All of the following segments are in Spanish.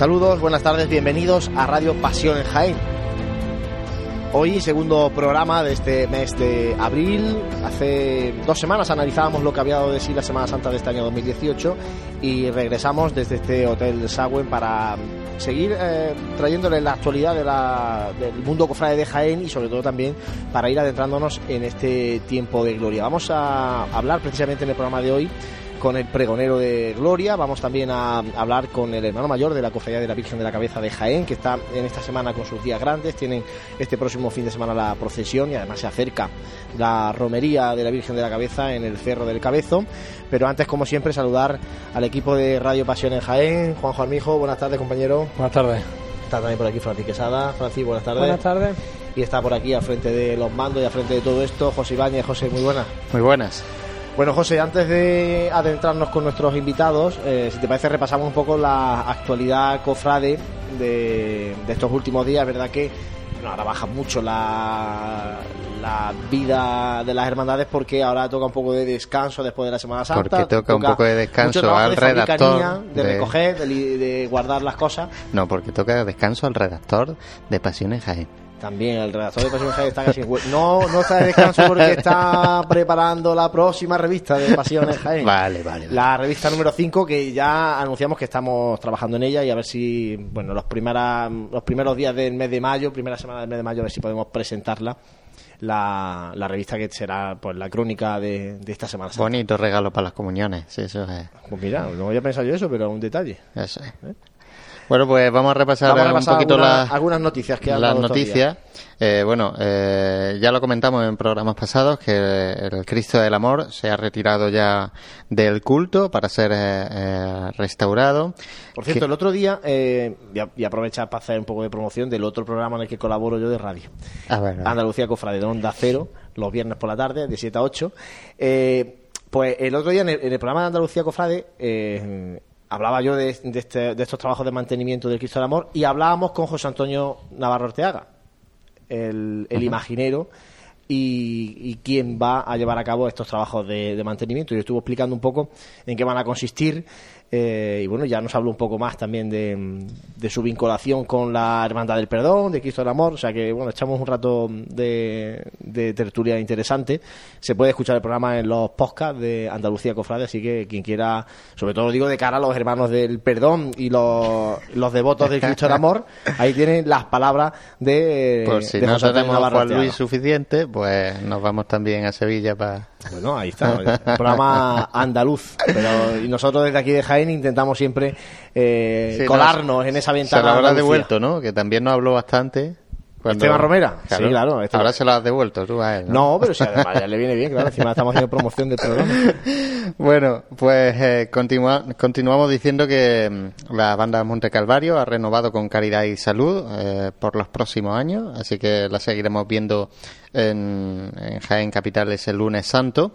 Saludos, buenas tardes, bienvenidos a Radio Pasión en Jaén. Hoy, segundo programa de este mes de abril. Hace dos semanas analizábamos lo que había dado de sí la Semana Santa de este año 2018 y regresamos desde este Hotel Sagüen para seguir eh, trayéndole la actualidad de la, del mundo cofrade de Jaén y sobre todo también para ir adentrándonos en este tiempo de gloria. Vamos a hablar precisamente en el programa de hoy con el pregonero de Gloria. Vamos también a hablar con el hermano mayor de la Cofradía de la Virgen de la Cabeza de Jaén, que está en esta semana con sus días grandes. Tienen este próximo fin de semana la procesión y además se acerca la romería de la Virgen de la Cabeza en el Cerro del Cabezo. Pero antes, como siempre, saludar al equipo de Radio Pasión en Jaén. Juanjo Armijo, buenas tardes, compañero. Buenas tardes. Está también por aquí Francis Quesada. Francis, buenas tardes. Buenas tardes. Y está por aquí, al frente de los mandos y al frente de todo esto, José Ibáñez. José, muy buenas. Muy buenas. Bueno, José, antes de adentrarnos con nuestros invitados, eh, si te parece, repasamos un poco la actualidad cofrade de, de estos últimos días. ¿Verdad que bueno, ahora baja mucho la, la vida de las hermandades porque ahora toca un poco de descanso después de la Semana Santa? Porque toca, un poco de descanso al de redactor. De, recoger, de, de guardar las cosas. No, porque toca descanso al redactor de Pasiones Jaén. También el redactor de Pasiones Jaén está casi en No, no está de descanso porque está preparando la próxima revista de Pasiones Jaén. Vale, vale. vale. La revista número 5 que ya anunciamos que estamos trabajando en ella y a ver si, bueno, los, primera, los primeros días del mes de mayo, primera semana del mes de mayo, a ver si podemos presentarla. La, la revista que será pues la crónica de, de esta semana. Bonito regalo para las comuniones. Sí, eso es. Pues mira, no había pensado yo eso, pero un detalle. Eso es. Bueno, pues vamos a repasar, Vamos a repasar un poquito algunas, las, algunas noticias que han las noticias. Eh, bueno, eh, ya lo comentamos en programas pasados que el Cristo del Amor se ha retirado ya del culto para ser eh, eh, restaurado. Por cierto, Que- el otro día, eh, y, aprovechar para hacer un poco de promoción del otro programa en el que colaboro yo de radio. A ver, a ver. Andalucía Cofrade de Onda Cero, los viernes por la tarde, de 7 a 8. Eh, pues el otro día en el, en el programa de Andalucía Cofrade eh, hablaba yo de, de este- de estos trabajos de mantenimiento del Cristo del Amor y hablábamos con José Antonio Navarro Orteaga, el, el imaginero. Y, y quién va a llevar a cabo estos trabajos de, de mantenimiento. Y estuvo explicando un poco en qué van a consistir. Eh, y bueno, ya nos habló un poco más también de, de su vinculación con la Hermandad del Perdón, de Cristo del Amor. O sea que, bueno, echamos un rato de, de tertulia interesante. Se puede escuchar el programa en los podcasts de Andalucía Cofrade, así que quien quiera, sobre todo digo de cara a los hermanos del Perdón y los, los devotos del Cristo del Amor, ahí tienen las palabras de. Por si de no tenemos Navarro Juan. Luis suficiente, pues nos vamos también a Sevilla para... Bueno, ahí está, el programa andaluz. Pero y nosotros desde aquí de Jaén intentamos siempre eh, Sí, no, colarnos en esa Se ventana. lo habrá Andalucía. devuelto, ¿no? Que también nos habló bastante. cuando- ¿Esteban Romera? Sí, claro, Esteban. Ahora se lo has devuelto tú a él, ¿no? No, pero si además ya le viene bien, claro. Encima estamos haciendo promoción del programa. Bueno, pues eh, continua- continuamos diciendo que mm, la banda Monte Calvario ha renovado con Caridad y Salud eh, por los próximos años, así que la seguiremos viendo en, en Jaén Capital ese lunes santo.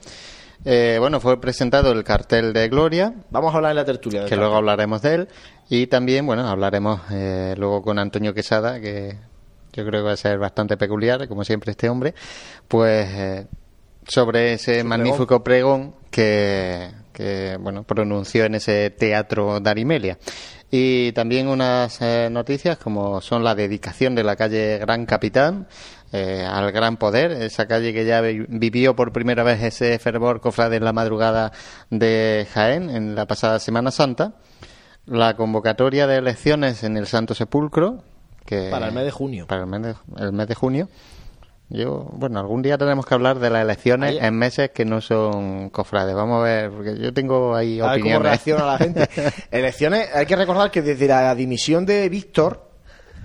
Eh, bueno, fue presentado el cartel de Gloria, Vamos a hablar en la tertulia. que luego hablaremos de él, y también, bueno, hablaremos eh, luego con Antonio Quesada, que yo creo que va a ser bastante peculiar, como siempre este hombre, pues eh, sobre ese magnífico pregón que, que, bueno, pronunció en ese teatro de Arimelia. Y también unas eh, noticias como son la dedicación de la calle Gran Capitán eh, al Gran Poder, esa calle que ya vi- vivió por primera vez ese fervor cofrade en la madrugada de Jaén en la pasada Semana Santa, la convocatoria de elecciones en el Santo Sepulcro, que Para el mes de junio. para el mes de, el mes de junio. Yo, bueno, algún día tenemos que hablar de las elecciones Ahí- en meses que no son cofrades. Vamos a ver, porque yo tengo ahí A ver cómo opiniones. reacciona la gente. Elecciones, hay que recordar que desde la dimisión de Víctor,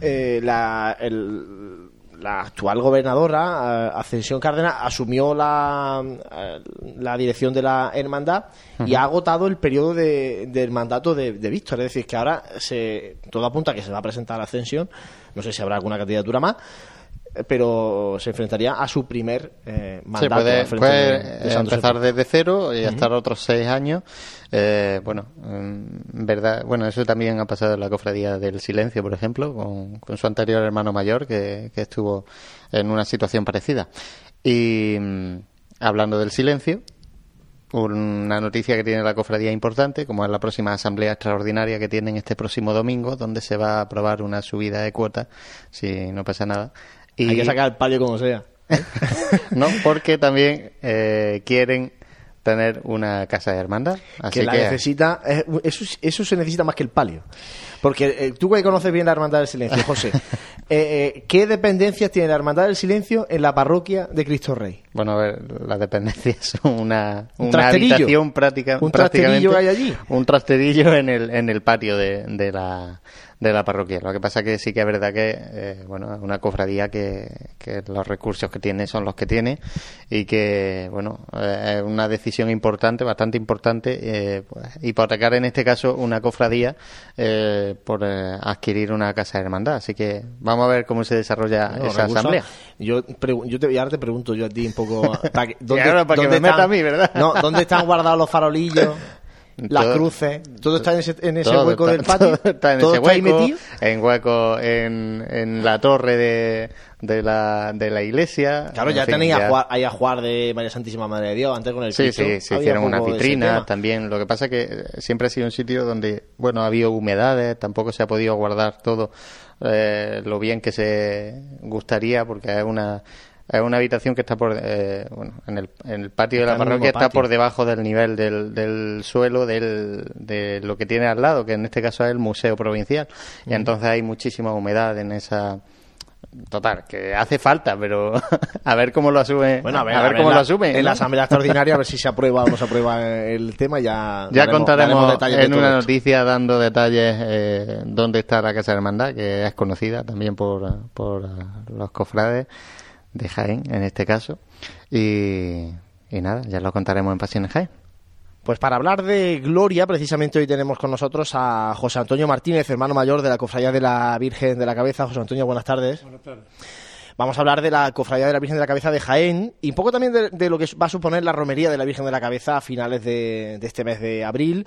eh, la, el- la actual gobernadora, eh, Ascensión Cárdenas, asumió la, eh, la dirección de la hermandad y ha agotado el periodo de- del mandato de, de Víctor. Es decir, que ahora se, todo apunta a que se va a presentar la Ascensión. No sé si habrá alguna candidatura más. Pero se enfrentaría a su primer eh, Sí, mandato. puede, frente puede, de- de Santo empezar desde cero y estar otros seis años. Eh, bueno, en verdad, bueno, eso también ha pasado en la cofradía del silencio, por ejemplo, con, con su anterior hermano mayor que, que estuvo en una situación parecida. Y mm, hablando del silencio, una noticia que tiene la cofradía importante, como es la próxima asamblea extraordinaria que tienen este próximo domingo, donde se va a aprobar una subida de cuotas, si no pasa nada. Y... Hay que sacar el palio como sea. no, porque también eh, quieren tener una casa de hermandad. que la necesita, eso, eso se necesita más que el palio. Porque eh, tú que conoces bien la Hermandad del Silencio, José, eh, eh, ¿qué dependencias tiene la Hermandad del Silencio en la parroquia de Cristo Rey? Bueno, a ver, las dependencias son una, ¿Un una habitación práctica, ¿Un trasterillo hay allí? Un trasterillo en el, en el patio de, de la de la parroquia. Lo que pasa que sí que es verdad que, eh, bueno, es una cofradía que, que, los recursos que tiene son los que tiene y que, bueno, eh, es una decisión importante, bastante importante, eh, pues, hipotecar en este caso una cofradía eh, por adquirir una casa de hermandad. Así que vamos a ver cómo se desarrolla esa asamblea. Yo, yo te, ahora te pregunto yo a ti un poco... ¿dónde, ¿dónde están, a mí, ¿verdad? No, ¿Dónde están guardados los farolillos? las cruces, todo está en ese, en ese hueco del patio. Todo está en ese hueco, en hueco en, en la torre de, de, la, de la iglesia. Claro, ya tenéis ahí a jugar de María Santísima Madre de Dios, antes con el Sí, sí, se hicieron una vitrina también. Lo que pasa es que siempre ha sido un sitio donde, bueno, ha habido humedades, tampoco se ha podido guardar todo eh, lo bien que se gustaría, porque es una es una habitación que está por eh, bueno, en, el, en el patio de la parroquia está por debajo del nivel del, del suelo del, de lo que tiene al lado que en este caso es el museo provincial y entonces hay muchísima humedad en esa Total, que hace falta, pero a ver cómo lo asume. Bueno, a ver, cómo lo asume. En la asamblea extraordinaria, a ver si se aprueba o no se aprueba el tema. Ya, ya contaremos en una noticia dando detalles eh, dónde está la Casa de Hermandad, que es conocida también por, por los cofrades de Jaén, en este caso. Y, nada, ya lo contaremos en Pasiones Jaén. Pues para hablar de Gloria, precisamente hoy tenemos con nosotros a José Antonio Martínez, hermano mayor de la Cofradía de la Virgen de la Cabeza. José Antonio, buenas tardes. Buenas tardes. Vamos a hablar de la Cofradía de la Virgen de la Cabeza de Jaén y un poco también de, lo que va a suponer la romería de la Virgen de la Cabeza a finales de este mes de abril.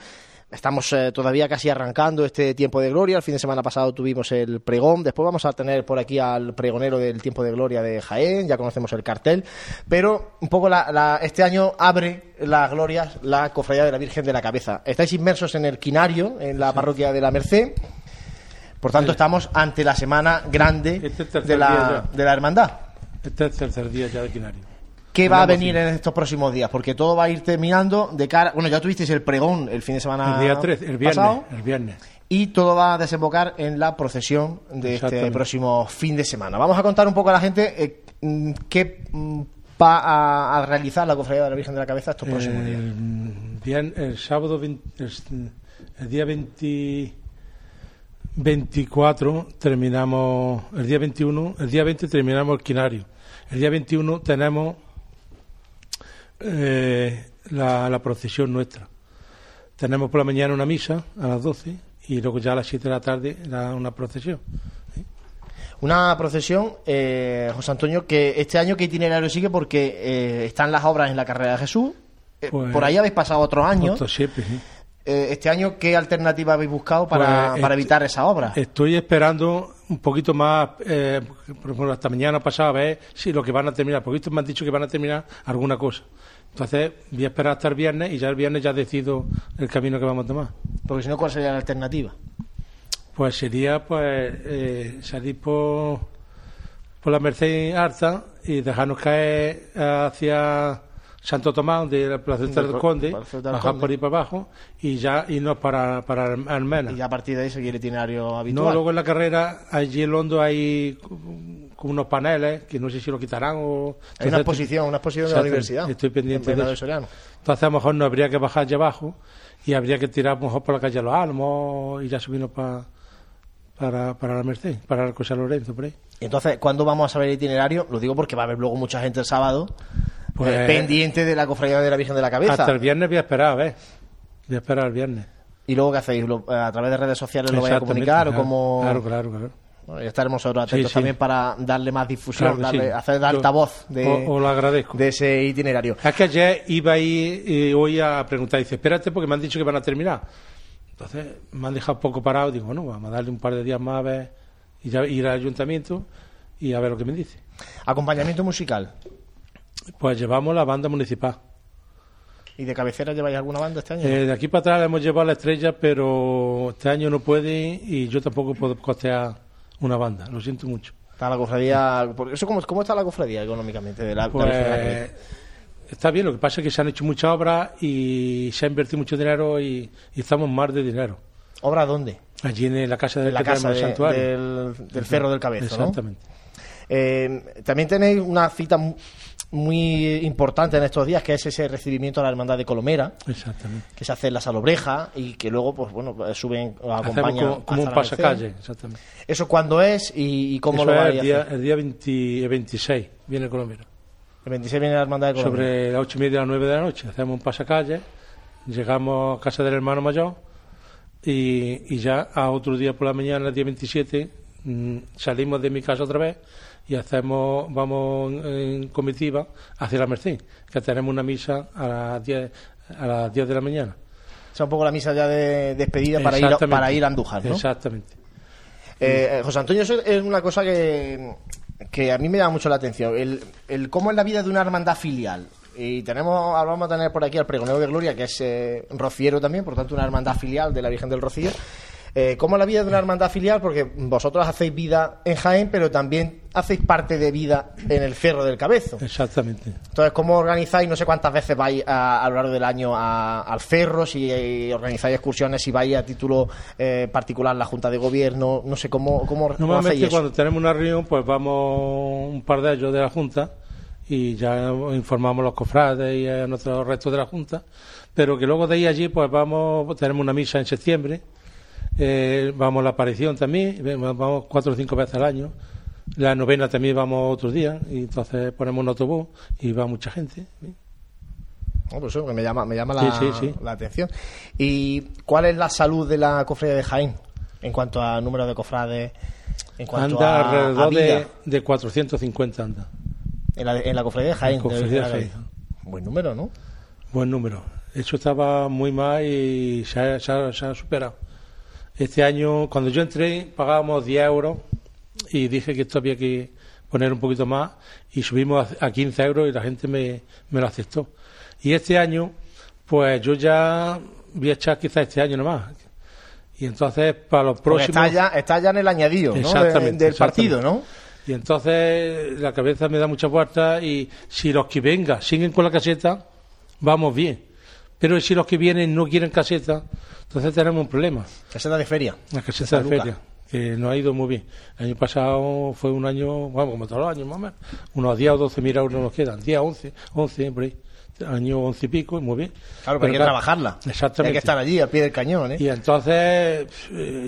Estamos eh, todavía casi arrancando este tiempo de gloria. El fin de semana pasado tuvimos el pregón. Después vamos a tener por aquí al pregonero del tiempo de gloria de Jaén. Ya conocemos el cartel. Pero un poco este año abre las glorias la cofradía de la Virgen de la Cabeza. Estáis inmersos en el quinario, en la parroquia de la Merced. Por tanto, estamos ante la semana grande este de, la, de la hermandad. Este es el tercer día ya del quinario. ¿Qué va a venir en estos próximos días? Porque todo va a ir terminando de cara. Bueno, ya tuvisteis el pregón el fin de semana. El día 13, el viernes. Pasado, el viernes. Y todo va a desembocar en la procesión de este próximo fin de semana. Vamos a contar un poco a la gente eh, mm, qué mm, va a, realizar la Cofradía de la Virgen de la Cabeza estos próximos días. Bien, el sábado, el, día 24 terminamos, el día 21, el día 20 terminamos el quinario. El día 21 tenemos eh, la, procesión nuestra. Tenemos por la mañana una misa a las 12 y luego ya a las 7 de la tarde una procesión. Una procesión, eh, José Antonio, que este año qué itinerario sigue porque eh, están las obras en la carrera de Jesús. Pues por ahí habéis pasado otros años. este año, ¿qué alternativa habéis buscado para, pues, para evitar esa obra? Estoy esperando un poquito más, por ejemplo, hasta mañana pasado a ver si lo que van a terminar, porque me han dicho que van a terminar alguna cosa. Entonces voy a esperar hasta el viernes y ya el viernes ya decido el camino que vamos a tomar. Porque si no, ¿cuál sería la alternativa? Pues sería pues eh, salir por, por la Merced Arta y dejarnos caer hacia Santo Tomás, donde la Plaza del Conde, bajar por ahí para abajo y ya irnos para, para Almena. Y a partir de ahí seguir el itinerario habitual. No, luego en la carrera, allí en Londo hay unos paneles que no sé si lo quitarán o. Hay una exposición, una exposición de la universidad. Estoy pendiente de eso. Entonces a lo mejor no habría que bajar allá abajo y habría que tirar mejor por la calle Los Álamos y ya subirnos para para, para la Merced, para el José Lorenzo, por ahí. Entonces, ¿cuándo vamos a saber el itinerario? Lo digo porque va a haber luego mucha gente el sábado pues, eh, pendiente de la cofradía de la Virgen de la Cabeza. Hasta el viernes voy a esperar, a ver. Voy a esperar el viernes. ¿Y luego qué hacéis? ¿A través de redes sociales lo vais a comunicar? Claro, o como... claro, claro, claro. ya estaremos nosotros atentos también para darle más difusión, darle, hacer de altavoz de, o, lo agradezco. de ese itinerario. Es que ayer iba ahí y hoy a preguntar, dice, espérate porque me han dicho que van a terminar. Entonces me han dejado poco parado, digo, bueno, vamos a darle un par de días más a ver, y ya ir al ayuntamiento y a ver lo que me dice. ¿Acompañamiento musical? Pues llevamos la banda municipal. ¿Y de cabecera lleváis alguna banda este año? Eh, de aquí para atrás hemos llevado la estrella, pero este año no puede y yo tampoco puedo costear una banda, lo siento mucho. Está la cofradía. ¿Eso cómo, cómo está la cofradía económicamente? De la, pues, está bien, lo que pasa es que se han hecho muchas obras y se ha invertido mucho dinero y, estamos más de dinero. ¿Obra dónde? Allí en la casa del, la casa santuario. Del, Cerro del Cabezo. Exactamente. Eh, también tenéis una cita muy importante en estos días, que es ese recibimiento a la Hermandad de Colomera, exactamente. que se hace en la Salobreja y que luego, pues bueno, suben, acompañan. Como, un pasacalle, exactamente. ¿Eso cuándo es y, cómo lo es el día, el día 26 viene Colomera. El 26 viene la Hermandad de Colomera. Sobre las 8 y media a las 9 de la noche, hacemos un pasacalle, llegamos a casa del hermano mayor y, y ya a otro día por la mañana, el día 27, mm, salimos de mi casa otra vez y hacemos vamos en comitiva hacia la Merced, que tenemos una misa a las 10, a las 10 de la mañana. O sea, un poco la misa ya de despedida para ir, para ir a Andújar, ¿no? Exactamente. Eh, José Antonio, eso es una cosa que, que a mí me da mucho la atención. El, el cómo es la vida de una hermandad filial. Y tenemos, vamos a tener por aquí al pregonero de Gloria, que es eh, rociero también, por tanto una hermandad filial de la Virgen del Rocío. Eh, ¿Cómo es la vida de una hermandad filial? Porque vosotros hacéis vida en Jaén, pero también hacéis parte de vida en el Cerro del Cabezo. Exactamente. Entonces, ¿cómo organizáis? No sé cuántas veces vais a, lo largo del año al Cerro, si eh, organizáis excursiones, si vais a título eh, particular la Junta de Gobierno, no sé cómo, cómo Normalmente cuando tenemos una reunión, pues vamos un par de ellos de la Junta y ya informamos a los cofrades y a nuestros restos de la Junta, pero que luego de ahí allí, pues vamos, tenemos una misa en septiembre eh, vamos a la aparición también, vamos cuatro o cinco veces al año. La novena también vamos otros días, y entonces ponemos un autobús y va mucha gente. pues eso me llama, me llama la, atención. ¿Y cuál es la salud de la cofradía de Jaén en cuanto a número de cofrades? En cuanto anda alrededor de, de, 450 anda. En la, en la cofradía de Jaén. Buen número, ¿no? Buen número. Eso estaba muy mal y se ha superado. Este año, cuando yo entré, pagábamos 10 euros y dije que esto había que poner un poquito más y subimos a 15 euros y la gente me, lo aceptó. Y este año, pues yo ya voy a echar quizás este año nomás. Y entonces, para los próximos. está, ya, en el añadido del partido, ¿no? Y entonces la cabeza me da mucha vuelta y si los que vengan siguen con la caseta, vamos bien. Pero si los que vienen no quieren caseta, entonces tenemos un problema. Caseta de feria. La caseta de feria, que no ha ido muy bien. El año pasado fue un año, bueno, como todos los años más o menos, unos 10 o 12 mil euros nos quedan, 10, 11, 11, por ahí año once y pico, muy bien. Claro, pero, hay que trabajarla. Exactamente. Hay que estar allí, al pie del cañón, ¿eh? Y entonces,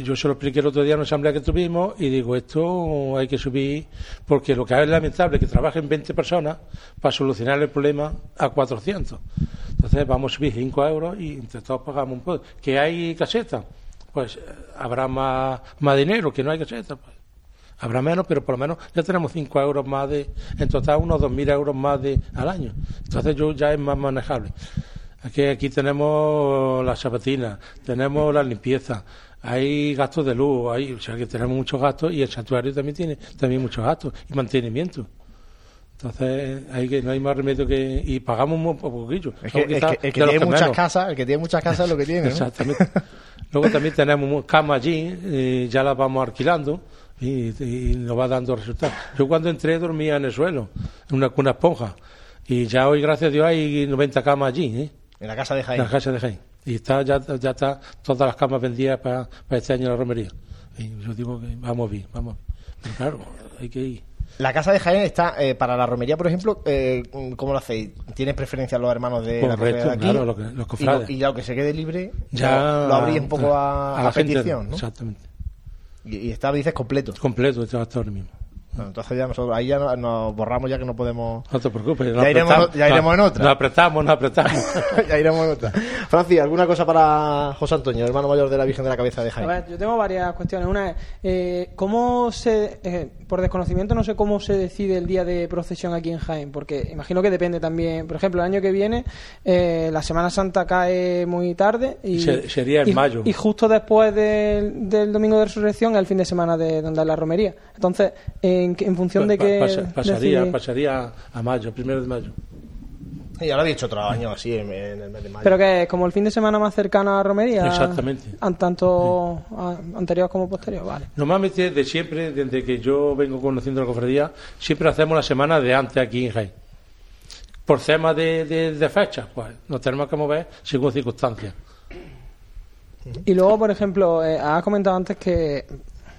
yo se lo expliqué el otro día en una asamblea que tuvimos y digo, esto hay que subir, porque lo que es lamentable es que trabajen 20 personas para solucionar el problema a 400. Entonces vamos a subir 5 euros y entre todos pagamos un poco. ¿Que hay caseta? Pues eh, habrá más, más dinero, que no hay caseta. Pues. Habrá menos, pero por lo menos ya tenemos 5 euros más de, en total unos 2.000 euros más de, al año. Entonces yo ya es más manejable. Aquí, aquí tenemos las zapatinas, tenemos la limpieza, hay gastos de luz, hay, o sea que tenemos muchos gastos y el santuario también tiene también muchos gastos y mantenimiento. Entonces, hay que, no hay más remedio que. Y pagamos un poquillo. Es que, el que, tiene muchas casas, el que tiene muchas casas es lo que tiene. Exactamente. Luego también tenemos camas allí, eh, ya las vamos alquilando y, nos va dando resultados. Yo cuando entré dormía en el suelo, en una cuna esponja. Y ya hoy, gracias a Dios, hay 90 camas allí. ¿eh? En la casa de Jaén. En la casa de Jaén. Y está, ya, ya está todas las camas vendidas para, para este año en la romería. Y yo digo que vamos bien, vamos bien. Pero claro, hay que ir. La casa de Jaén está eh, para la romería, por ejemplo, eh, ¿cómo lo hacéis? ¿Tienes preferencia los hermanos de la de aquí? Claro, lo que, los cofrades. Y, lo, que se quede libre, ya lo, abrís un poco a, la, petición, ¿no? Exactamente. Y, y está, dices, completo. Completo, está hasta ahora mismo entonces ya nosotros ahí ya nos, borramos ya que no podemos. No te preocupes. Ya, iremos, ya iremos en otra. Nos apretamos, nos apretamos. ya iremos en otra. Francis, ¿alguna cosa para José Antonio, hermano mayor de la Virgen de la Cabeza de Jaime? A ver, yo tengo varias cuestiones. Una es, eh, ¿cómo se, eh, por desconocimiento no sé cómo se decide el día de procesión aquí en Jaén? Porque imagino que depende también. Por ejemplo, el año que viene, eh, la Semana Santa cae muy tarde. y Sería en mayo. Y justo después del, del Domingo de Resurrección es el fin de semana de donde es la romería. Entonces, en, en función de que pasaría, pasaría a mayo, primero de mayo. Ya lo había dicho otros años así en, en el mes de mayo. Pero que es como el fin de semana más cercano a romería. Exactamente. an- Tanto a- anterior como posterior, vale. Normalmente, de siempre, desde que yo vengo conociendo la cofradía, siempre hacemos la semana de antes aquí en Jaén. Por temas de, de, de fechas, pues nos tenemos que mover según circunstancias. Y luego, por ejemplo, eh, has comentado antes que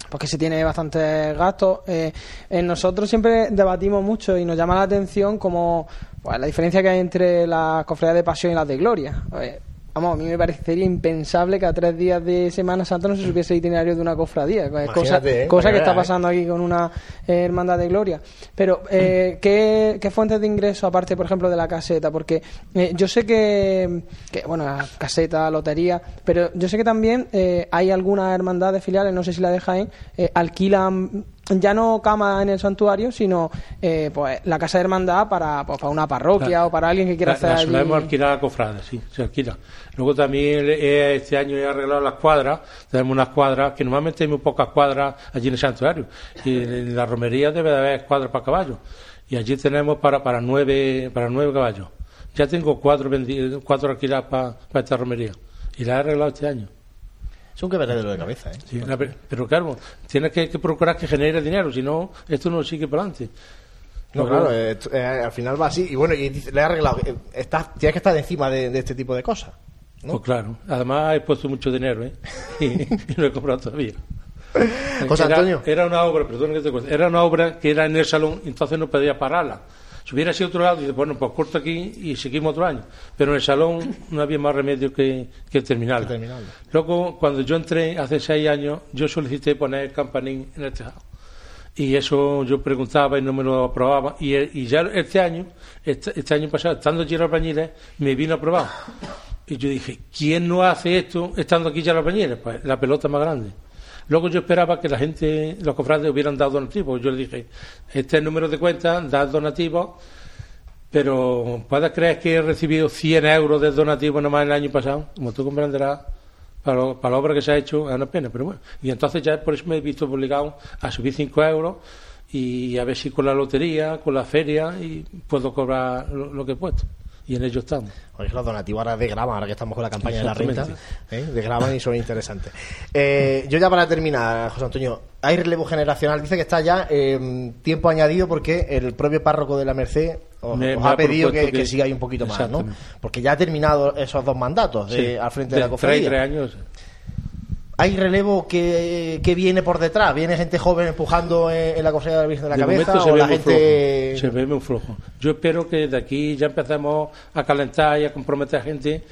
porque se tiene bastantes gastos. Eh, eh, nosotros siempre debatimos mucho y nos llama la atención como pues, la diferencia que hay entre las cofradías de pasión y las de gloria. Eh, vamos, a mí me parecería impensable que a tres días de Semana Santa no se supiese el itinerario de una cofradía. cosa ¿eh? cosa que que está ¿eh? pasando aquí con una eh, hermandad de gloria. Pero, eh, ¿qué, qué fuentes de ingreso, aparte, por ejemplo, de la caseta? Porque eh, yo sé que, que, bueno, la caseta, lotería, pero yo sé que también eh, hay algunas hermandades filiales, no sé si la de Jaén, eh, alquilan ya no cama en el santuario, sino eh, pues la casa de hermandad para, pues, para una parroquia La- o para alguien que quiera La, hacer la allí- alquilar a cofrades, sí, se alquila. Luego también eh, este año he arreglado las cuadras, tenemos unas cuadras, que normalmente hay muy pocas cuadras allí en el santuario. Y en la romería debe de haber cuadras para caballos. Y allí tenemos para, para, nueve, para nueve caballos. Ya tengo cuatro, cuatro alquiladas para, para esta romería. Y la he arreglado este año. Es un quebradero de cabeza, ¿eh? Sí, la- pero claro, tienes que, que procurar que genere dinero, si no, esto no sigue para adelante. No, claro, eh, eh, al final va así. Y bueno, y le he arreglado. eh, estás- tienes que estar encima de, de este tipo de cosas. ¿No? Pues claro, además he puesto mucho dinero, ¿eh? Y, y no he comprado todavía. José Era- Antonio. Era, una obra, perdón que te cuente, era una obra que era en el salón, entonces no podía pararla. Si hubiera sido otro lado, dice, bueno, pues corto aquí y seguimos otro año. Pero en el salón no había más remedio que, que terminarla. Luego, cuando yo entré hace seis años, yo solicité poner el campanín en el tejado. Y eso yo preguntaba y no me lo aprobaba. Y, y ya este año, este, este año pasado, estando los albañiles, me vino aprobado. Y yo dije, ¿quién no hace esto estando aquí ya los albañiles? Pues la pelota más grande. Luego yo esperaba que la gente, los cofrades, hubieran dado donativos. Yo le dije, este es el número de cuenta, dad donativos, pero ¿puedes creer que he recibido 100 euros de donativo nomás el año pasado? Como tú comprenderás, para, para la obra que se ha hecho es una pena, pero bueno. Y entonces ya por eso me he visto obligado a subir 5 euros y a ver si con la lotería, con la feria, y puedo cobrar lo que he puesto. Y en ello estamos. Oye, los donativos ahora degraman, ahora que estamos con la campaña de la renta. ¿eh? degraman y son interesantes. Eh, yo ya para terminar, José Antonio, hay relevo generacional, dice que está ya eh, tiempo añadido porque el propio párroco de la Merced os, Me- os me ha ha pedido que, que que- siga ahí un poquito más, ¿no? Porque ya ha terminado esos dos mandatos de- Sí. al frente de, la tres- cofradía. tres años. ¿Hay relevo que, que viene por detrás? ¿Viene gente joven empujando en, en la cofradía de la Virgen de la de Cabeza? momento se ¿O ve la muy gente.? flojo. Se ve muy flojo. Yo espero que de aquí ya empecemos a calentar y a comprometer a gente.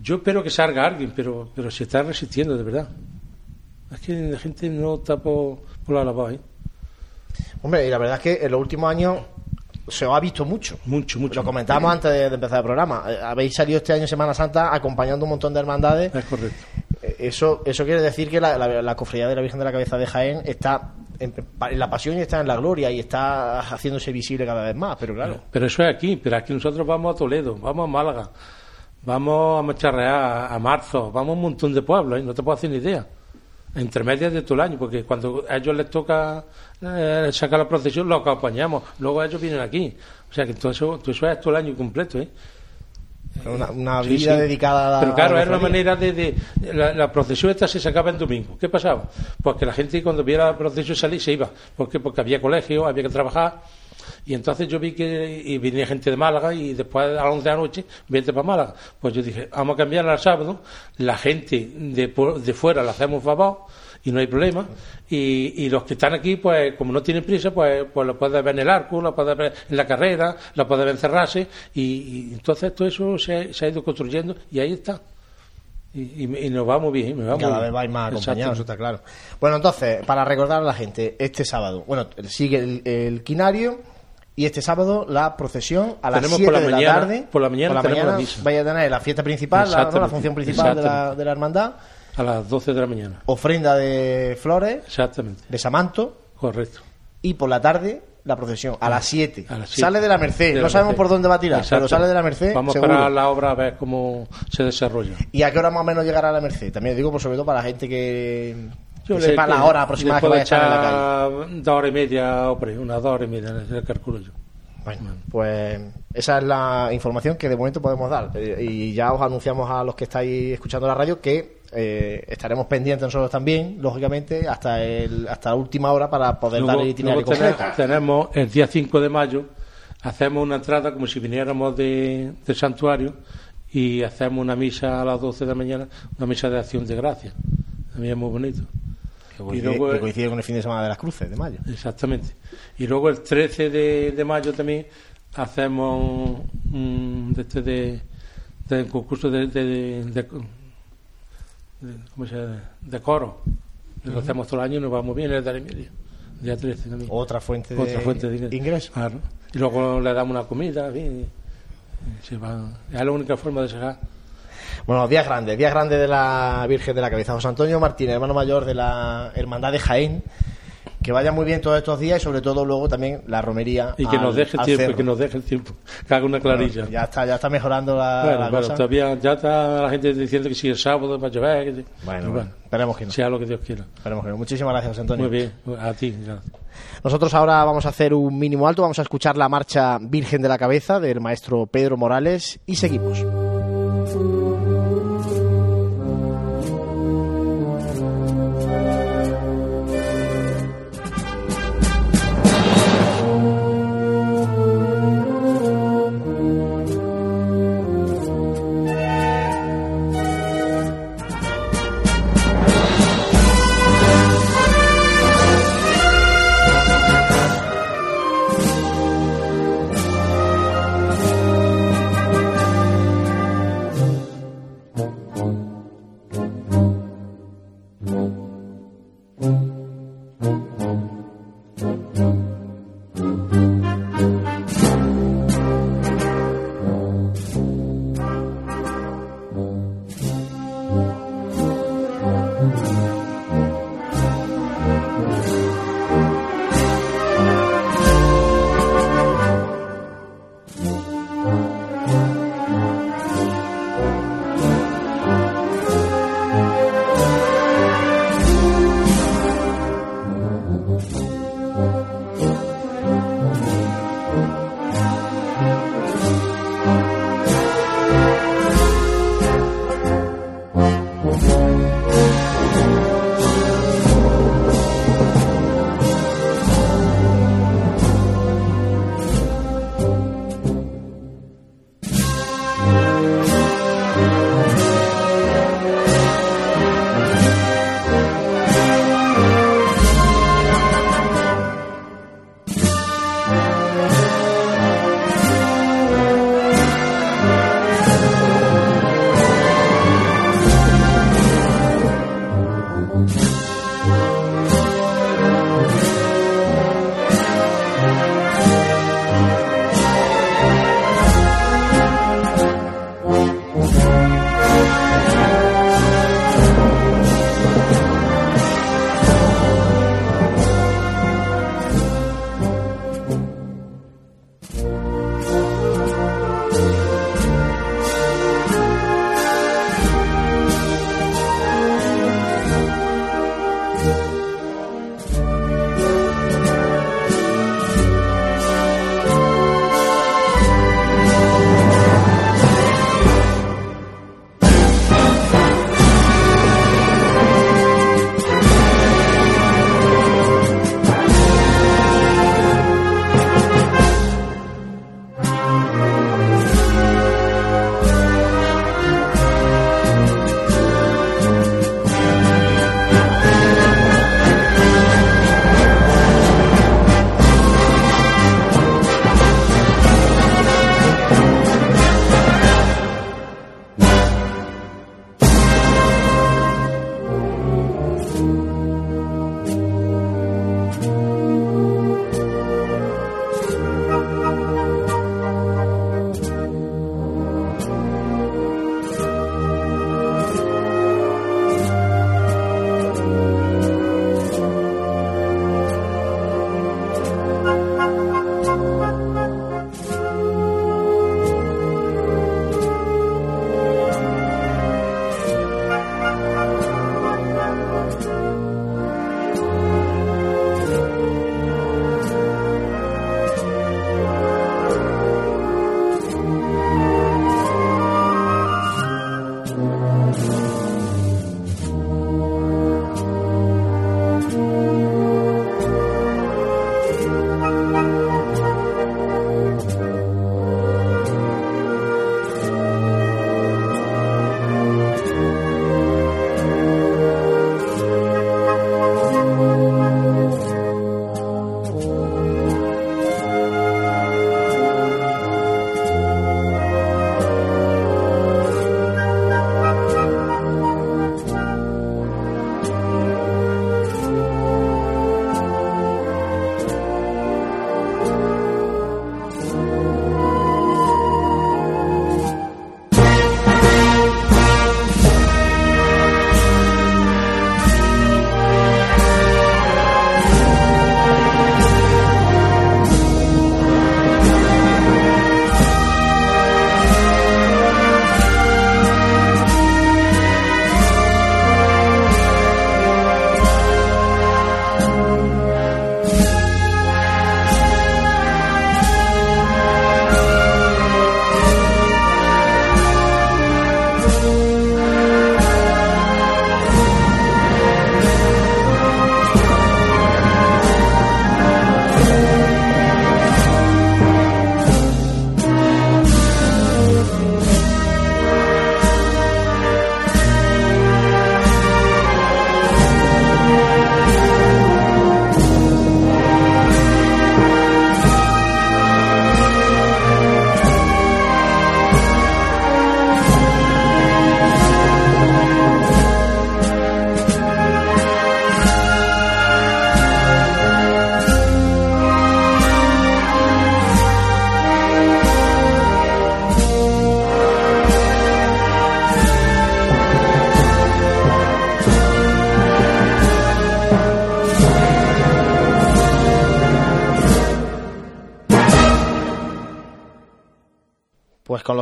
Yo espero que salga alguien, pero, pero se está resistiendo, de verdad. Es que la gente no está por, por la labor, ¿eh? Hombre, y la verdad es que en los últimos años se os ha visto mucho. Mucho, mucho. Lo comentábamos antes de, de empezar el programa. Eh, Habéis salido este año Semana Santa acompañando un montón de hermandades. Es correcto. Eh, Eso, eso quiere decir que la, la, la cofradía de la Virgen de la Cabeza de Jaén está en, la pasión y está en la gloria y está haciéndose visible cada vez más. Pero claro, Pero eso es aquí, pero aquí nosotros vamos a Toledo, vamos a Málaga, vamos a Macharreá, a Marzo, vamos a un montón de pueblos, ¿eh? no te puedo hacer ni idea. Entre medias de todo el año, porque cuando a ellos les toca eh, sacar la procesión, los acompañamos, luego ellos vienen aquí. O sea que todo eso, todo eso es todo el año completo, ¿eh? Una, una Sí, vida sí. dedicada a la. Pero claro, la era una manera de. de- la, la procesión esta se sacaba en domingo. ¿Qué pasaba? Pues que la gente cuando viera la procesión salir se iba. ¿Por qué? Porque había colegio, había que trabajar. Y entonces yo vi que y venía gente de Málaga y después a las 11 de la noche vete para Málaga. Pues yo dije, vamos a cambiar al sábado. La gente de, de fuera le hacemos favor y no hay problema. Y, y los que están aquí, pues como no tienen prisa, pues, pues lo pueden ver en el arco, lo pueden ver en la carrera, lo pueden ver encerrarse. Y, y entonces todo eso se, se ha ido construyendo y ahí está. Y, y- nos vamos bien, nos vamos Cada vez vais más acompañados, eso está claro. Bueno, entonces, para recordar a la gente, este sábado, bueno, sigue el, el quinario y este sábado la procesión a las Tenemos 7 por la de mañana- la tarde. por la mañana la vaya a tener la fiesta principal, la, ¿no? la función principal de la, de la hermandad, A las 12 de la mañana. ofrenda de flores, Exactamente, de Samanto correcto. y por la tarde la procesión a las 7. A las siete. Sale de la Merced, De no sabemos Merced. por dónde va a tirar, Exacto. pero sale de la Merced. Vamos seguro. a parar la obra a ver cómo se desarrolla. ¿Y a qué hora más o menos llegará a la Merced? También digo, por sobre todo para la gente que, Yo que sepa la hora aproximada que vaya a estar en la calle. Dos horas y media, o unas dos horas y media, calculo yo. Bueno, pues esa es la información que de momento podemos dar. Eh, Y ya os anunciamos a los que estáis escuchando la radio que eh, estaremos pendientes nosotros también, lógicamente, hasta el, hasta la última hora para poder dar el itinerario completo. tenemos el día 5 de mayo, hacemos una entrada como si viniéramos de, del santuario y hacemos una misa a las 12 de la mañana, una misa de acción de gracias. También es muy bonito. Que Y coincide, luego- que coincide con el fin de semana de las cruces de mayo. Exactamente. Y luego el 13 de, de mayo también hacemos un de este de, de concurso de, de, de- de- de- ¿cómo se llama? de coro. Lo hacemos todo el año y nos vamos bien el de. Día 13 también. Otra fuente de, Otra fuente de ingreso. Claro. Y luego le damos una comida, bien, y- va. Es la única forma de sacar. Bueno, días grandes, días grandes de la Virgen de la Cabeza. José Antonio Martínez, hermano mayor de la Hermandad de Jaén. Que vaya muy bien todos estos días y sobre todo luego también la romería. Y que al- nos deje el tiempo, cerro. que nos deje el tiempo. Que haga una clarilla. Ya está, ya está mejorando la, Bueno, la bueno, cosa. todavía ya está la gente diciendo que si el sábado va a llover. que- Bueno, bueno, esperemos que no. Sea lo que Dios quiera. Esperemos que no. Muchísimas gracias, José Antonio. Muy bien, a ti. gracias. Nosotros ahora vamos a hacer un mínimo alto, vamos a escuchar la marcha Virgen de la Cabeza del maestro Pedro Morales y seguimos.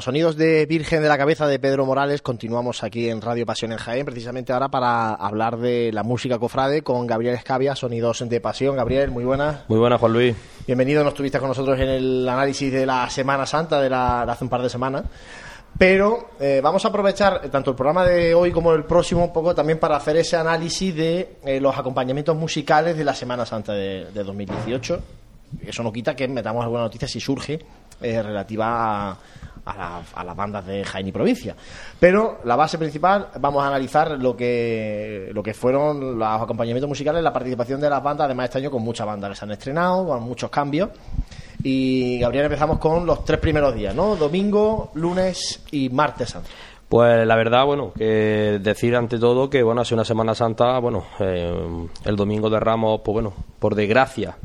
Los sonidos de Virgen de la Cabeza de Pedro Morales continuamos aquí en Radio Pasión en Jaén, precisamente ahora para hablar de la música cofrade con Gabriel Escavia, Sonidos de Pasión. Gabriel, muy buenas. Muy buenas, Juan Luis. Bienvenido, nos estuviste con nosotros en el análisis de la Semana Santa de, la, de hace un par de semanas. Pero eh, vamos a aprovechar tanto el programa de hoy como el próximo un poco también para hacer ese análisis de eh, los acompañamientos musicales de la Semana Santa de, de 2018. Eso no quita que metamos alguna noticia si surge eh, relativa a, a, las bandas de Jaén y provincia. Pero la base principal, vamos a analizar lo que, lo que fueron los acompañamientos musicales, la participación de las bandas, además este año con muchas bandas que se han estrenado, con muchos cambios. Y Gabriel, empezamos con los tres primeros días, ¿no? Domingo, lunes y martes santo. Pues la verdad, bueno, que decir ante todo que, bueno, hace una Semana Santa, bueno, eh, el domingo de Ramos, pues bueno, por desgracia,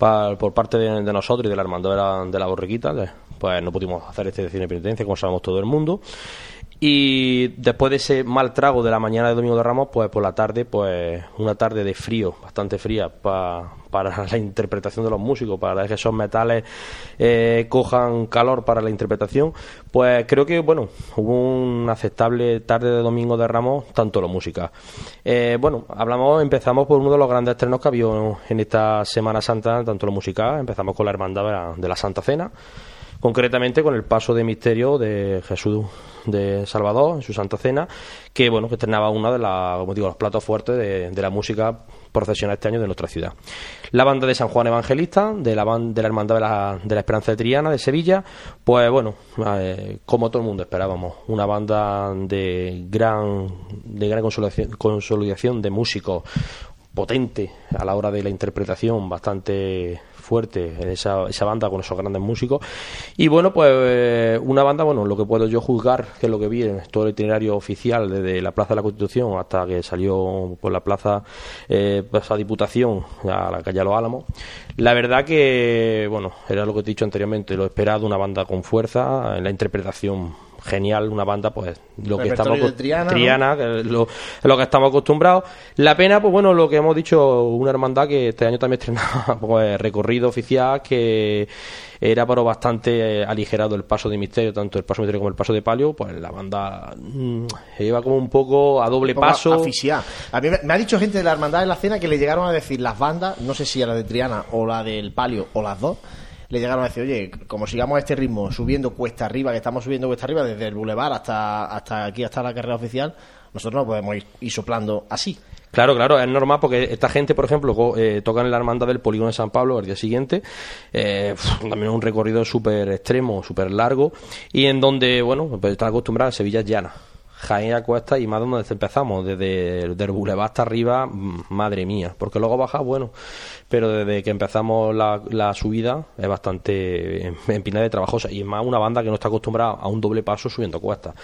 por parte de, nosotros y de la hermandad de la, borriquita, pues no pudimos hacer este cine penitencia, como sabemos todo el mundo. Y después de ese mal trago de la mañana de Domingo de Ramos, pues por la tarde, pues una tarde de frío, bastante fría, para la interpretación de los músicos, para que esos metales eh, cojan calor para la interpretación, pues creo que, bueno, hubo una aceptable tarde de Domingo de Ramos, tanto la música. Eh, bueno, hablamos, empezamos por uno de los grandes estrenos que había en esta Semana Santa, tanto la música, empezamos con la Hermandad de la Santa Cena, concretamente con el paso de misterio de Jesús de Salvador en su Santa Cena, que bueno que estrenaba una de como digo, los platos fuertes de, la música procesional este año de nuestra ciudad. La banda de San Juan Evangelista, de la, de la Hermandad de la, de la Esperanza de Triana, de Sevilla, pues bueno, eh, como todo el mundo esperábamos, una banda de gran, de gran consolidación, consolidación de músicos potente a la hora de la interpretación, bastante fuerte esa, esa banda con esos grandes músicos. Y bueno, pues eh, una banda, bueno, lo que puedo yo juzgar, que es lo que vi en todo el itinerario oficial desde la Plaza de la Constitución hasta que salió por la Plaza, eh, Plaza Diputación a la calle Los Álamos. La verdad que, bueno, era lo que he dicho anteriormente, lo esperado, una banda con fuerza, en la interpretación genial una banda pues lo que estamos Triana, lo, que estamos acostumbrados. La pena pues bueno lo que hemos dicho una hermandad que este año también estrenaba pues recorrido oficial que era pero bastante aligerado el paso de misterio tanto el paso de misterio como el paso de palio pues la banda mm, iba como un poco a doble paso. a mí me ha dicho gente de la hermandad de la cena que le llegaron a decir las bandas no sé si era de Triana o la del palio o las dos le llegaron a decir, oye, como sigamos a este ritmo, subiendo cuesta arriba, que estamos subiendo cuesta arriba desde el bulevar hasta, hasta aquí, hasta la carrera oficial, nosotros no podemos ir, soplando así. Claro, claro, es normal porque esta gente, por ejemplo, eh, tocan en la hermandad del polígono de San Pablo al día siguiente, eh, también un recorrido súper extremo, súper largo, y en donde, bueno, pues están acostumbrados a Sevilla llana. Jaén a cuesta y más donde empezamos, desde el Boulevard hasta arriba, madre mía, porque luego baja, bueno, pero desde que empezamos la, la subida es bastante empinada de trabajosa y es más una banda que no está acostumbrada a un doble paso subiendo cuestas.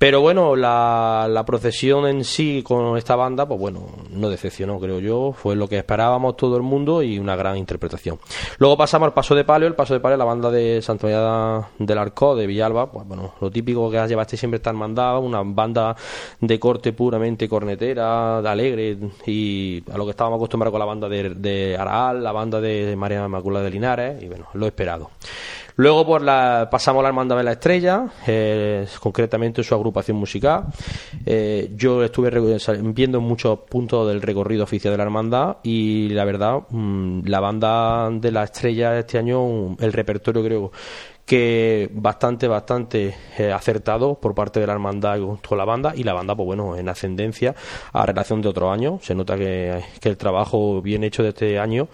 Pero bueno, la, la, procesión en sí con esta banda, pues bueno, no decepcionó, creo yo. Fue lo que esperábamos todo el mundo y una gran interpretación. Luego pasamos al Paso de Palio. El Paso de Palio, la banda de Santa María del Arco, de Villalba. Pues bueno, lo típico que llevaste siempre estar mandada, una banda de corte puramente cornetera, de alegre y a lo que estábamos acostumbrados con la banda de, de Araal, la banda de María Inmaculada de Linares y bueno, lo esperado. Luego por la, pasamos a la Hermandad de la Estrella, eh, concretamente su agrupación musical. Eh, yo estuve viendo muchos puntos del recorrido oficial de la Hermandad y la verdad, mm, la banda de la Estrella este año, el repertorio creo que bastante, bastante eh, acertado por parte de la hermandad con la banda y la banda, pues bueno, en ascendencia a relación de otro año. Se nota que, que el trabajo bien hecho de este año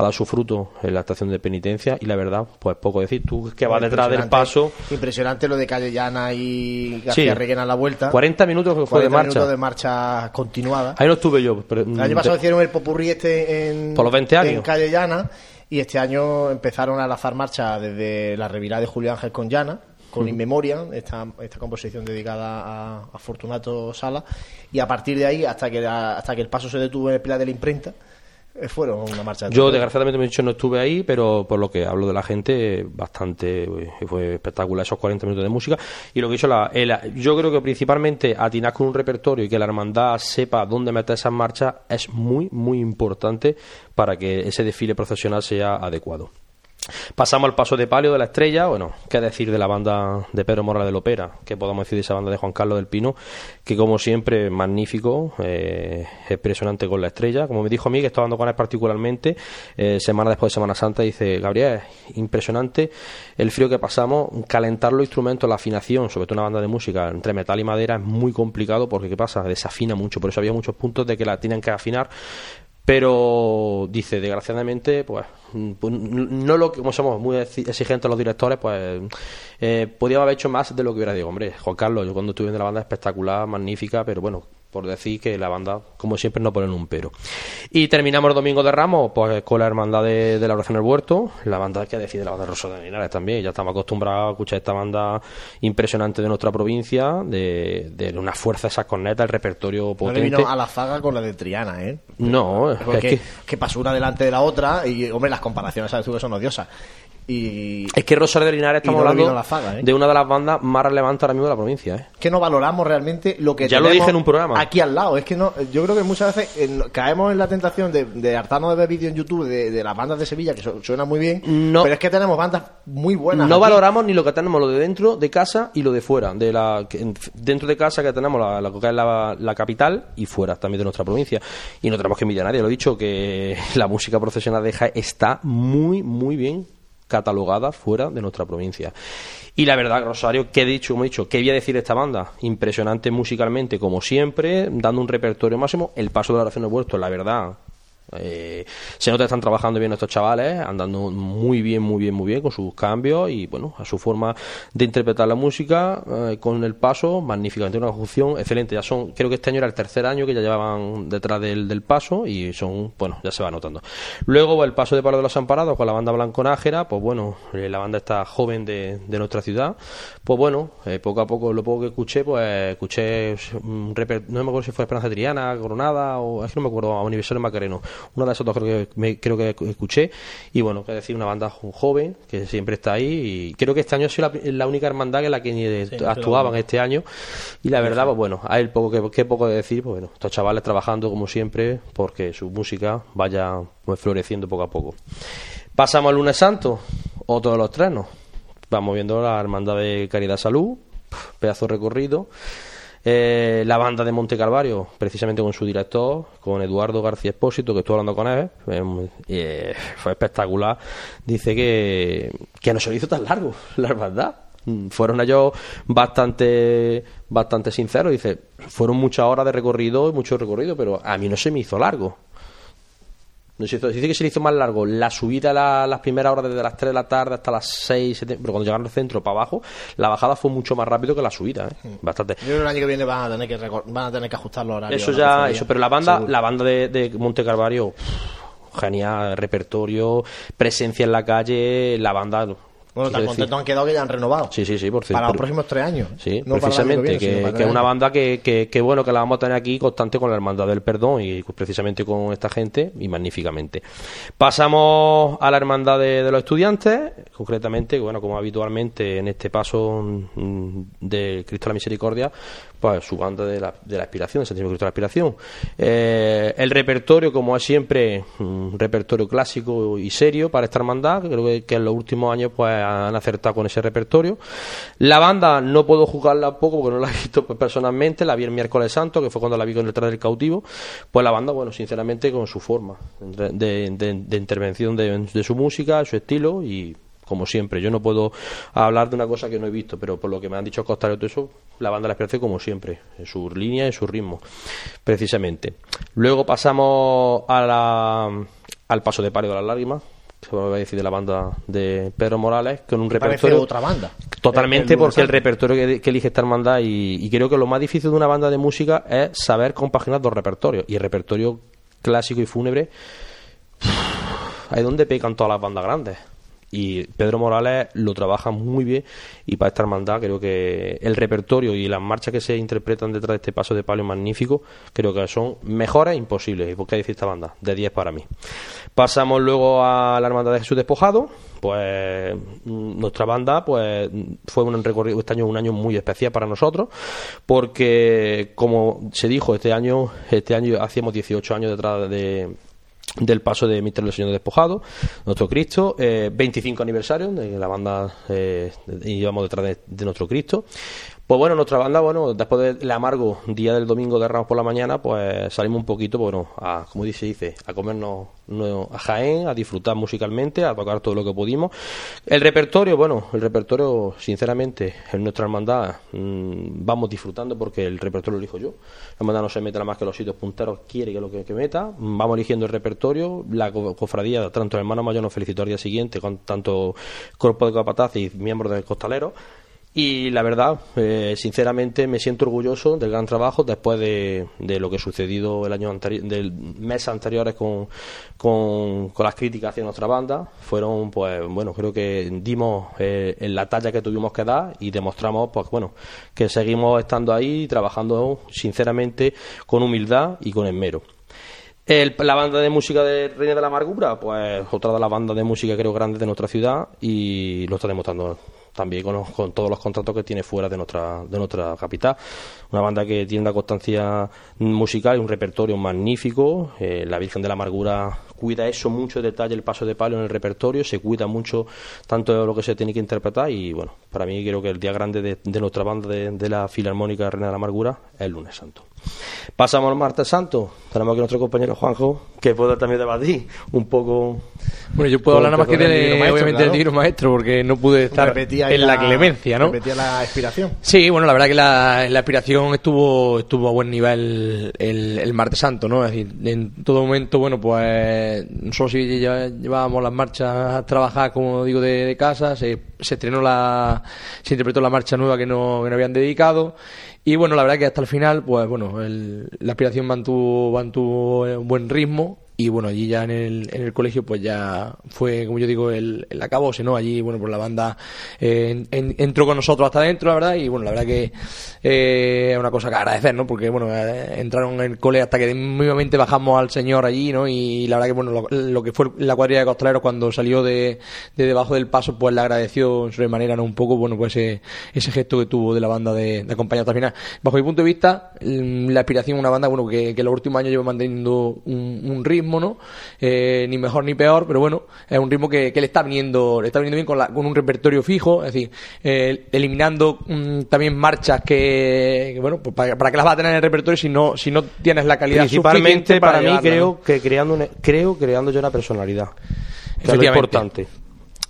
ha dado su fruto en la estación de penitencia y la verdad, pues poco decir. Tú que vas detrás del paso. Impresionante lo de Calle Llana y García sí, a la vuelta. 40 minutos que fue de marcha. minutos de marcha continuada. Ahí no estuve yo. Pero, el año pasado hicieron el popurrí este en, por los 20 años. en Calle Llana y este año empezaron a lanzar marcha desde la revirada de Julio Ángel con Llana con In Memoriam, esta, esta composición dedicada a, a, Fortunato Sala, y a partir de ahí, hasta que, hasta que el paso se detuvo en el pilar de la imprenta, fueron una marcha. Yo, desgraciadamente, me he dicho no estuve ahí, pero por lo que hablo de la gente, bastante eh, fue espectacular esos 40 minutos de música. Y lo que dicho, la, yo creo que principalmente atinar con un repertorio y que la hermandad sepa dónde meter esas marchas es muy, muy importante para que ese desfile procesional sea adecuado. Pasamos al paso de palio de la estrella. Bueno, qué decir de la banda de Pedro Morales de Lopera, qué podemos decir de esa banda de Juan Carlos del Pino, que como siempre, magnífico, eh, impresionante con la estrella. Como me dijo a mí, que estaba dando con él particularmente, eh, semana después de Semana Santa, dice Gabriel, impresionante el frío que pasamos, calentar los instrumentos, la afinación, sobre todo una banda de música entre metal y madera, es muy complicado porque ¿qué pasa? Desafina mucho, por eso había muchos puntos de que la tienen que afinar pero dice desgraciadamente pues, pues no lo que como somos muy exigentes los directores pues eh, podíamos haber hecho más de lo que hubiera dicho. Hombre Juan Carlos yo cuando estuve en la banda espectacular magnífica pero bueno por decir que la banda, como siempre, no ponen un pero. Y terminamos el domingo de Ramos pues, con la hermandad de, la oración del huerto, la banda que decide la banda Rosa de Linares también. Ya estamos acostumbrados a escuchar esta banda impresionante de nuestra provincia, de, de una fuerza esa cornetas, el repertorio potente. No vino a la zaga con la de Triana, ¿eh? No, es que, que pasó una delante de la otra y, hombre, las comparaciones, ¿sabes tú que son odiosas? Es que Rosario de Linares estamos hablando ¿eh? de una de las bandas más relevantes ahora mismo de la provincia. ¿eh? Que no valoramos realmente lo que ya lo dije en un programa aquí al lado. Es que no, yo creo que muchas veces caemos en la tentación de, de hartarnos de ver vídeos en YouTube de, las bandas de Sevilla que suenan muy bien, pero es que tenemos bandas muy buenas. No valoramos ni lo que tenemos, lo de dentro de casa y lo de fuera. De la dentro de casa que tenemos la, la, la, capital y fuera también de nuestra provincia. Y no tenemos que envidiar a nadie. Lo he dicho que la música profesional de Jaén está muy muy bien catalogada fuera de nuestra provincia. Y la verdad, Rosario, ¿qué he dicho? Como he dicho, ¿qué voy a decir de esta banda? Impresionante musicalmente, como siempre, dando un repertorio máximo. El paso de la oración de la verdad, eh, se nota que están trabajando bien estos chavales, andando muy bien, muy bien, muy bien con sus cambios y bueno, a su forma de interpretar la música eh, con el paso, magníficamente una ejecución excelente. Ya son, creo que este año era el tercer año que ya llevaban detrás del, del paso y son, bueno, ya se va notando. Luego el paso de Palo de los Amparados con la banda Blanco Nájera, pues bueno, eh, la banda está joven de, de nuestra ciudad, pues bueno, poco a poco, lo poco que escuché, pues escuché, un no me acuerdo si fue Esperanza Triana, Coronada o es que no me acuerdo, a Universal Macareno una de esas dos creo que, me, creo que escuché. Y bueno, que decir, una banda joven que siempre está ahí. Y creo que este año ha sido la, única hermandad en la que actuaban este año. Y la verdad, pues bueno, hay poco que, poco de decir. Pues bueno, estos chavales trabajando como siempre porque su música vaya pues, floreciendo poco a poco. Pasamos al lunes santo, otro de los trenos. Vamos viendo la hermandad de Caridad Salud, pedazo recorrido. Eh, la banda de Monte Calvario, precisamente con su director, con Eduardo García Espósito, que estuve hablando con él, eh, fue espectacular. Dice que, que no se le hizo tan largo, la verdad. Mm, fueron ellos bastante, bastante sinceros. Dice, fueron muchas horas de recorrido mucho recorrido, pero a mí no se me hizo largo. Dice que se le hizo más largo la subida a las primeras horas desde las 3 de la tarde hasta las 6, 7, pero cuando llegaron al centro para abajo, la bajada fue mucho más rápido que la subida, ¿eh? Mm. bastante. Yo creo que el año que viene van a tener que, van a tener que ajustar los horarios. Eso ya, eso, pero la banda, la banda de, de Monte Carvario, genial, repertorio, presencia en la calle, la banda bueno, tan contentos han quedado que ya han renovado. Sí, sí, sí, por Para los próximos tres años. Sí, precisamente, que, es una banda que, que, bueno, que la vamos a tener aquí constante con la Hermandad del Perdón y precisamente con esta gente y magníficamente. Pasamos a la Hermandad de, los Estudiantes, concretamente, bueno, como habitualmente en este paso mm, de Cristo de la Misericordia, pues su banda de la, de la aspiración, el Santísimo Cristo de la Aspiración. Eh, el repertorio, como es siempre, un repertorio clásico y serio para esta hermandad, creo que, en los últimos años pues han acertado con ese repertorio. La banda no puedo jugarla poco porque no la he visto personalmente, la vi el miércoles santo, que fue cuando la vi con el detrás del cautivo. Pues la banda, bueno, sinceramente con su forma de, intervención de, su música, su estilo y como siempre. Yo no puedo hablar de una cosa que no he visto, pero por lo que me han dicho Costa y todo eso, la banda la expresa como siempre, en su línea y su ritmo, precisamente. Luego pasamos a la, al paso de pario de las lágrimas, se va a decir de la banda de Pedro Morales, con un repertorio. otra banda. Totalmente, porque el repertorio que, elige esta hermandad, y, creo que lo más difícil de una banda de música es saber compaginar dos repertorios. Y el repertorio clásico y fúnebre, ahí donde pecan todas las bandas grandes y Pedro Morales lo trabaja muy bien y para esta hermandad creo que el repertorio y las marchas que se interpretan detrás de este paso de palio magnífico creo que son mejores imposibles. Y por qué decir esta banda de 10 para mí. Pasamos luego a la hermandad de Jesús Despojado. Pues nuestra banda pues fue un recorrido este año un año muy especial para nosotros porque como se dijo este año este año hacíamos 18 años detrás de del paso de Mister del Señor Despojado, nuestro Cristo, 25 aniversario de la banda eh, íbamos detrás de, nuestro Cristo. Pues bueno, nuestra banda, bueno, después del amargo día del domingo de Ramos por la mañana, pues salimos un poquito, bueno, a, como dice, dice, a comernos a Jaén, a disfrutar musicalmente, a tocar todo lo que pudimos. El repertorio, bueno, el repertorio, sinceramente, en nuestra hermandad mm, vamos disfrutando porque el repertorio lo elijo yo. La hermandad no se mete más que los sitios punteros, quiere que lo que, meta. Vamos eligiendo el repertorio. La cofradía, tanto el hermano mayor nos felicitó al día siguiente, con tanto cuerpo de capataz y miembros del costalero. Y la verdad, eh, sinceramente, me siento orgulloso del gran trabajo después de, lo que sucedido el año anterior, del mes anteriores con, con, las críticas hacia nuestra banda. Fueron, pues, bueno, creo que dimos eh, en la talla que tuvimos que dar y demostramos, pues, bueno, que seguimos estando ahí trabajando, sinceramente, con humildad y con esmero. la banda de música de Reina de la Amargura, pues otra de las bandas de música creo grandes de nuestra ciudad y lo está demostrando también con, todos los contratos que tiene fuera de nuestra, de nuestra capital. Una banda que tiene una constancia musical y un repertorio magnífico. Eh, la Virgen de la Amargura cuida eso mucho de detalle, el paso de palo en el repertorio, se cuida mucho tanto de lo que se tiene que interpretar y bueno, para mí creo que el día grande de, nuestra banda de, de la Filarmónica Reina de la Amargura es el lunes santo. Pasamos al martes santo. Tenemos aquí nuestro compañero Juanjo, que puede también debatir un poco. Bueno, yo puedo hablar nada más que de, obviamente del libro maestro, porque no pude estar en la, clemencia, ¿no? Repetía la expiración. Sí, bueno, la verdad que la, la expiración estuvo estuvo a buen nivel el, martes santo, ¿no? Es decir, en todo momento, bueno, pues nosotros sí llevábamos las marchas a trabajar, como digo, de, casa, se, se estrenó la. se interpretó la marcha nueva que no, que no habían dedicado y bueno, la verdad que hasta el final, pues bueno, la aspiración mantuvo, mantuvo un buen ritmo y bueno, allí ya en el, en el colegio pues ya fue, como yo digo, el, el acabose, ¿no? Allí, bueno, pues la banda eh, entró con nosotros hasta adentro, la verdad, y bueno, la verdad que eh, es una cosa que agradecer, ¿no? Porque bueno, eh, entraron en el cole hasta que mismamente bajamos al señor allí, ¿no? Y la verdad que bueno, lo, que fue la cuadrilla de costaleros cuando salió de, de, debajo del paso, pues le agradeció en manera, ¿no? Un poco, bueno, pues ese, ese gesto que tuvo de la banda de, de acompañar hasta el final. Bajo mi punto de vista, mm, la aspiración una banda, bueno, que, que los últimos años lleva manteniendo un, un ritmo eh, ni mejor ni peor, pero bueno, es un ritmo que, le está viniendo, le está viniendo bien con, con un repertorio fijo, es decir, eh, eliminando mm, también marchas que, bueno, pues para, para, que las va a tener en el repertorio si no, si no tienes la calidad Principalmente para, mí creo que creando creo creando yo una personalidad. Que es lo importante.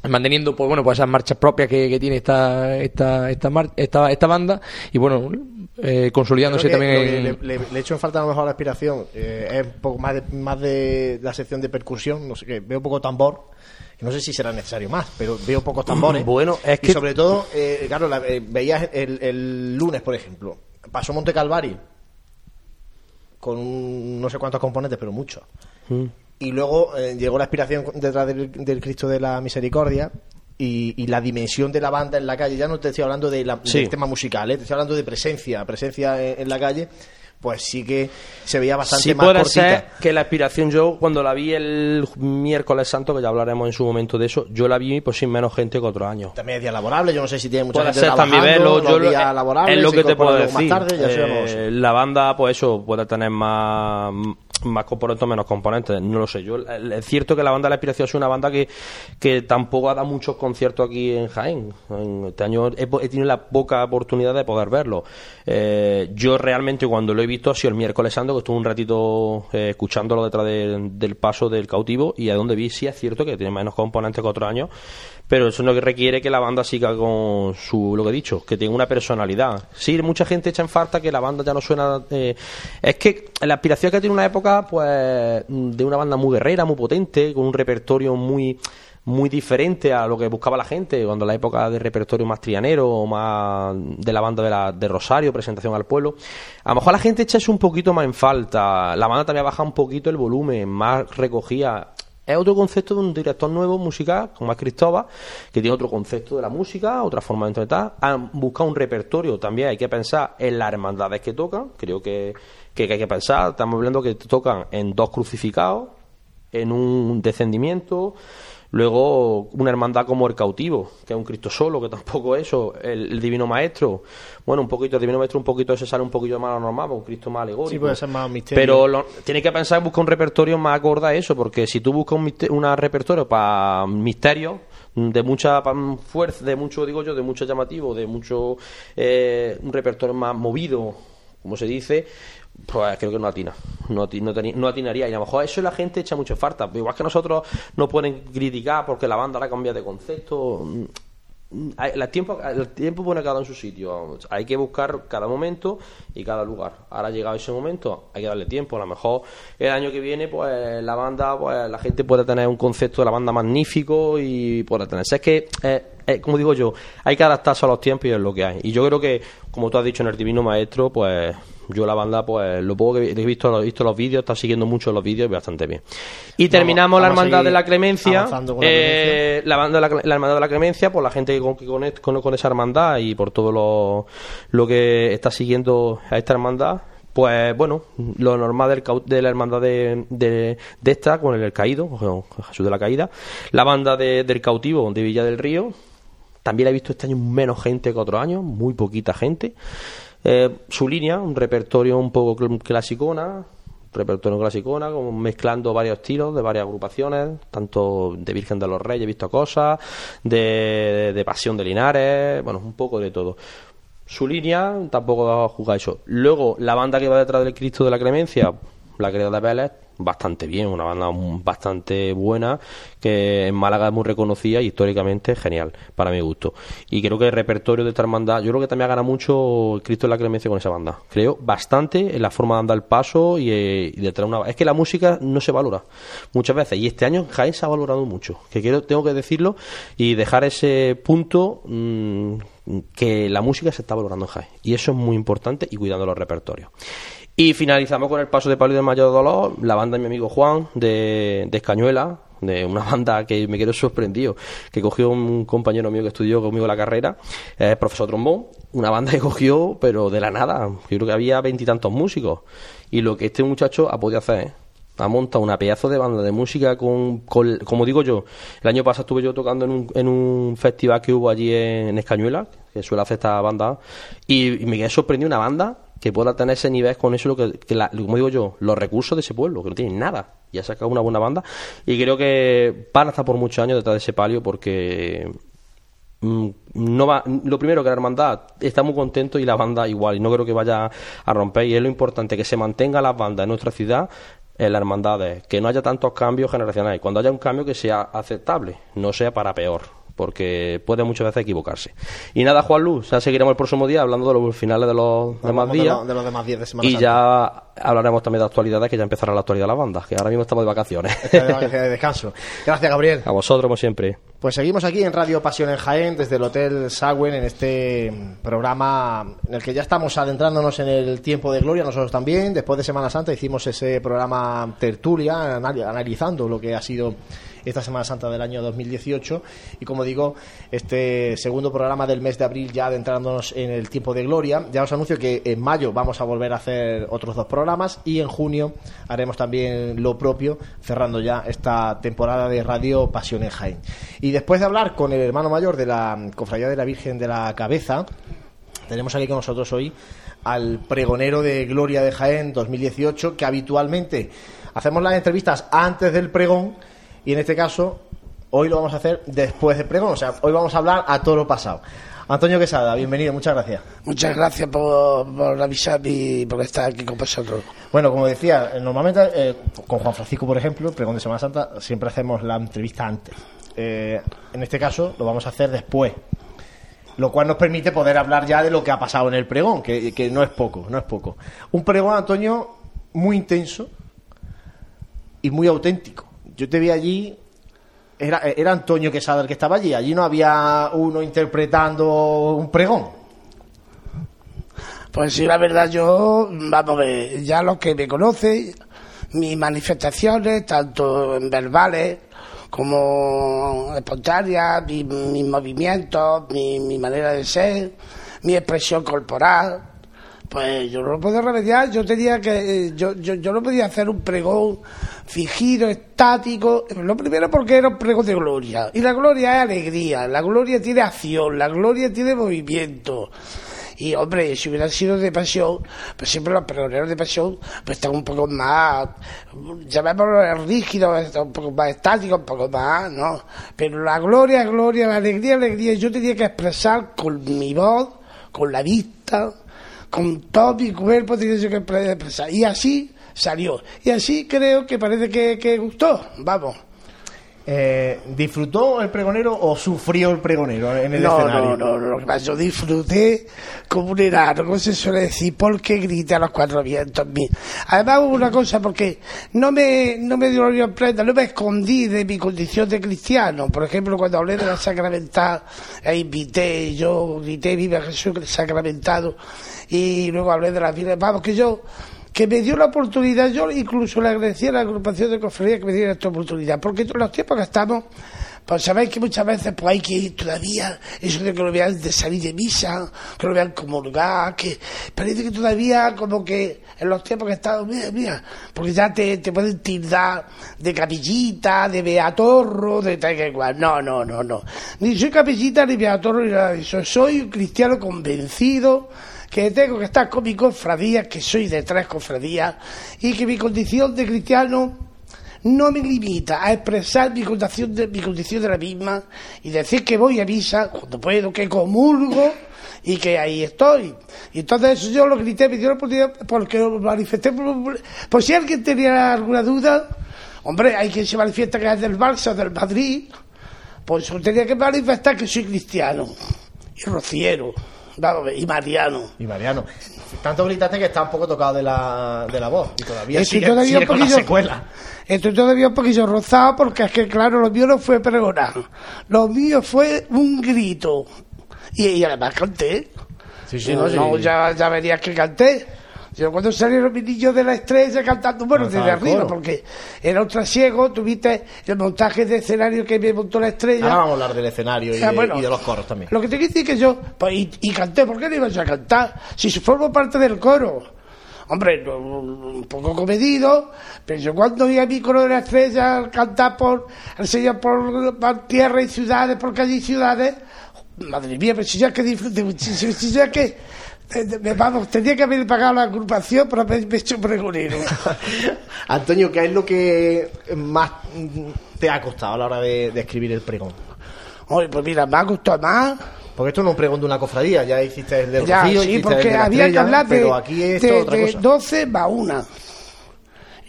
Manteniendo pues bueno pues esas marchas propias que, tiene esta esta esta, esta esta banda y bueno eh, consolidándose también. le, le, echo en falta a lo mejor la aspiración. Eh, es un poco más de, más de la sección de percusión. No sé qué, veo poco tambor. No sé si será necesario más, pero veo pocos tambores. Bueno, es que. Y sobre todo, eh, claro, veías el, lunes, por ejemplo. Pasó Monte Calvari con no sé cuántos componentes, pero muchos. Mm. Y luego llegó la aspiración detrás del Cristo de la Misericordia y, la dimensión de la banda en la calle. Ya no te estoy hablando de la, del tema musical, ¿eh? te estoy hablando de presencia, presencia en, la calle. Pues sí que se veía bastante sí más puede ser que la aspiración yo cuando la vi el miércoles santo que ya hablaremos en su momento de eso yo la vi pues sin menos gente que otro año también es día laborable yo no sé si tiene mucha puede gente ser verlo yo día laborable, es lo que te puedo decir eh, la banda pues eso puede tener más más componentes o menos componentes, no lo sé. Yo es cierto que la banda de la Inspiración es una banda que, que tampoco ha dado muchos conciertos aquí en Jaén. este año he, tenido la poca oportunidad de poder verlo. Eh, yo realmente cuando lo he sido el miércoles santo, que estuve un ratito eh, escuchándolo detrás del paso del cautivo y a donde vi sí es cierto que tiene menos componentes que otro año, pero eso no requiere que la banda siga con su, lo que he dicho, que tenga una personalidad. Sí, mucha gente echa en falta que la banda ya no suena... Eh, es que la aspiración que tiene una época, pues, de una banda muy guerrera, muy potente, con un repertorio muy muy diferente a lo que buscaba la gente cuando la época de repertorio más trianero o más de la banda de, la, de Rosario, presentación al pueblo. A lo mejor la gente echa eso un poquito más en falta. La banda también ha bajado un poquito el volumen, más recogía es otro concepto de un director nuevo musical, como es Cristóbal, que tiene otro concepto de la música, otra forma de interpretar. Han buscado un repertorio, también hay que pensar en las hermandades que tocan, creo que, que hay que pensar. Estamos hablando que tocan en dos crucificados, en un descendimiento. Luego, una hermandad como el cautivo, que es un Cristo solo, que tampoco es eso. El, Divino Maestro, bueno, un poquito, el Divino Maestro un poquito se sale un poquito más a lo normal, un Cristo más alegórico. Sí, puede ser más misterio. Pero lo, tienes que pensar en buscar un repertorio más acorde a eso, porque si tú buscas un, repertorio para misterio, de mucha fuerza, de mucho, digo yo, de mucho llamativo, de mucho eh, un repertorio más movido, como se dice, pues creo que no atina, no, no, atinaría. Y a lo mejor eso la gente echa mucho falta. Igual que nosotros nos pueden criticar porque la banda la cambia de concepto. El tiempo, el tiempo pone cada en su sitio. Hay que buscar cada momento y cada lugar. Ahora ha llegado ese momento, hay que darle tiempo. A lo mejor el año que viene, pues la banda, pues la gente puede tener un concepto de la banda magnífico y puede tener. Es que, eh, eh, como digo yo, hay que adaptarse a los tiempos y es lo que hay. Y yo creo que, como tú has dicho en el Divino Maestro, pues yo la banda, pues lo poco que he visto, he visto los vídeos, está siguiendo mucho los vídeos y bastante bien. Y terminamos la hermandad de la Clemencia, eh, la, banda de la, hermandad de la Clemencia, por la gente que, con, con, con esa hermandad y por todo lo, lo que está siguiendo a esta hermandad, pues bueno, lo normal del, de la hermandad de, de, esta, con el, caído, Jesús de la Caída, la banda del cautivo de Villa del Río, también he visto este año menos gente que otros años, muy poquita gente. Eh, su línea, un repertorio un poco clasicona, repertorio clasicona, como mezclando varios estilos de varias agrupaciones, tanto de Virgen de los Reyes, he visto cosas, de, de Pasión de Linares, bueno, un poco de todo. Su línea tampoco va a jugar eso. Luego, la banda que va detrás del Cristo de la Clemencia, la querida de Vélez, bastante bien, una banda bastante buena que en Málaga es muy reconocida y históricamente genial, para mi gusto. Y creo que el repertorio de esta hermandad, yo creo que también ha ganado mucho Cristo de la Clemencia con esa banda. Creo bastante en la forma de andar el paso y, eh, de traer una... Es que la música no se valora muchas veces y este año Jaén se ha valorado mucho, que quiero, tengo que decirlo y dejar ese punto... Mm, que la música se está valorando en Jaén y eso es muy importante y cuidando los repertorios. Y finalizamos con el paso de Palio del Mayor Dolor, la banda de mi amigo Juan de, de Escañuela, de una banda que me quedó sorprendido, que cogió un compañero mío que estudió conmigo la carrera, es profesor trombón, una banda que cogió, pero de la nada, yo creo que había veintitantos músicos, y lo que este muchacho ha podido hacer, ha montado una pedazo de banda de música con, como digo yo, el año pasado estuve yo tocando en un, en un festival que hubo allí en, Escañuela, que suele hacer esta banda, y, y me quedé sorprendido una banda que pueda tener ese nivel con eso, lo que, como digo yo, los recursos de ese pueblo, que no tienen nada, y ha sacado una buena banda, y creo que van a estar por muchos años detrás de ese palio porque mm, no va, lo primero que la hermandad está muy contento y la banda igual, y no creo que vaya a romper, y es lo importante, que se mantenga las bandas en nuestra ciudad, en las hermandades, que no haya tantos cambios generacionales, cuando haya un cambio que sea aceptable, no sea para peor porque puede muchas veces equivocarse. Y nada, Juan Luz, ya seguiremos el próximo día hablando de los finales de los demás días. De, los demás días de Semana Y ya hablaremos también de actualidades, que ya empezará la actualidad de las bandas, que ahora mismo estamos de vacaciones. de descanso. Gracias, Gabriel. A vosotros, como siempre. Pues seguimos aquí en Radio Pasión en Jaén, desde el Hotel Sagüen, en este programa en el que ya estamos adentrándonos en el tiempo de gloria, nosotros también. Después de Semana Santa hicimos ese programa tertulia, analizando lo que ha sido esta Semana Santa del año 2018. Y como digo, este segundo programa del mes de abril, ya adentrándonos en el tiempo de gloria. Ya os anuncio que en mayo vamos a volver a hacer otros dos programas y en junio haremos también lo propio, cerrando ya esta temporada de Radio Pasión en Jaén. Y después de hablar con el hermano mayor de la Cofradía de la Virgen de la Cabeza, tenemos aquí con nosotros hoy al pregonero de Gloria de Jaén 2018, que habitualmente hacemos las entrevistas antes del pregón y en este caso hoy lo vamos a hacer después del pregón, o sea, hoy vamos a hablar a todo lo pasado. Antonio Quesada, bienvenido, muchas gracias. Muchas gracias por, por avisar y por estar aquí con vosotros. Bueno, como decía, normalmente eh, con Juan Francisco, por ejemplo, pregón de Semana Santa, siempre hacemos la entrevista antes. Eh, en este caso lo vamos a hacer después lo cual nos permite poder hablar ya de lo que ha pasado en el pregón, que, que, no es poco, no es poco. Un pregón, Antonio, muy intenso y muy auténtico. Yo te vi allí, era, era Antonio Quesada el que estaba allí, allí no había uno interpretando un pregón. Pues sí, la verdad, yo, vamos a ver, ya los que me conocen, mis manifestaciones, tanto en verbales como espontáneas, mis movimientos, mi, mi manera de ser, mi expresión corporal, Pues yo no lo puedo remediar, yo tenía que, eh, yo, yo, yo no podía hacer un pregón fingido, estático. Lo primero porque era un pregón de gloria. Y la gloria es alegría, la gloria tiene acción, la gloria tiene movimiento. Y hombre, si hubiera sido de pasión, pues siempre los pregoneros de pasión, pues están un poco más, llamémoslo rígidos, un poco más estáticos, un poco más, ¿no? Pero la gloria, gloria, la alegría, alegría, yo tenía que expresar con mi voz, con la vista, con todo mi cuerpo tenía yo que expresar. Y así salió. Y así creo que parece que, que gustó. Vamos. Eh, ¿Disfrutó el pregonero o sufrió el pregonero en el no, escenario? No, no, no, yo disfruté como un enano, como se suele decir, porque grité a los cuatro vientos. Además hubo una cosa, porque no me, no me dio la prenda, no me escondí de mi condición de cristiano. Por ejemplo, cuando hablé de la sacramental, e invité, yo grité, viva Jesús sacramentado, y luego hablé de las vidas, vamos, que yo que me dio la oportunidad, yo incluso le agradecí a la agrupación de cofradía que me diera esta oportunidad, porque en los tiempos que estamos, pues sabéis que muchas veces pues hay que ir todavía, eso de que lo vean de salir de misa, que lo vean comulgar, que parece que todavía como que en los tiempos que estamos, mira, mira, porque ya te, te pueden tildar de capillita, de beatorro, de tal que igual. No, no, no, no. Ni soy capillita ni beatorro ni nada de eso. Soy un cristiano convencido que tengo que estar con mi cofradía, que soy de tres cofradías, y que mi condición de cristiano no me limita a expresar mi condición de, mi condición de la misma y decir que voy a misa cuando puedo, que comulgo y que ahí estoy. Y entonces eso yo lo grité, me dio la oportunidad porque lo manifesté. Por, por si alguien tenía alguna duda, hombre, hay quien se manifiesta que es del Barça, del Madrid, pues yo tenía que manifestar que soy cristiano y rociero y Mariano. Y Mariano. Tanto gritaste que está un poco tocado de la, de la voz. Y todavía Estoy sigue, todavía sigue un con la poquillo- secuela. Estoy todavía un poquillo rozado porque es que, claro, lo mío no fue pregonar. Lo mío fue un grito. Y, y además canté. Sí, sí, no, ya, ya verías que canté. Yo cuando salieron mis niños de la estrella cantando, bueno, desde arriba, porque era un trasiego, tuviste el montaje de escenario que me montó la estrella. Ahora vamos a hablar del escenario y, Ah, de, bueno. y de los coros también. Lo que te quiero decir que yo, pues, y, y canté, ¿por qué no iba yo a cantar? Si formo parte del coro. Hombre, no, un poco comedido, pero yo cuando oí a mi coro de la estrella cantar por, al Señor por, por tierra y ciudades, por calle y ciudades, madre mía, pero si ya que muchísimo, si ya que, eh, me- vamos, tendría que haber pagado la agrupación por haberme hecho pregonero. Antonio, ¿qué es lo que más te ha costado a la hora de, de escribir el pregón? Oye, pues mira, me ha gustado más. Porque esto no es un pregón de una cofradía, ya hiciste el de Ya, Rocío, sí, el porque de había que hablar de, pero aquí de- es otra de cosa. 12 más 1.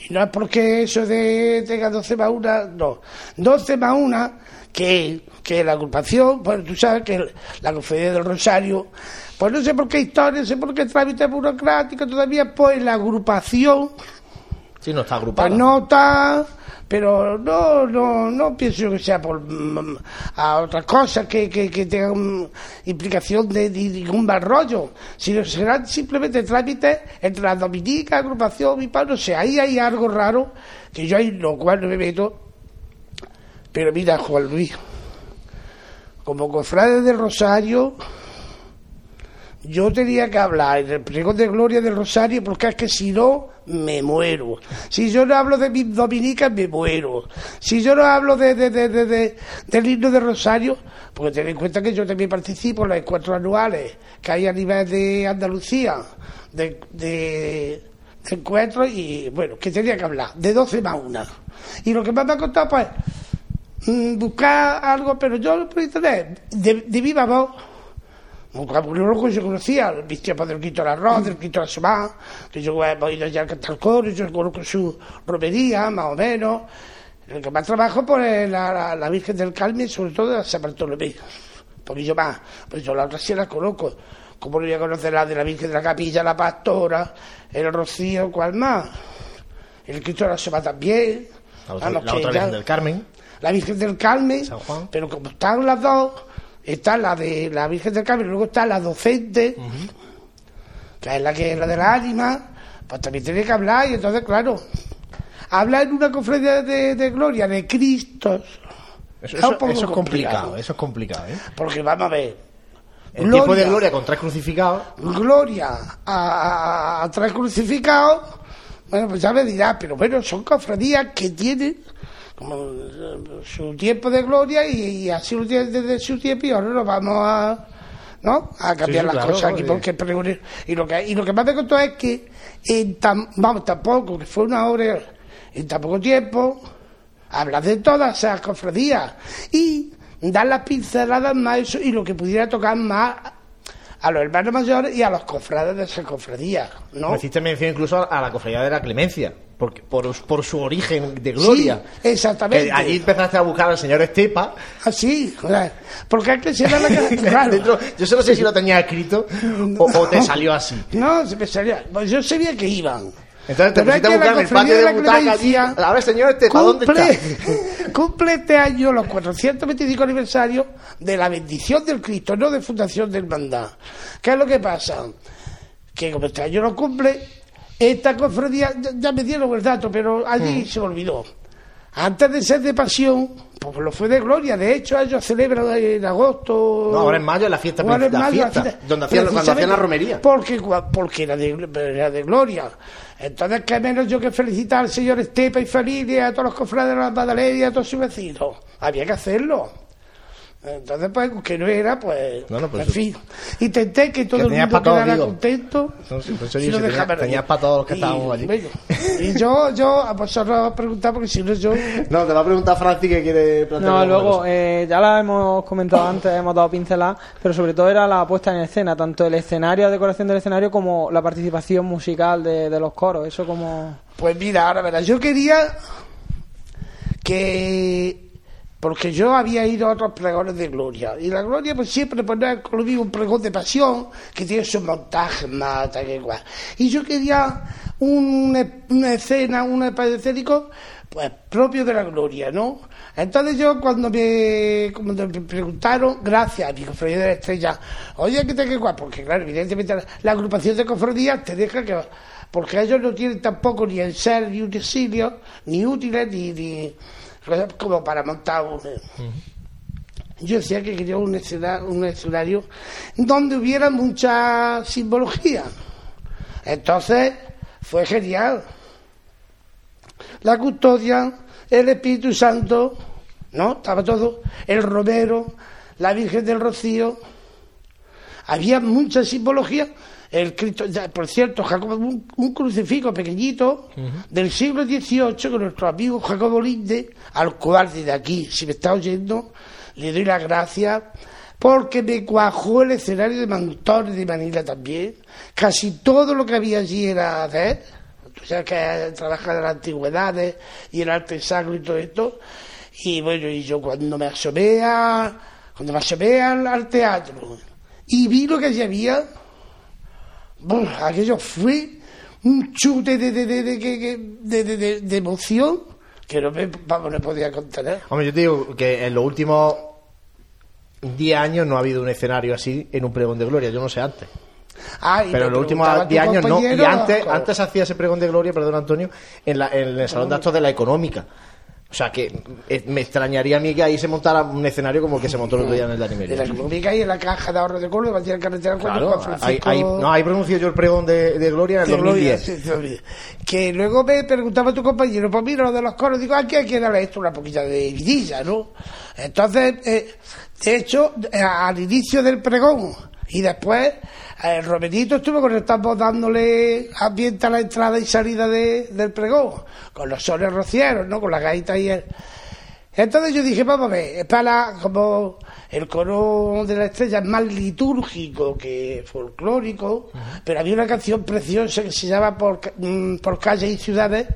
Y no es porque eso de tenga 12 más 1, no. 12 más 1, que, que la agrupación, pues tú sabes que la Cofradía del Rosario, pues no sé por qué historia, no sé por qué trámite burocrático, todavía pues la agrupación. Sí, no está agrupada. pues no está, pero no, no, no pienso que sea por mm, a otras cosas que, que, que tengan implicación de, de ningún mal rollo, sino serán simplemente trámites entre la dominica, agrupación, mi padre, no sé, ahí hay algo raro que yo ahí lo cual no me meto, pero mira, Juan Luis, como cofrade del Rosario, yo tenía que hablar en el pregón de gloria del Rosario porque es que si no, me muero. Si yo no hablo de mis dominicas, me muero. Si yo no hablo de, de, de, de- de- del himno de Rosario, porque ten en cuenta que yo también participo en los encuentros anuales que hay a nivel de Andalucía, de, encuentros y, bueno, que tenía que hablar, de 12 más una. Y lo que más me ha costado, pues, mm, buscar algo, pero yo por internet, de, de viva voz, vocabulario que yo conocía, el tiempos del Quito del Arroz, del Quito de la Semana, que yo he oído ya cantar coro, yo conozco su romería, más o menos. El que más trabajo pues, es la, la, la Virgen del Carmen, sobre todo de San Bartolomé. Un poquillo más, pues yo la otra sí la conozco. Como no voy a conocer la de la Virgen de la Capilla, la Pastora, el Rocío, ¿cuál más? El Cristo de la Semana también. La otra, la otra ya- Virgen del Carmen. la Virgen del Carmen, San Juan. pero como están las dos, está la de la Virgen del Carmen, luego está la docente, que es la que es la de la ánima, pues también tiene que hablar, y entonces, claro, hablar en una conferencia de, de gloria de Cristo, Eso, es un eso- poco eso es complicado, complicado. eso es complicado, ¿eh? porque vamos a ver, El tiempo de gloria con tres crucificados. Gloria a, a tres crucificados. Bueno, pues ya me dirá, pero bueno, son cofradías que tienen como eh, su tiempo de gloria y, así lo tienen desde su tiempo y ahora nos vamos a, ¿no? a cambiar las cosas aquí porque y lo que y lo que más me contó es que en tan, vamos tampoco que fue una hora en tan poco tiempo hablar de todas esas cofradías y dar las pinceladas más y lo que pudiera tocar más a los hermanos mayores y a los cofrades de esa cofradía, ¿no? hiciste mención incluso a la cofradía de la Clemencia porque, por, por su origen de gloria. Sí, exactamente. Que allí empezaste a buscar al señor Estepa. Ah, sí, porque hay que ser la claro. Yo solo sé si lo tenía escrito o, te salió así. No, se me salía. Pues yo sabía que iban. Entonces te a buscar el patio de, butaca allí. A ver, señor Estepa, ¿dónde está? cumple este año los 425 aniversarios de la bendición del Cristo, no de fundación del Mandá. ¿Qué es lo que pasa? Que como este año lo cumple, esta cofradía, ya, me dieron el dato, pero allí se me olvidó. Antes de ser de pasión, pues lo fue de gloria. De hecho, ellos celebran en agosto. No, ahora en mayo la fiesta, ahora en mayo, la fiesta, donde hacían, cuando hacían la romería. Porque, porque era, de, era de gloria. Entonces, ¿qué menos yo que felicitar al señor Estepa y familia, a todos los cofrades de la Madalena y a todos sus vecinos? Había que hacerlo. Entonces, pues, que no era, pues, pues en fin. Intenté que todo el mundo quedara contento. No, sí, pues, yo tenías para todos los que estábamos allí. y yo, yo, a vosotros os a preguntar, porque si no yo... No, te va a preguntar Franci que quiere plantear. No, luego, eh, ya la hemos comentado antes, hemos dado pinceladas, pero sobre todo era la puesta en escena, tanto el escenario, la decoración del escenario, como la participación musical de, de los coros. Eso como... Pues mira, ahora verás, yo quería que porque yo había ido a otros pregones de gloria. Y la gloria pues siempre pone conmigo un pregón de pasión que tiene su montaje más tal que igual y yo quería una, escena un escénico pues propio de la gloria no entonces yo cuando me, cuando me preguntaron gracias a mi cofradía de la estrella oye que te que igual porque claro evidentemente la, agrupación de cofradías te deja que porque ellos no tienen tampoco ni el ser ni utensilio ni útiles ni como para montar un... Yo decía que quería un escenario, un escenario donde hubiera mucha simbología. Entonces, fue genial. La custodia, el Espíritu Santo, ¿no? Estaba todo, el romero, la Virgen del Rocío. Había mucha simbología el Cristo, por cierto, Jacobo, un, crucifijo pequeñito del siglo XVIII con nuestro amigo Jacobo Linde, al cual desde aquí, si me está oyendo, le doy las gracias porque me cuajó el escenario de Mantones de Manila también. Casi todo lo que había allí era de él. Tú sabes que trabaja de las antigüedades y el arte sacro y todo esto. Y bueno, y yo cuando me asomé, cuando me asomé al, al teatro y vi lo que allí había, aquello fue un chute de, de, de, de, emoción que no me, vamos, no podía contener. Hombre, yo te digo que en los últimos 10 años no ha habido un escenario así en un pregón de gloria, yo no sé antes. pero en los últimos 10 años no. Y antes, antes hacía ese pregón de gloria, perdón Antonio, en, la, en el Salón de Actos de la Económica. O sea, que eh, me extrañaría a mí que ahí se montara un escenario como el que se montó el otro día en el Danimelia. En la económica y en la caja de ahorro de Córdoba, en carretera claro, hay, No, ahí pronunció yo el pregón de, de Gloria en el 2010. que luego me preguntaba tu compañero, pues mira, lo de los coros, digo, aquí hay que darle esto una poquita de vidilla, ¿no? Entonces, eh, de hecho, eh, al inicio del pregón y después el Romerito estuvo con el dándole ambiente a la entrada y salida de, del pregón, con los soles rocieros, ¿no? Con la gaita y el... Entonces yo dije, vamos a ver, es para como el coro de la estrella es más litúrgico que folclórico, pero había una canción preciosa que se llama Por, mm, por calles y ciudades,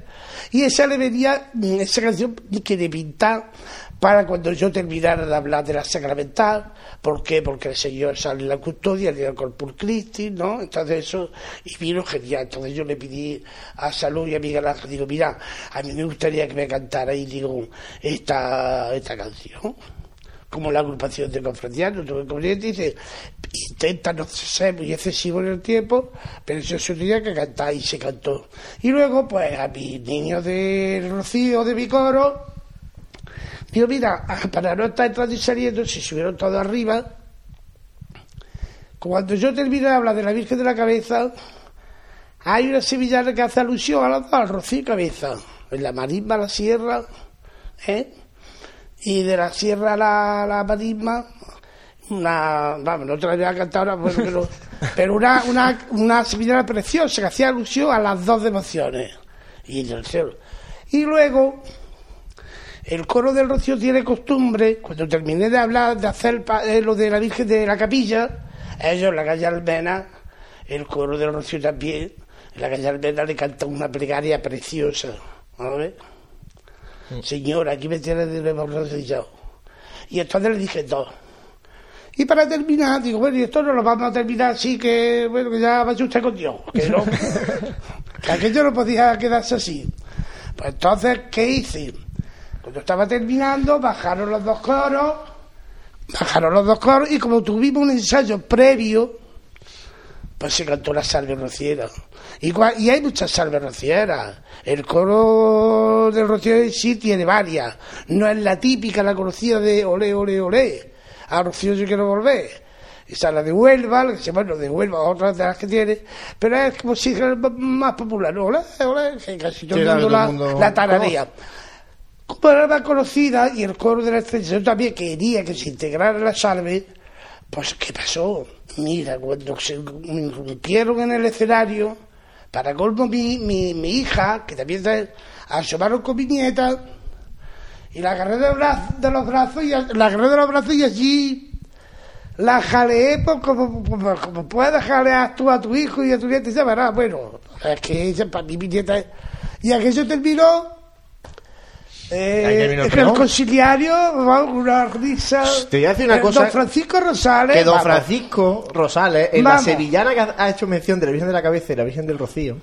y esa le venía, mm, esa canción que de pintar para cuando yo terminara de hablar de la sacramental, ¿por qué? Porque el Señor sale en la custodia, el Corpus Christi, ¿no? Entonces eso, y vino genial. Entonces yo le pedí a Salud y a Miguel Ángel, digo, mira, a mí me gustaría que me cantara y digo, esta, esta canción como la agrupación de confraternianos, tuve dice, intenta no ser muy excesivo en el tiempo, pero eso se tenía que cantar y se cantó. Y luego, pues a mis niños de Rocío, de mi coro, Digo, mira, para no estar entrando y saliendo, si subieron todo arriba, cuando yo termino de hablar de la Virgen de la Cabeza, hay una sevillana que hace alusión a la al Rocío Cabeza, en la marisma, la sierra, ¿eh? y de la sierra a la, la marisma, una, vamos, no te la voy a cantar ahora, pero, pero una, una, una sevillana preciosa que hacía alusión a las dos devociones. Y, y luego, el coro del Rocío tiene costumbre, cuando terminé de hablar, de hacer eh, lo de la Virgen de la Capilla, ellos en la calle Almena, el coro del Rocío también, en la calle Almena le canta una plegaria preciosa. ¿vale? Mm. Señora, aquí me tiene de nuevo rodillado. Y entonces le dije dos. Y para terminar, digo, bueno, y esto no lo vamos a terminar así que, bueno, que ya vaya usted con Dios. Que no, que aquello no podía quedarse así. Pues entonces, ¿qué hice? Cuando estaba terminando, bajaron los dos coros, bajaron los dos coros, y como tuvimos un ensayo previo, pues se cantó la salve rociera. Y, y hay muchas salves rocieras. El coro del rociero sí tiene varias. No es la típica, la conocida de olé, olé, olé a Rocío yo quiero volver. Esa la de Huelva, que se llama de Huelva, otra de las que tiene, pero es como si fuera más popular, hola, hola, que casi todo el mundo la, la tararía. Como era más conocida y el coro de la extensión también quería que se integrara la salve, pues ¿qué pasó? Mira, cuando se rompieron en el escenario, para colmo mi, mi, mi hija, que también asomaron con mi nieta, y la agarré de, los brazos y la agarré de los brazos y allí la jaleé pues, como, como, puedes jalear tú a tu hijo y a tu nieta y se verá, bueno, es que ella para mi nieta y aquello terminó eh, el conciliario, una risa. Te voy a decir una eh, cosa. Don Francisco Rosales. Que don Francisco Rosales, en la sevillana que ha hecho mención de la Virgen de la Cabeza y la Virgen del Rocío,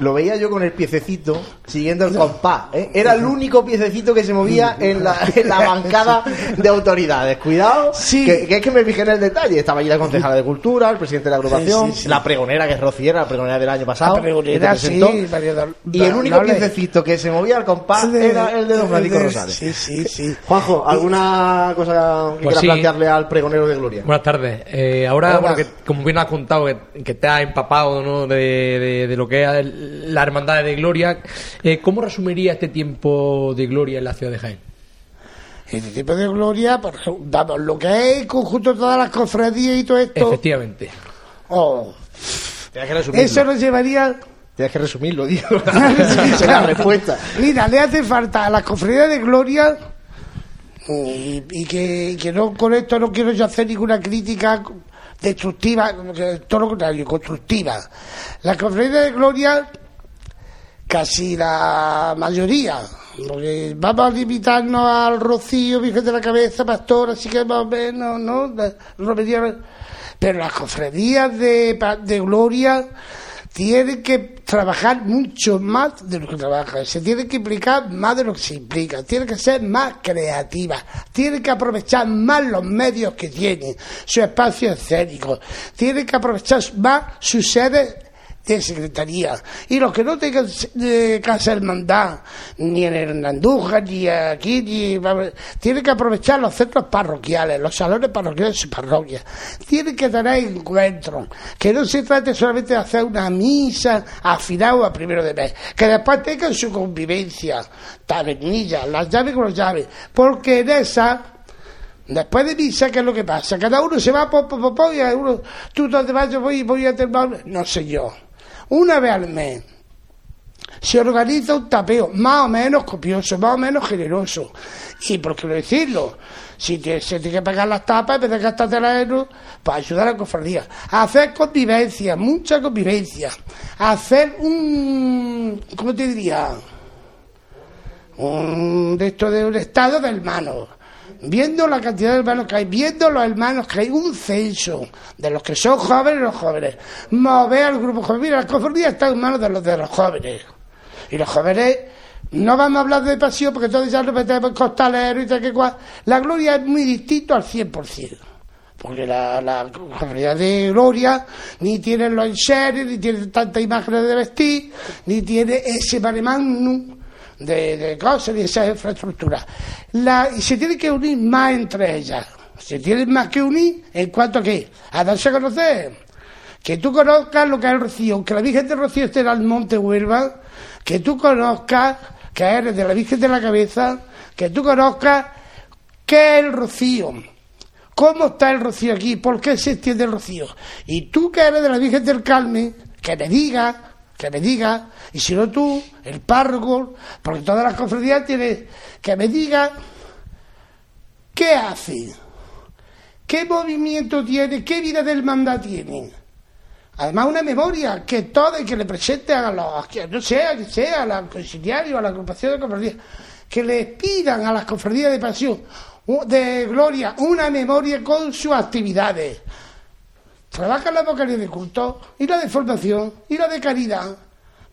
lo veía yo con el piececito siguiendo el compás. ¿eh? Era el único piececito que se movía en la, en la bancada de autoridades. Cuidado, que, es que me fijé en el detalle. Estaba allí la concejala de Cultura, el presidente de la agrupación, la pregonera que es Rociera, la pregonera del año pasado. La pregonera, sí, Y el único piececito que se movía al compás era el de don Francisco Rosales. Sí, sí, sí. Juanjo, ¿alguna cosa que pues quieras plantearle al pregonero de Gloria? Buenas tardes. Eh, ahora, bueno, que, como bien has contado, que, que te has empapado ¿no? de, de, de lo que es el la Hermandad de Gloria. Eh, ¿Cómo resumiría este tiempo de gloria en la ciudad de Jaén? Este tiempo de gloria, por, vamos, lo que es conjunto de todas las cofradías y todo esto. Efectivamente. Oh. Eso nos llevaría. Tienes que resumirlo, digo. Esa la respuesta. Mira, le hace falta a las cofradías de gloria. Y, que, que, no con esto no quiero yo hacer ninguna crítica destructiva, todo lo contrario, constructiva. La cofradía de gloria casi la mayoría, vamos a limitarnos al Rocío, Virgen de la Cabeza, Pastor, así que más o menos, ¿no? Pero las cofradías de, de Gloria tienen que trabajar mucho más de lo que trabajan, se tiene que implicar más de lo que se implica, tiene que ser más creativa, tiene que aprovechar más los medios que tiene, su espacio escénico, tiene que aprovechar más sus sedes de secretaría. Y los que no tengan de casa hermandad, ni en Hernandújar, ni aquí, ni, tienen que aprovechar los centros parroquiales, los salones parroquiales de su parroquia. Tienen que tener encuentros. Que no se trate solamente de hacer una misa afinado a primero de mes. Que después tengan su convivencia, tabernilla, las llaves con las llaves. Porque en esa Después de misa, ¿qué es lo que pasa? Cada uno se va, po, po, po, y uno, tú dónde vas, yo voy, voy a terminar, no sé yo una vez al mes se organiza un tapeo más o menos copioso, más o menos generoso. Y por qué no decirlo, si se tiene que pagar las tapas, en vez de gastar euros, para ayudar a la cofradía. Hacer convivencia, mucha convivencia. Hacer un, ¿cómo te diría? Un, de esto de un estado de hermanos viendo la cantidad de hermanos que hay, viendo los hermanos que hay, un censo de los que son jóvenes los jóvenes, mover al grupo joven. Mira, la cofradía está en manos de los de los jóvenes. Y los jóvenes, no vamos a hablar de pasión porque todos ya nos metemos costaleros y tal que cual. La gloria es muy distinto al 100%. Porque la, la de gloria ni tiene los enseres, ni tiene tantas imágenes de vestir, ni tiene ese magnum de, cosas y esa infraestructura. La, y se tiene que unir más entre ellas. Se tienen más que unir en cuanto a qué? A darse a conocer. Que tú conozcas lo que es el Rocío, que la Virgen de Rocío esté en el Monte Huelva, que tú conozcas que eres de la Virgen de la Cabeza, que tú conozcas qué es el Rocío, cómo está el Rocío aquí, por qué se extiende el Rocío. Y tú que eres de la Virgen del Carmen, que me digas, que me digas, y si no tú, el párroco, porque todas las cofradías tienen, que me diga qué hace, qué movimiento tiene, qué vida del mandato tiene. Además, una memoria que todo y que le presente a los, no sea, que sea, a los conciliarios, a la agrupación de cofradías, que le pidan a las cofradías de pasión, de gloria, una memoria con sus actividades. Trabaja la vocación de culto y la de formación y la de caridad,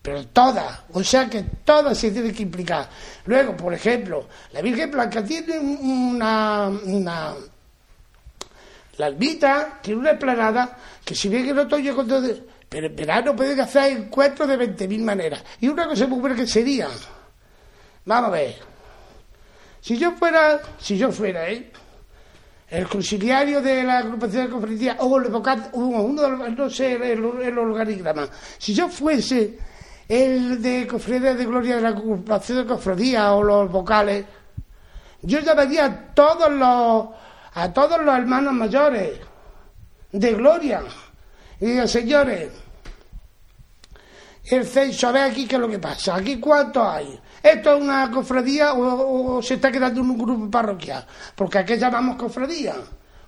pero todas, o sea que todas se tienen que implicar. Luego, por ejemplo, la Virgen Blanca tiene una, una la albita tiene una esplanada que si bien que no otoño con todo, pero en verano pueden hacer encuentros de 20.000 maneras. Y una cosa muy buena que sería, vamos a ver, si yo fuera, si yo fuera, ¿eh? El conciliario de la agrupación de conferencia o el vocal, uno de los, no sé, el, organigrama, si yo fuese el de cofradía de gloria de la agrupación de cofradía o los vocales, yo llamaría a todos los a todos los hermanos mayores de gloria y digo, señores, el censo, a ver aquí qué es lo que pasa, aquí cuántos hay. ¿Esto es una cofradía o, se está quedando en un grupo parroquial? Porque aquí llamamos cofradía.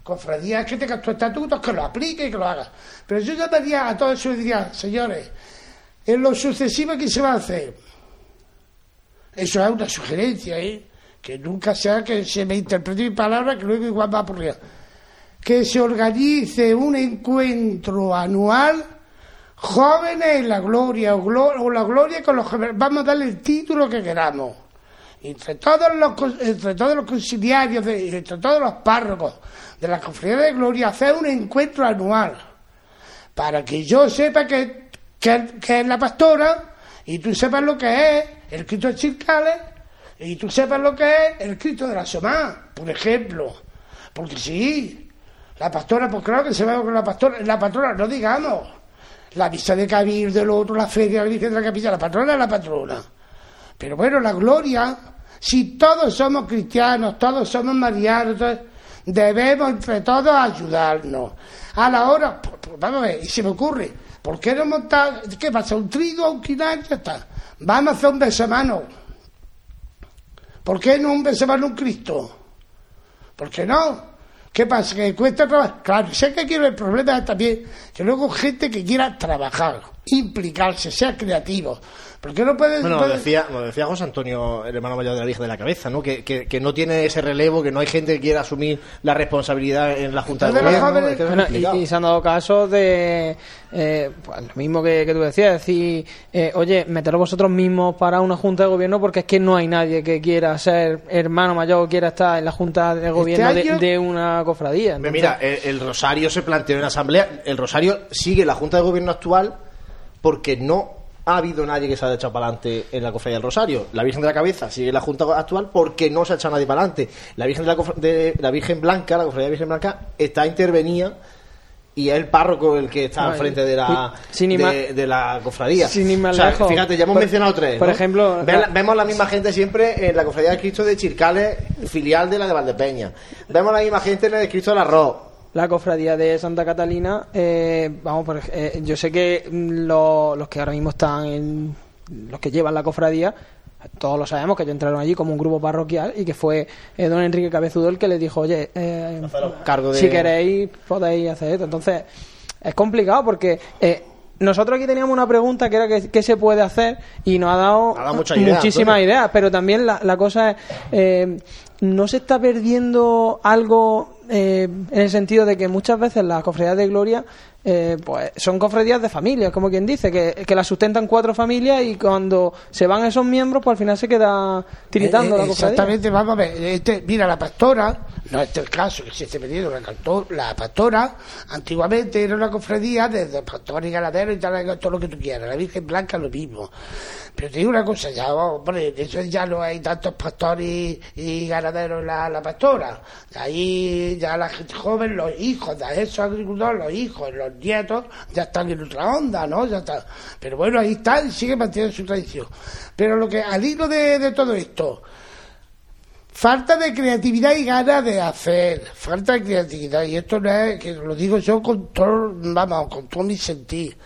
Cofradía es que tengas tus estatutos, que lo aplique y que lo hagas. Pero yo llamaría a todos eso y diría, señores, en lo sucesivo, ¿qué se va a hacer? Eso es una sugerencia, ¿eh? Que nunca sea que se me interprete mi palabra, que luego igual va a ocurrir. Que se organice un encuentro anual jóvenes en la gloria o, la gloria con los jóvenes. Vamos a darle el título que queramos. Entre todos los, entre todos los conciliarios, entre todos los párrocos de la cofradía de gloria, hacer un encuentro anual. Para que yo sepa que, es la pastora y tú sepas lo que es el Cristo de Chircales y tú sepas lo que es el Cristo de la Somá, por ejemplo. Porque sí, la pastora, pues claro que se va con la pastora, la patrona, no digamos la misa de Cabildo, del otro, la feria, la Virgen de la Capilla, la patrona es la patrona. Pero bueno, la gloria, si todos somos cristianos, todos somos marianos, debemos entre todos ayudarnos. A la hora, vamos a ver, y se me ocurre, ¿por qué no montar, qué pasa, un trigo, un quinal, ya está? Vamos a hacer un besamano. ¿Por qué no un besamano un Cristo? ¿Por qué no? ¿Qué pasa? ¿Que cuesta trabajar? Claro, sé que quiero el problema también que luego gente que quiera trabajar, implicarse, sea creativo. Porque no puede. Bueno, decía, decía José Antonio, el hermano mayor de la Virgen de la Cabeza, ¿no? Que, que, no tiene ese relevo, que no hay gente que quiera asumir la responsabilidad en la Junta de, Gobierno. y, se han dado casos de. Eh, pues, lo mismo que, tú decías, decir, eh, oye, meteros vosotros mismos para una Junta de Gobierno porque es que no hay nadie que quiera ser hermano mayor o quiera estar en la Junta de este Gobierno de, una cofradía. Mira, el Rosario se planteó en la Asamblea, el Rosario sigue la Junta de Gobierno actual porque no ha habido nadie que se haya echado para adelante en la cofradía del Rosario. La Virgen de la Cabeza sigue la Junta actual porque no se ha echado nadie para adelante. La Virgen, de la, de, la Virgen Blanca, la cofradía de Virgen Blanca, está intervenida y es el párroco el que está al frente de la, de, la cofradía. fíjate, ya hemos mencionado tres. Por ejemplo, vemos la misma gente siempre en la cofradía de Cristo de Chircales, filial de la de Valdepeña. Vemos la misma gente en el de Cristo del Arroz la cofradía de Santa Catalina, eh, vamos, por, eh, yo sé que los que ahora mismo están en, los que llevan la cofradía, todos lo sabemos que ellos entraron allí como un grupo parroquial y que fue eh, don Enrique Cabezudo el que les dijo, oye, cargo si queréis podéis hacer esto. Entonces, es complicado porque nosotros aquí teníamos una pregunta que era qué, se puede hacer y nos ha dado, muchísimas ideas, pero también la, la cosa es, ¿no se está perdiendo algo eh, en el sentido de que muchas veces las cofradías de gloria eh, pues son cofradías de familias, como quien dice, que, que la sustentan cuatro familias y cuando se van esos miembros, pues al final se queda tiritando Eh, la eh, cofradía. Exactamente, vamos a ver. Este, mira, la pastora, no este es el caso que se esté pedido, la, la pastora, antiguamente era una cofradía de, pastores y ganaderos y tal, todo lo que tú quieras. La Virgen Blanca lo mismo. Pero te digo una cosa, ya, hombre, eso ya no hay tantos pastores y ganaderos en la, la pastora. Ahí ya la gente joven, los hijos de esos agricultores, los hijos, los nietos, ya están en otra onda, ¿no? Ya está. Pero bueno, ahí están y siguen manteniendo su tradición. Pero lo que al hilo de, todo esto, falta de creatividad y ganas de hacer, falta de creatividad, y esto no es, que lo digo yo con todo, vamos, con todo mi sentir.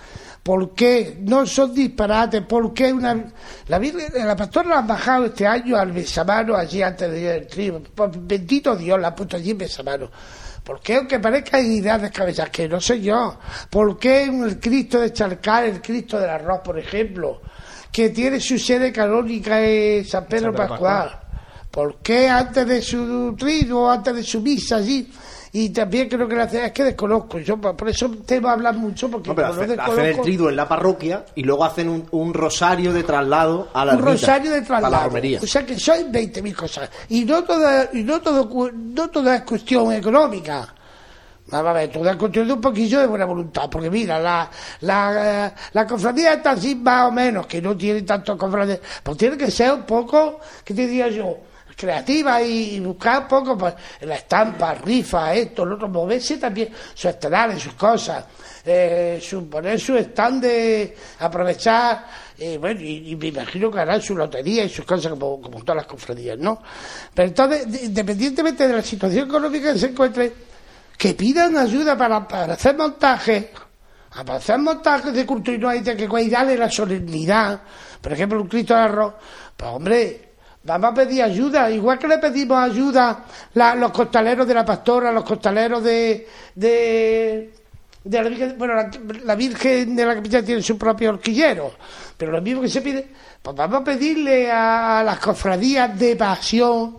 ¿Por qué? No son disparates, ¿por qué una... La la pastora la han bajado este año al besamano allí antes de ir al. Pues, Bendito Dios, la ha puesto allí en besamano. ¿Por qué, aunque parezca ideas descabelladas, que no sé yo? ¿Por qué el Cristo de Charcar, el Cristo del Arroz, por ejemplo, que tiene su sede canónica en San Pedro, San Pedro Pascual? ¿Por qué antes de su trino, antes de su misa allí? Y también creo que la es que desconozco, yo por eso temo hablar mucho, porque No, pero hacen el triduo en la parroquia y luego hacen un, un rosario de traslado a la un ermita, rosario de para la traslado. romería. O sea que son 20.000 cosas. Y no toda, y no todo, no toda es cuestión económica. Vamos a ver, todo es cuestión de un poquillo de buena voluntad, porque mira, la, la, eh, la cofradía está así más o menos, que no tiene tantos cofrades, pues tiene que ser un poco, ¿qué te diría yo? Creativa y, buscar un poco pues, la estampa, rifa, esto, lo otro, moverse también sus estelares, sus cosas, eh, su, poner su stand de aprovechar, eh, bueno, y, me imagino que harán su lotería y sus cosas como, como todas las cofradías, ¿no? Pero entonces, de- independientemente de la situación económica que se encuentre, que pidan ayuda para, para hacer montajes, para hacer montajes de culto y no hay de que cuidarle la solemnidad, por ejemplo, un Cristo de arroz, pues hombre, vamos a pedir ayuda, igual que le pedimos ayuda la- los costaleros de la pastora, los costaleros de, de, la Virgen, bueno, la, la Virgen de la Capilla tiene su propio horquillero, pero lo mismo que se pide, pues vamos a pedirle a, las cofradías de pasión,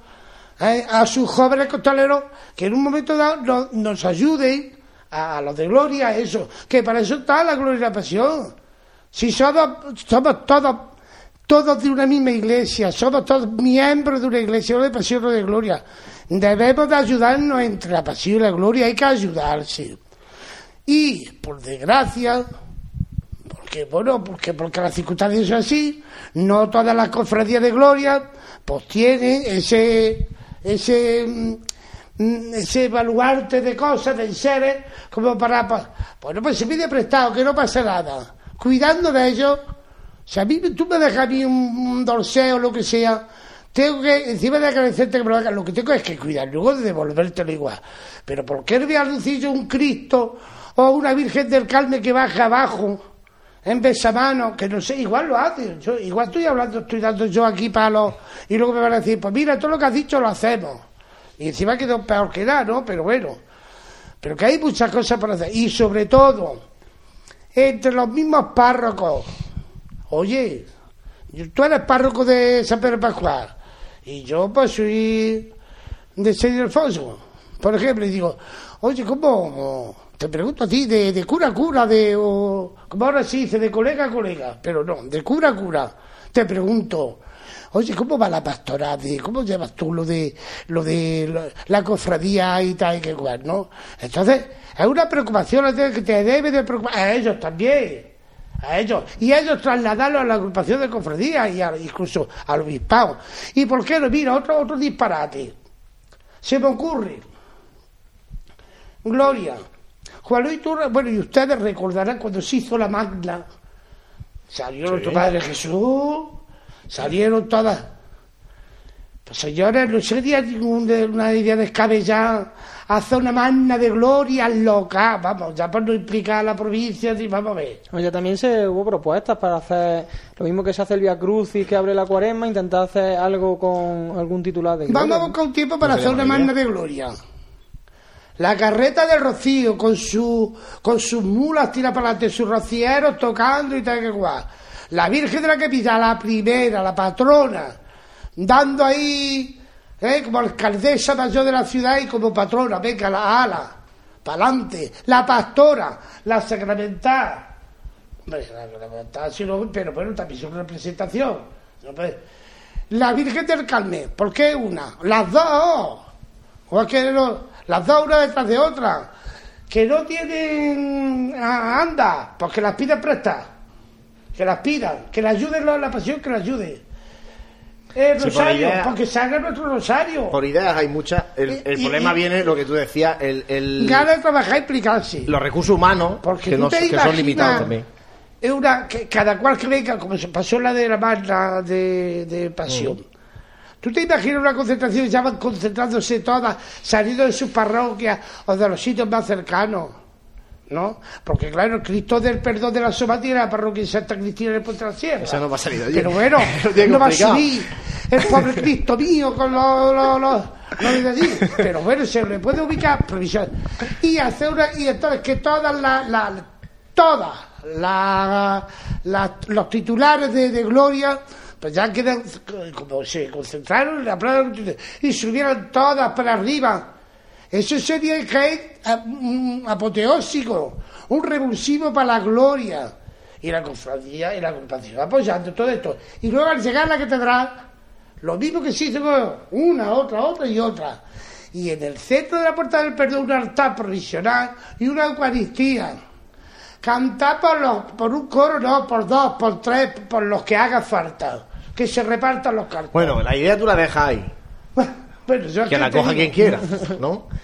¿eh? a sus jóvenes costaleros que en un momento dado nos, nos ayuden a, a los de gloria, eso, que para eso está la gloria y la pasión. Si somos, somos todos, todos de una misma iglesia, somos todos miembros de una iglesia, de pasión de gloria, debemos de ayudarnos entre la pasión y la gloria, hay que ayudarse. Y, por desgracia, porque bueno, porque, porque las circunstancias son así, no todas las cofradías de gloria pues tienen ese ese mm, ese baluarte de cosas, de seres, como para pues, bueno pues se pide prestado, que no pasa nada, cuidando de ellos, si a mí tú me dejas a mí un, dorseo o lo que sea, tengo que, encima de agradecerte que me lo hagas, lo que tengo es que cuidar, luego de devolvértelo igual. Pero ¿por qué voy a yo un Cristo o una Virgen del Carmen que baja abajo? en besamano, que no sé, igual lo hacen. Yo, igual estoy hablando, estoy dando yo aquí palos y luego me van a decir, pues mira, todo lo que has dicho lo hacemos. Y encima quedó peor que nada, ¿no? Pero bueno, pero que hay muchas cosas por hacer. Y sobre todo, entre los mismos párrocos. Oye, tú eres párroco de San Pedro Pascual y yo pues soy de San Alfonso, por ejemplo, y digo, oye, ¿cómo? Te pregunto a ti, de, de cura a cura, de, o, como ahora se dice, de colega a colega, pero no, de cura a cura, te pregunto, oye, ¿cómo va la pastoral? ¿Cómo llevas tú lo de, lo de la cofradía y tal y que cual, no? Entonces, es una preocupación que te debe de preocupar a ellos también a ellos y a ellos trasladarlo a la agrupación de cofradías y a- incluso al obispado. ¿Y por qué no? Mira, otro, otro disparate. Se me ocurre. Gloria. Juan Luis Turra, bueno, y ustedes recordarán cuando se hizo la magna. Salió nuestro Padre Jesús, salieron todas. Pues señores, no sería ninguna idea descabellada hacer una magna de gloria loca, vamos, ya por no implicar a la provincia, y vamos a ver. Oye, también se hubo propuestas para hacer lo mismo que se hace el Via Crucis que abre la cuaresma, intentar hacer algo con algún titular de Vamos a gloria, buscar un tiempo para hacer una magna de gloria. La carreta del Rocío con su con sus mulas tira para adelante, sus rocieros tocando y tal que guay. La Virgen de la Capital, la primera, la patrona, dando ahí, ¿eh? como alcaldesa mayor de la ciudad y como patrona, venga, la ala, para adelante. La pastora, la sacramental. Hombre, la sacramental, pero bueno, también es una representación. La Virgen del Carmen, ¿por qué una? Las dos. O es las dos una detrás de otra. Que no tienen ah, anda, pues que las piden prestas. Que las pidan, que le ayuden la, la pasión, que la Sí, por rosario, porque salga nuestro rosario. Por ideas hay muchas. El, Y- el y- problema y- viene, lo que tú decías, el, el- Ganas de trabajar y explicarse. los recursos humanos, Porque que, no- que son limitados también. Es una que cada cual que venga, como se pasó la de la marcha de, de pasión. ¿Tú te imaginas una concentración? Ya van concentrándose todas, saliendo de sus parroquias o de los sitios más cercanos. ¿No? Porque claro, el Cristo del perdón de la Soma tiene la parroquia de Santa Cristina de la. Esa no va a salir allí. Pero bueno, no va a subir el pobre Cristo mío con los, los. Pero bueno, se le puede ubicar provisión. Y hacer una, y entonces que todas las, todas las, las- los titulares de, de Gloria, pues ya quedan, como se concentraron en la plaza y subieran todas para arriba. Eso sería el un apoteósico, un revulsivo para la gloria. Y la cofradía y la agrupación apoyando todo esto. Y luego al llegar a la catedral, lo mismo que se hizo con una, otra, otra y otra. Y en el centro de la puerta del perdón un altar provisional y una Eucaristía. Cantar por, los, por un coro, no, por dos, por tres, por los que haga falta. Que se repartan los cartos. Bueno, la idea tú la dejas ahí. Bueno, yo Que la coja digo, quien quiera, ¿no?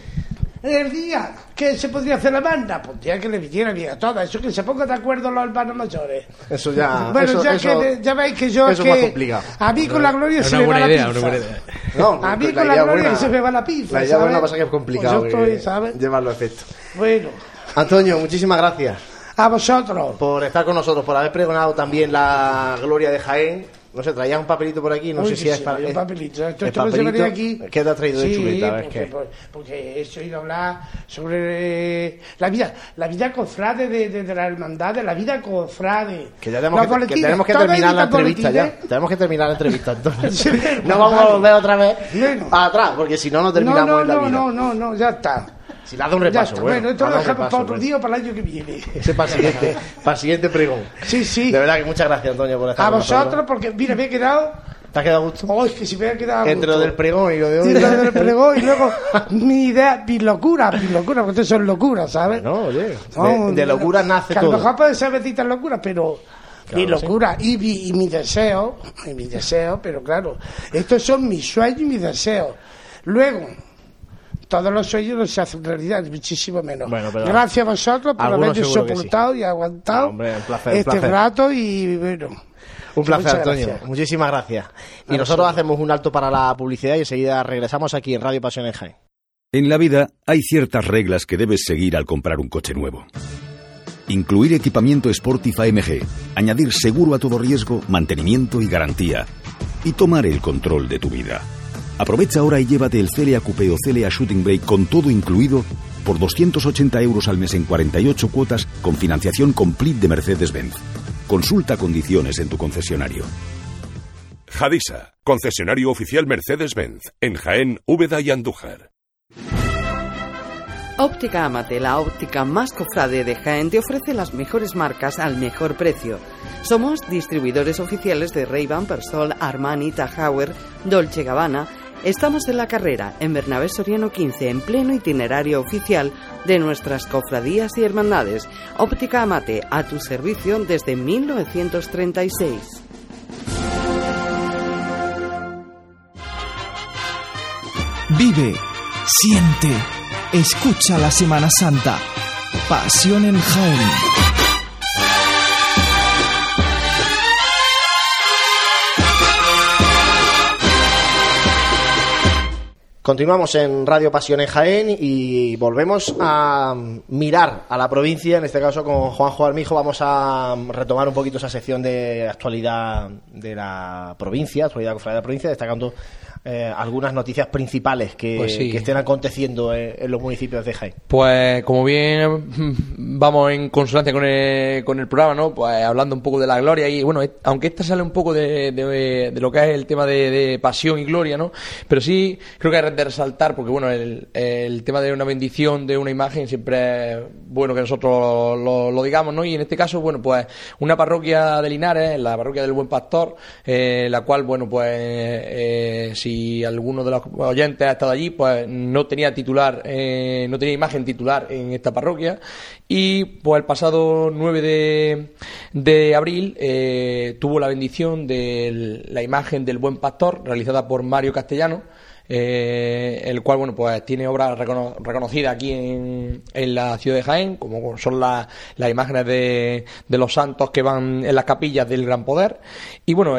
El día que se podría hacer la banda, pues día que le viniera bien a todas. Eso que se pongan de acuerdo los hermanos mayores. Eso ya. bueno, eso, ya, eso- que, ya veis que yo eso es que complicado. a mí con la gloria se me va la pinza. una buena idea. No, a mí con la gloria buena. se me va la pinza. La idea buena pasa que es complicado Pues estoy, ¿sabes? llevarlo a efecto. Bueno, Antonio, muchísimas gracias a vosotros. por estar con nosotros, por haber pregonado también la gloria de Jaén. No sé, traías un papelito por aquí, no Uy, sé que si es sí, para. un es- papelito. Esto, el no papelito. aquí. ¿Qué te has traído de sí, chuleta? A ver porque, por- porque he oído hablar sobre eh, la vida, la vida cofrade de, de, de la hermandad, de la vida cofrade. Que ya tenemos que, que tenemos que terminar la entrevista ya. Tenemos que terminar la entrevista entonces. Sí, no vamos a volver otra vez Bueno. atrás, porque si no, no No, terminamos no, en la no, vida. no, no, no, ya está. Si le hace un Ya repaso, está. bueno. Esto lo un dejamos para otro bueno. día o para el año que viene. Ese para el siguiente, para siguiente pregón. Sí, sí. De verdad que muchas gracias, Antonio, por estar A con vosotros, nosotros. porque mira, me he quedado. ¿Te has quedado a gusto? Oh, es que si me he quedado. a Entre lo del pregón y lo de hoy. Y lo del pregón y luego mi idea, mi locura, mi locura, porque esto son locuras, ¿sabes? No, oye. No, De, de locura nace que a todo. lo mejor puede ser benditas locuras, pero mi Claro, sí. locura y, mi, y mi deseo, y mi deseo, pero claro, estos son mis sueños y mis deseos. Luego, todos los sueños no se hacen realidad, muchísimo menos. Bueno, pero- Gracias a vosotros por sí. soportado y aguantado No, hombre, un placer, este placer. rato y bueno. Un placer, Muchas Antonio. gracias. Muchísimas gracias. Y A nosotros hacemos un alto para la publicidad y enseguida regresamos aquí en Radio Pasión en Jaén. En la vida hay ciertas reglas que debes seguir al comprar un coche nuevo. Incluir equipamiento Sportif AMG, añadir seguro a todo riesgo, mantenimiento y garantía. Y tomar el control de tu vida. Aprovecha ahora y llévate el Celia Coupé o Celia Shooting Brake con todo incluido por 280 euros al mes en 48 cuotas con financiación complete de Mercedes-Benz. Consulta condiciones en tu concesionario. Jadisa, concesionario oficial Mercedes-Benz, en Jaén, Úbeda y Andújar. Óptica Amate, la óptica más cofrade de Jaén, te ofrece las mejores marcas al mejor precio. Somos distribuidores oficiales de Ray-Ban, Persol, Armani, Tahauer, Dolce Gabbana. Estamos en la carrera, en Bernabé Soriano 15, en pleno itinerario oficial de nuestras cofradías y hermandades. Óptica Amate, a tu servicio desde 1936. Vive, siente, escucha la Semana Santa. Pasión en Jaén. Continuamos en Radio Pasión Jaén y volvemos a mirar a la provincia, en este caso con Juanjo Armijo. Vamos a retomar un poquito esa sección de actualidad de la provincia, actualidad de la provincia, destacando eh, algunas noticias principales que, Pues sí. que estén aconteciendo en, en los municipios de Jaén. Pues como bien vamos en consonancia con el, con el programa, ¿no? Pues hablando un poco de la gloria y bueno, aunque esta sale un poco de, de- de lo que es el tema de, de pasión y gloria, ¿no? Pero sí creo que es de resaltar, porque bueno, el, el, tema de una bendición de una imagen siempre es bueno que nosotros lo, lo, digamos, ¿no? Y en este caso, bueno, pues una parroquia de Linares, la parroquia del Buen Pastor, eh, la cual, bueno, pues eh, si alguno de los oyentes ha estado allí, pues no tenía titular, eh, no tenía imagen titular en esta parroquia. Y pues el pasado 9 de, de abril eh, tuvo la bendición de la imagen del Buen Pastor, realizada por Mario Castellano. Eh, el cual bueno pues tiene obras reconocidas aquí en, la ciudad de Jaén como son las imágenes de, de, los santos que van en las capillas del Gran Poder y bueno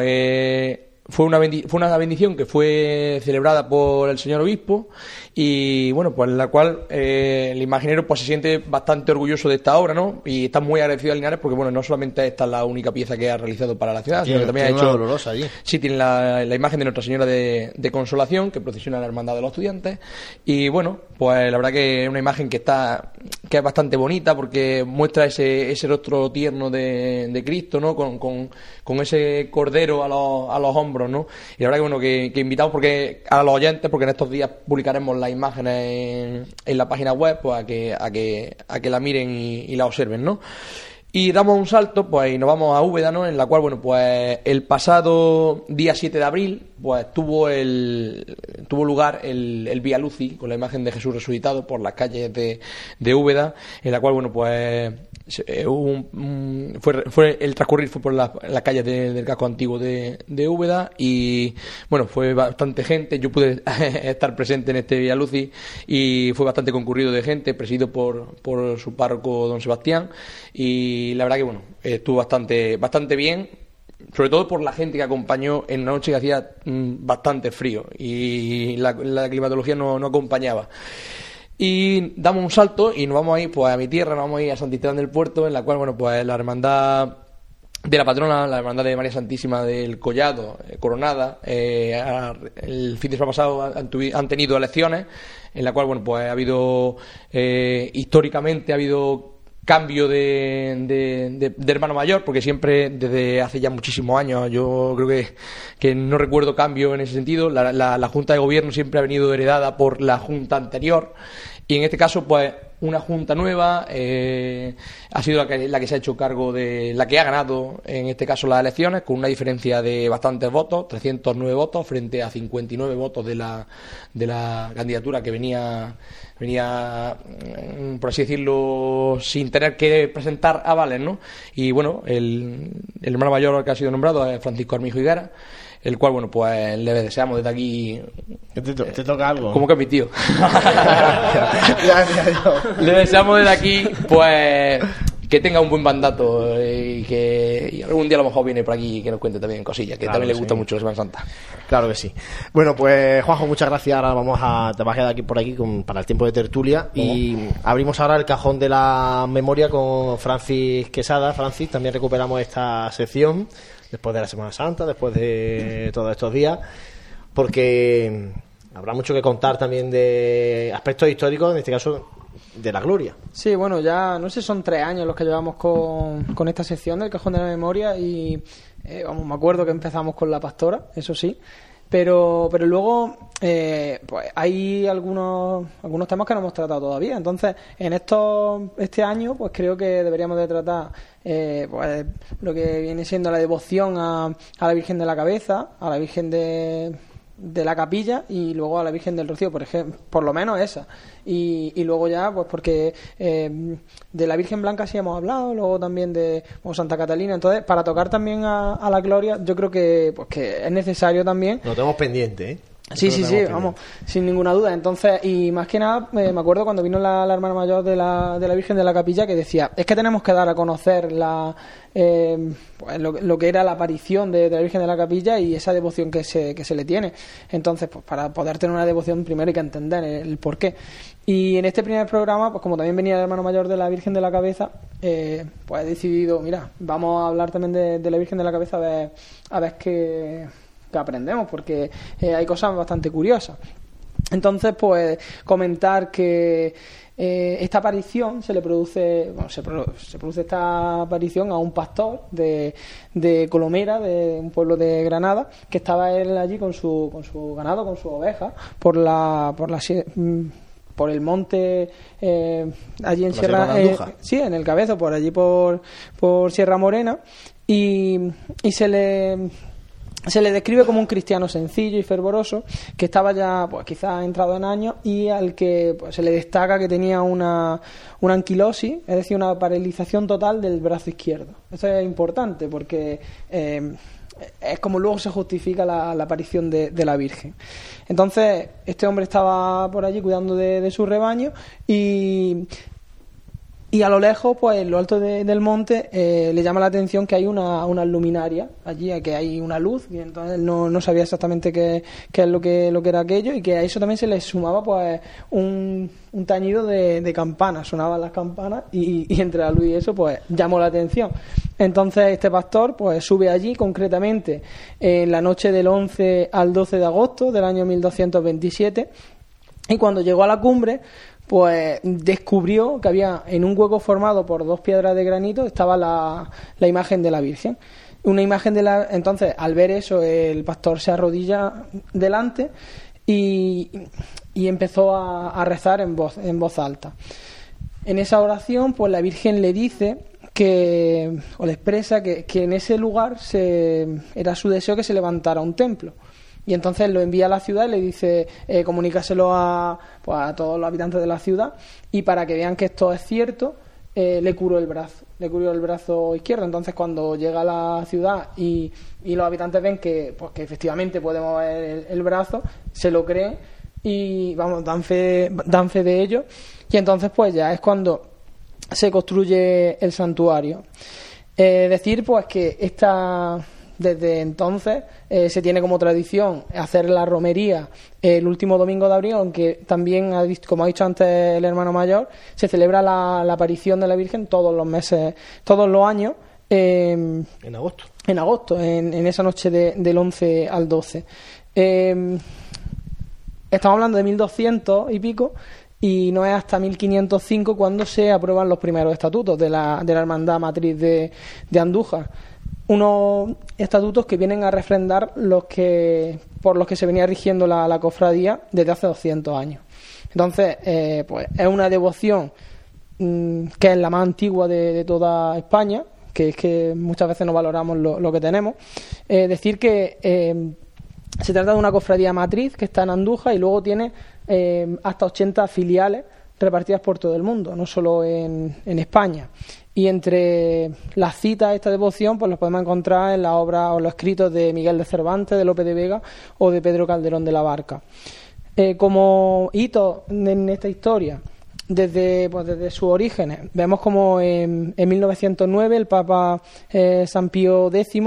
fue una, fue una bendición que fue celebrada por el señor obispo y bueno, pues la cual eh, el imaginero pues se siente bastante orgulloso de esta obra, ¿no? Y está muy agradecido a Linares porque bueno, no solamente esta es la única pieza que ha realizado para la ciudad, sino que también ha hecho dolorosa allí. Sí, tiene la, la, imagen de Nuestra Señora de, de, Consolación que procesiona la hermandad de los estudiantes y bueno, pues la verdad que es una imagen que está que es bastante bonita porque muestra ese, ese rostro tierno de, de Cristo, ¿no? Con, con, con, ese cordero a los, a los hombros, ¿no? Y la verdad que bueno, que, que invitamos porque a los oyentes, porque en estos días publicaremos las imágenes en, la página web, pues a que, a que, a que la miren y, la observen, ¿no? Y damos un salto, pues, y nos vamos a Úbeda, ¿no? En la cual, bueno, pues el pasado día 7 de abril, pues tuvo el tuvo lugar el, el Vía Luci con la imagen de Jesús resucitado por las calles de, de Úbeda, en la cual, bueno, pues eh, un, fue, fue, el transcurrir fue por las la calles del casco antiguo de, de, Úbeda y bueno fue bastante gente. Yo pude estar presente en este Vía Luci y fue bastante concurrido de gente presidido por, por su párroco don Sebastián y la verdad que bueno estuvo bastante bastante bien sobre todo por la gente que acompañó en una noche que hacía mm, bastante frío y la, la climatología no, no acompañaba y damos un salto y nos vamos a ir pues, a mi tierra, nos vamos a ir a Santisteban del Puerto, en la cual, bueno, pues la hermandad de la patrona, la hermandad de María Santísima del Collado, eh, coronada, eh, el fin de semana pasado han, tenido elecciones, en la cual, bueno, pues ha habido, eh, históricamente ha habido cambio de, de, hermano mayor, porque siempre desde hace ya muchísimos años, yo creo que, que no recuerdo cambio en ese sentido, la, la, la, Junta de Gobierno siempre ha venido heredada por la Junta anterior. Y en este caso pues una junta nueva, eh, ha sido la que, la que se ha hecho cargo de, la que ha ganado en este caso las elecciones, con una diferencia de bastantes votos, 309 votos frente a 59 votos de la, de la candidatura que venía, venía, mm, por así decirlo, sin tener que presentar avales, ¿no? Y bueno, el, el hermano mayor que ha sido nombrado es Francisco Armijo Higuera el cual, bueno, pues le deseamos desde aquí... Te, te toca algo. Como que mi tío. le deseamos desde aquí, pues, que tenga un buen mandato y que algún día a lo mejor viene por aquí y que nos cuente también cosillas, que también le gusta mucho la Semana Santa. Claro que sí. Bueno, pues Juanjo, muchas gracias. Ahora vamos a, te vas a quedar aquí por aquí con, para el tiempo de tertulia y abrimos ahora el cajón de la memoria con Francis Quesada. Francis, también recuperamos esta sección después de la Semana Santa, después de todos estos días, porque habrá mucho que contar también de aspectos históricos, en este caso de la gloria. Sí, bueno, ya no sé, son tres años los que llevamos con, con esta sección del Cajón de la Memoria y, eh, vamos, me acuerdo que empezamos con la pastora, eso sí, pero, pero luego eh, pues hay algunos, algunos temas que no hemos tratado todavía. Entonces, en estos, este año, pues creo que deberíamos de tratar eh, pues, lo que viene siendo la devoción a, a la Virgen de la Cabeza, a la Virgen de de la capilla y luego a la Virgen del Rocío, por ejemplo, por lo menos esa. Y, y luego ya, pues porque eh, de la Virgen Blanca sí hemos hablado, luego también de Santa Catalina. Entonces, para tocar también a, a, la Gloria, yo creo que, pues, que es necesario también. Lo tenemos pendiente, ¿eh? Sí, sí, sí, vamos, sin ninguna duda. Entonces, y más que nada, eh, me acuerdo cuando vino la, hermana mayor de la, de la Virgen de la Capilla que decía, es que tenemos que dar a conocer la, eh, pues, lo, que era la aparición de, la Virgen de la Capilla y esa devoción que se, que se le tiene. Entonces, pues para poder tener una devoción primero hay que entender el, por qué. Y en este primer programa, pues como también venía el hermano mayor de la Virgen de la Cabeza, eh, pues he decidido, mira, vamos a hablar también de, de la Virgen de la Cabeza a ver, a ver qué que aprendemos, porque eh, hay cosas bastante curiosas. Entonces, pues comentar que eh, esta aparición se le produce, bueno, se, se, produce esta aparición a un pastor de, de Colomera, de un pueblo de Granada, que estaba él allí con su, con su ganado, con su oveja, por la, por la mm, por el monte eh, allí en Sierra, eh, sí en el cabezo por allí por, por Sierra Morena y, y se le se le describe como un cristiano sencillo y fervoroso que estaba ya pues quizás entrado en años y al que pues, se le destaca que tenía una, una anquilosis, es decir, una paralización total del brazo izquierdo. Eso es importante porque eh, es como luego se justifica la, aparición de, de, la Virgen. Entonces, este hombre estaba por allí cuidando de su rebaño y y a lo lejos, pues en lo alto del monte, eh, le llama la atención que hay una, una luminaria allí, que hay una luz, y entonces no, no sabía exactamente qué, qué, es lo que, lo que era aquello, y que a eso también se le sumaba pues un, un tañido de, de campanas, sonaban las campanas, y, y, entre la luz y eso, pues llamó la atención. Entonces este pastor pues sube allí, concretamente en la noche del 11 al 12 de agosto del año 1227, y cuando llegó a la cumbre, pues descubrió que había en un hueco formado por dos piedras de granito estaba la, la imagen de la Virgen. Una imagen de la. Entonces, al ver eso, el pastor se arrodilla delante y, y empezó a, rezar en voz, en voz alta. En esa oración, pues la Virgen le dice que, o le expresa que, que en ese lugar se, era su deseo que se levantara un templo y entonces lo envía a la ciudad y le dice eh, comunícaselo a, pues, a todos los habitantes de la ciudad y para que vean que esto es cierto eh, le curó el brazo le curó el brazo izquierdo. Entonces cuando llega a la ciudad y, y los habitantes ven que pues que efectivamente puede mover el, brazo se lo creen y vamos dan fe dan fe de ello. Y entonces pues ya es cuando se construye el santuario. Eh, decir pues que esta desde entonces eh, se tiene como tradición hacer la romería el último domingo de abril, aunque también, como ha dicho antes el hermano mayor, se celebra la, aparición de la Virgen todos los meses, todos los años. en agosto. En agosto, en, esa noche del 11 al 12. Em, estamos hablando de 1200 y pico y no es hasta 1505 cuando se aprueban los primeros estatutos de la, de la Hermandad Matriz de, de Andújar unos estatutos que vienen a refrendar los que por los que se venía rigiendo la, cofradía desde hace 200 años. Entonces, eh, pues es una devoción mm, que es la más antigua de, toda España, que es que muchas veces no valoramos lo, que tenemos. Eh, decir que eh, se trata de una cofradía matriz que está en Andújar y luego tiene hasta 80 filiales repartidas por todo el mundo, no solo en España. Y entre las citas de esta devoción, pues los podemos encontrar en la obra o los escritos de Miguel de Cervantes, de Lope de Vega o de Pedro Calderón de la Barca. Eh, como hito en esta historia, desde, pues desde sus orígenes, vemos como en, 1909 el Papa eh, San Pío X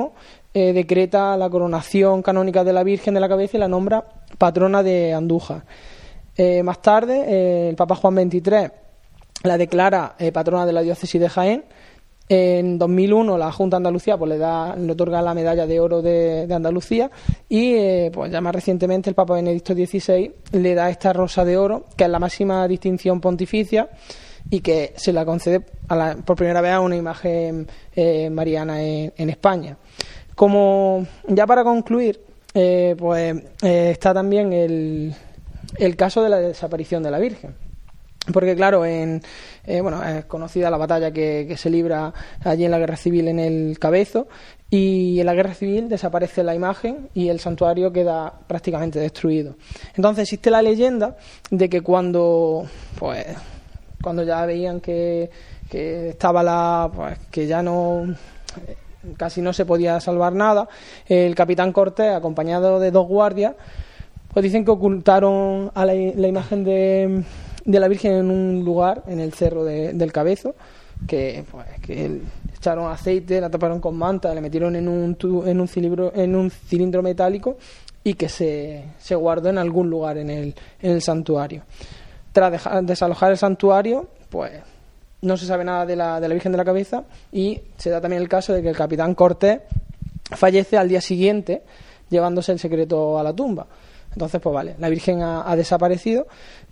eh, decreta la coronación canónica de la Virgen de la Cabeza y la nombra patrona de Andújar. más tarde, el Papa Juan XXIII la declara eh, patrona de la diócesis de Jaén. En 2001 la Junta de Andalucía pues, le, da, le otorga la medalla de oro de, Andalucía y eh, pues ya más recientemente el Papa Benedicto XVI le da esta rosa de oro, que es la máxima distinción pontificia y que se la concede por primera vez a una imagen eh, mariana en, España. Como ya para concluir, pues está también el, el caso de la desaparición de la Virgen porque claro, en, eh, bueno, es conocida la batalla que, se libra allí en la guerra civil en el Cabezo y en la guerra civil desaparece la imagen y el santuario queda prácticamente destruido. Entonces existe la leyenda de que cuando, pues, cuando ya veían que, que estaba la, pues, que ya no casi no se podía salvar nada, el capitán Cortés, acompañado de dos guardias, pues dicen que ocultaron a la imagen de de la Virgen en un lugar, en el cerro del Cabezo, que, pues, que echaron aceite, la taparon con manta, le metieron en un, en un, cilindro, en un cilindro metálico y que se, se guardó en algún lugar en el, en el santuario. Tras desalojar el santuario, pues no se sabe nada de la, de la Virgen de la Cabeza y se da también el caso de que el capitán Cortés fallece al día siguiente llevándose el secreto a la tumba. Entonces, pues vale, la Virgen ha, desaparecido,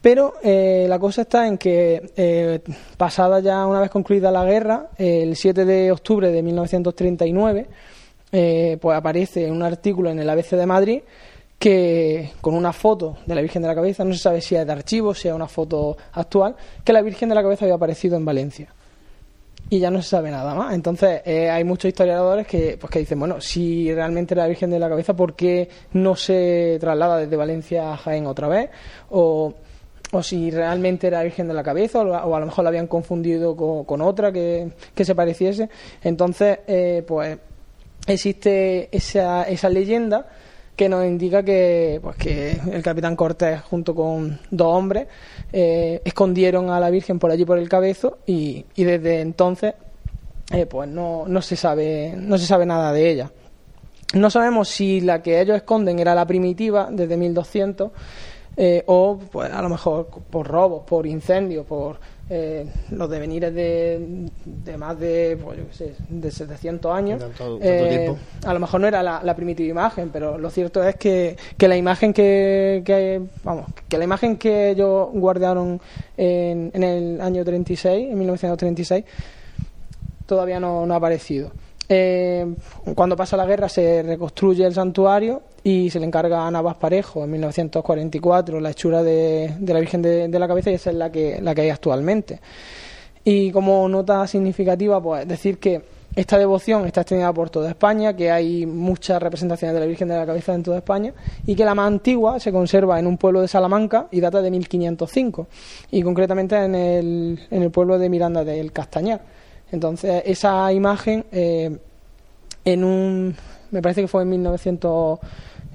pero eh, la cosa está en que, eh, pasada ya una vez concluida la guerra, el 7 de octubre de 1939, eh, pues aparece un artículo en el ABC de Madrid que con una foto de la Virgen de la Cabeza, no se sabe si es de archivo, si es una foto actual, que la Virgen de la Cabeza había aparecido en Valencia y ya no se sabe nada más. Entonces, hay muchos historiadores que, pues, que dicen, bueno, si realmente era la Virgen de la Cabeza, ¿por qué no se traslada desde Valencia a Jaén otra vez? O, o si realmente era Virgen de la Cabeza, o, a lo mejor la habían confundido con, otra que, que, se pareciese. Entonces, eh, pues existe esa, esa leyenda que nos indica que, pues, que el capitán Cortés junto con dos hombres eh, escondieron a la Virgen por allí por el cabezo y, y desde entonces eh, pues no, no se sabe no se sabe nada de ella no sabemos si la que ellos esconden era la primitiva desde 1200 eh, o pues a lo mejor por robos por incendios por eh, los devenires de, de más de, pues, yo qué sé, de 700 años. Eh, a lo mejor no era la, primitiva imagen, pero lo cierto es que, que la imagen que, que, vamos, que la imagen que ellos guardaron en, en el año 36, en 1936, todavía no, no ha aparecido. Eh, cuando pasa la guerra se reconstruye el santuario y se le encarga a Navas Parejo en 1944 la hechura de, la Virgen de, la Cabeza y esa es la que, la que hay actualmente. Y como nota significativa, pues decir que esta devoción está extendida por toda España, que hay muchas representaciones de la Virgen de la Cabeza en toda España y que la más antigua se conserva en un pueblo de Salamanca y data de 1505 y concretamente en el, en el pueblo de Miranda del Castañar. Entonces, esa imagen, eh, en un. Me parece que fue en 1900.